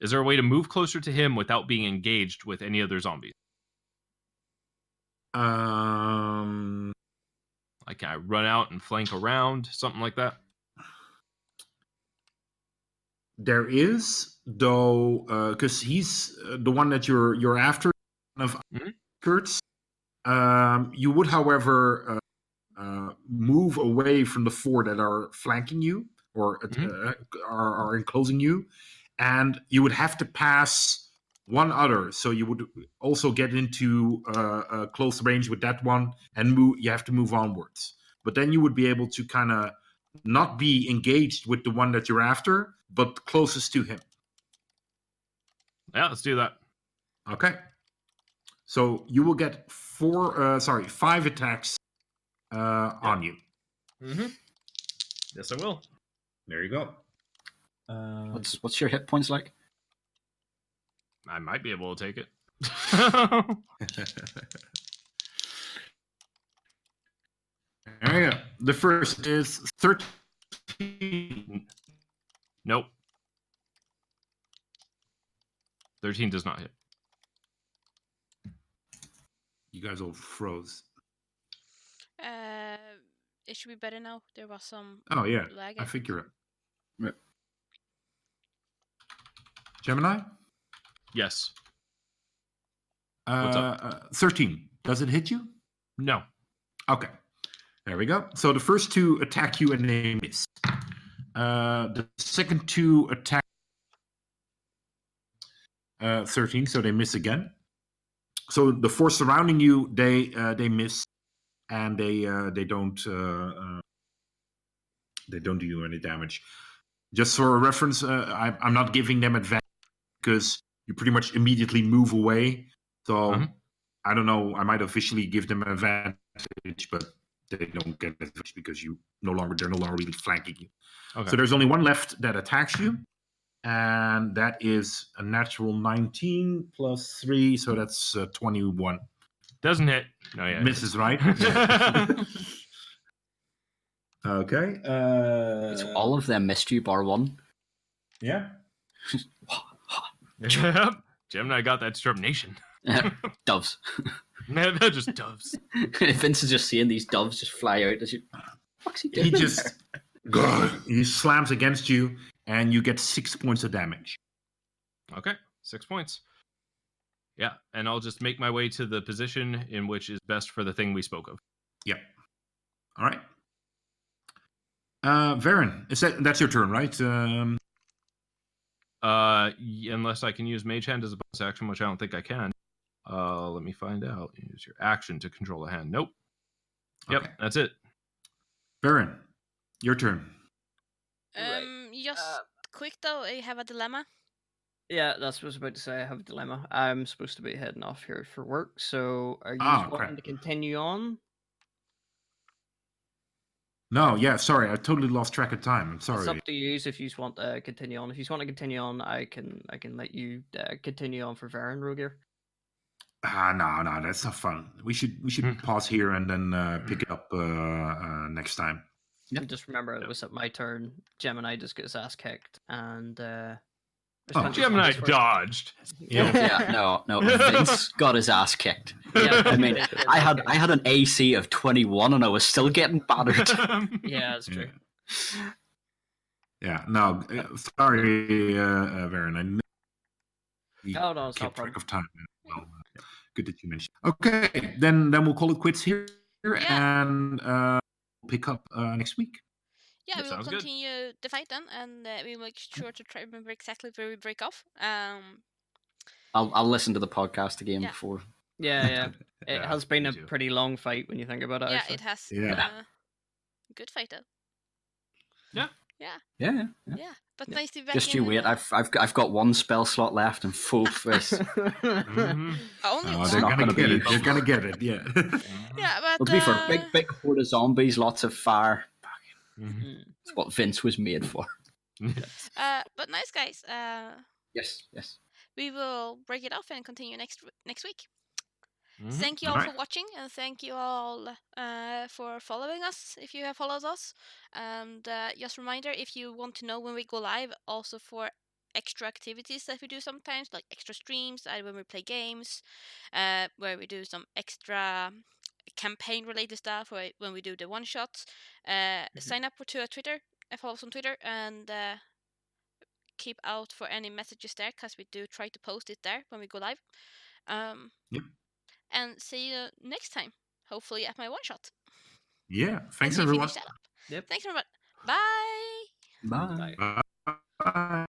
Is there a way to move closer to him without being engaged with any other zombies? Um, Like I run out and flank around, something like that? there is though, because he's uh, the one that you're you're after, of Mhm. Kurtz. Um, you would, however, uh, uh, move away from the four that are flanking you or uh, Mhm. are, are enclosing you, and you would have to pass one other. So you would also get into uh, uh, close range with that one, and move. You have to move onwards. But then you would be able to kind of not be engaged with the one that you're after, but closest to him. Yeah, let's do that. Okay. So you will get four, uh, sorry, five attacks uh, on you. Mm-hmm. Yes, I will. There you go. Uh, What's what's your hit points like? I might be able to take it. there you go. The first is 13. nope. 13 does not hit. You guys all froze. Uh, it should be better now. There was some Oh, yeah. lag. I think you're up. Yeah. Gemini? Yes. Uh, uh, 13. Does it hit you? No. Okay. There we go. So the first two attack you and they miss. Uh, the second two attack uh, 13, so they miss again. So the four surrounding you, they uh, they miss, and they uh, they don't uh, uh, they don't do you any damage. Just for a reference, uh, I, I'm not giving them advantage because you pretty much immediately move away. So Mhm. I don't know. I might officially give them an advantage, but they don't get advantage because you no longer they're no longer really flanking you. Okay. So there's only one left that attacks you, and that is a natural 19 plus three, so that's uh, 21. Doesn't hit. No, yeah. Misses, right? <laughs> okay. Uh, It's all of them missed you, bar one. yeah. <laughs> <laughs> Yep. Gemini got that determination. <laughs> <laughs> doves. Man, They're just doves. Vince is just seeing these doves just fly out as you. What's he doing? He just he slams against you, and you get six points of damage. Okay, six points. Yeah, and I'll just make my way to the position in which is best for the thing we spoke of. Yep. All right. Uh, Varen, is that that's your turn, right? Um, Uh, unless I can use Mage Hand as a bonus action, which I don't think I can. Uh, let me find out. Use your action to control a hand. Nope. Yep, Okay. that's it. Varen, your turn. Right. Um, just Uh, quick though, I have a dilemma. Yeah, that's what I was about to say. I have a dilemma. I'm supposed to be heading off here for work, so are you Ah, wanting crap. to continue on? No, yeah, sorry, I totally lost track of time. I'm It's sorry. up to you if you want to continue on. If you want to continue on, I can I can let you uh, continue on for Varen Rogier. Ah, no, no, that's not fun. We should we should Hmm. pause here and then uh, pick it up uh, uh, next time. Yep. And just remember, it was at my turn. Gemini just gets ass kicked, and uh, there's Oh, Gemini dodged. <laughs> Yeah. yeah, no, no. <laughs> Vince got his ass kicked. Yeah, I mean, <laughs> I had. I had an AC of twenty one, and I was still getting battered. Yeah, that's true. Yeah, no, uh, sorry, uh, uh, Varen. I kn- we No, no, it's not a kept track of time. Well, uh, good that you mentioned. Okay, then then we'll call it quits here, Yeah. and uh, we'll pick up uh, next week. Yeah, That we will sounds good. continue the fight then, and uh, we will make sure to try remember exactly where we break off. Um, I'll I'll listen to the podcast again Yeah. before Yeah, <laughs> yeah. <laughs> It Yeah, has been a too. pretty long fight when you think about it. yeah, actually. it has. Yeah. Uh, good fight though. Yeah, yeah. Yeah, Yeah. but Yeah. nice to be back. Just you and, wait. uh, I've I've got, I've got one spell slot left and full <laughs> face. Mhm. only Oh, one. they're gonna, gonna get it. They're gonna get it. Yeah. Yeah, but well, to be fair, uh, big big horde of zombies, lots of fire. Mhm. Mm. It's what Vince was made for. <laughs> <laughs> uh, but nice guys. Uh, Yes, yes. we will break it off and continue next next week. Mhm. Thank you all Alright. for watching, and thank you all uh, for following us if you have followed us. And uh, just reminder, if you want to know when we go live, also for extra activities that we do sometimes, like extra streams, when we play games, uh, where we do some extra campaign related stuff, or when we do the one shots, uh, sign up to a Twitter, uh, follow us on Twitter, and uh, keep out for any messages there, because we do try to post it there when we go live. Um, Yep. and see you next time. Hopefully at my one shot. yeah. Thanks As we everyone. finish that up. Yep. Thanks everyone. Bye. Bye. Bye. Bye.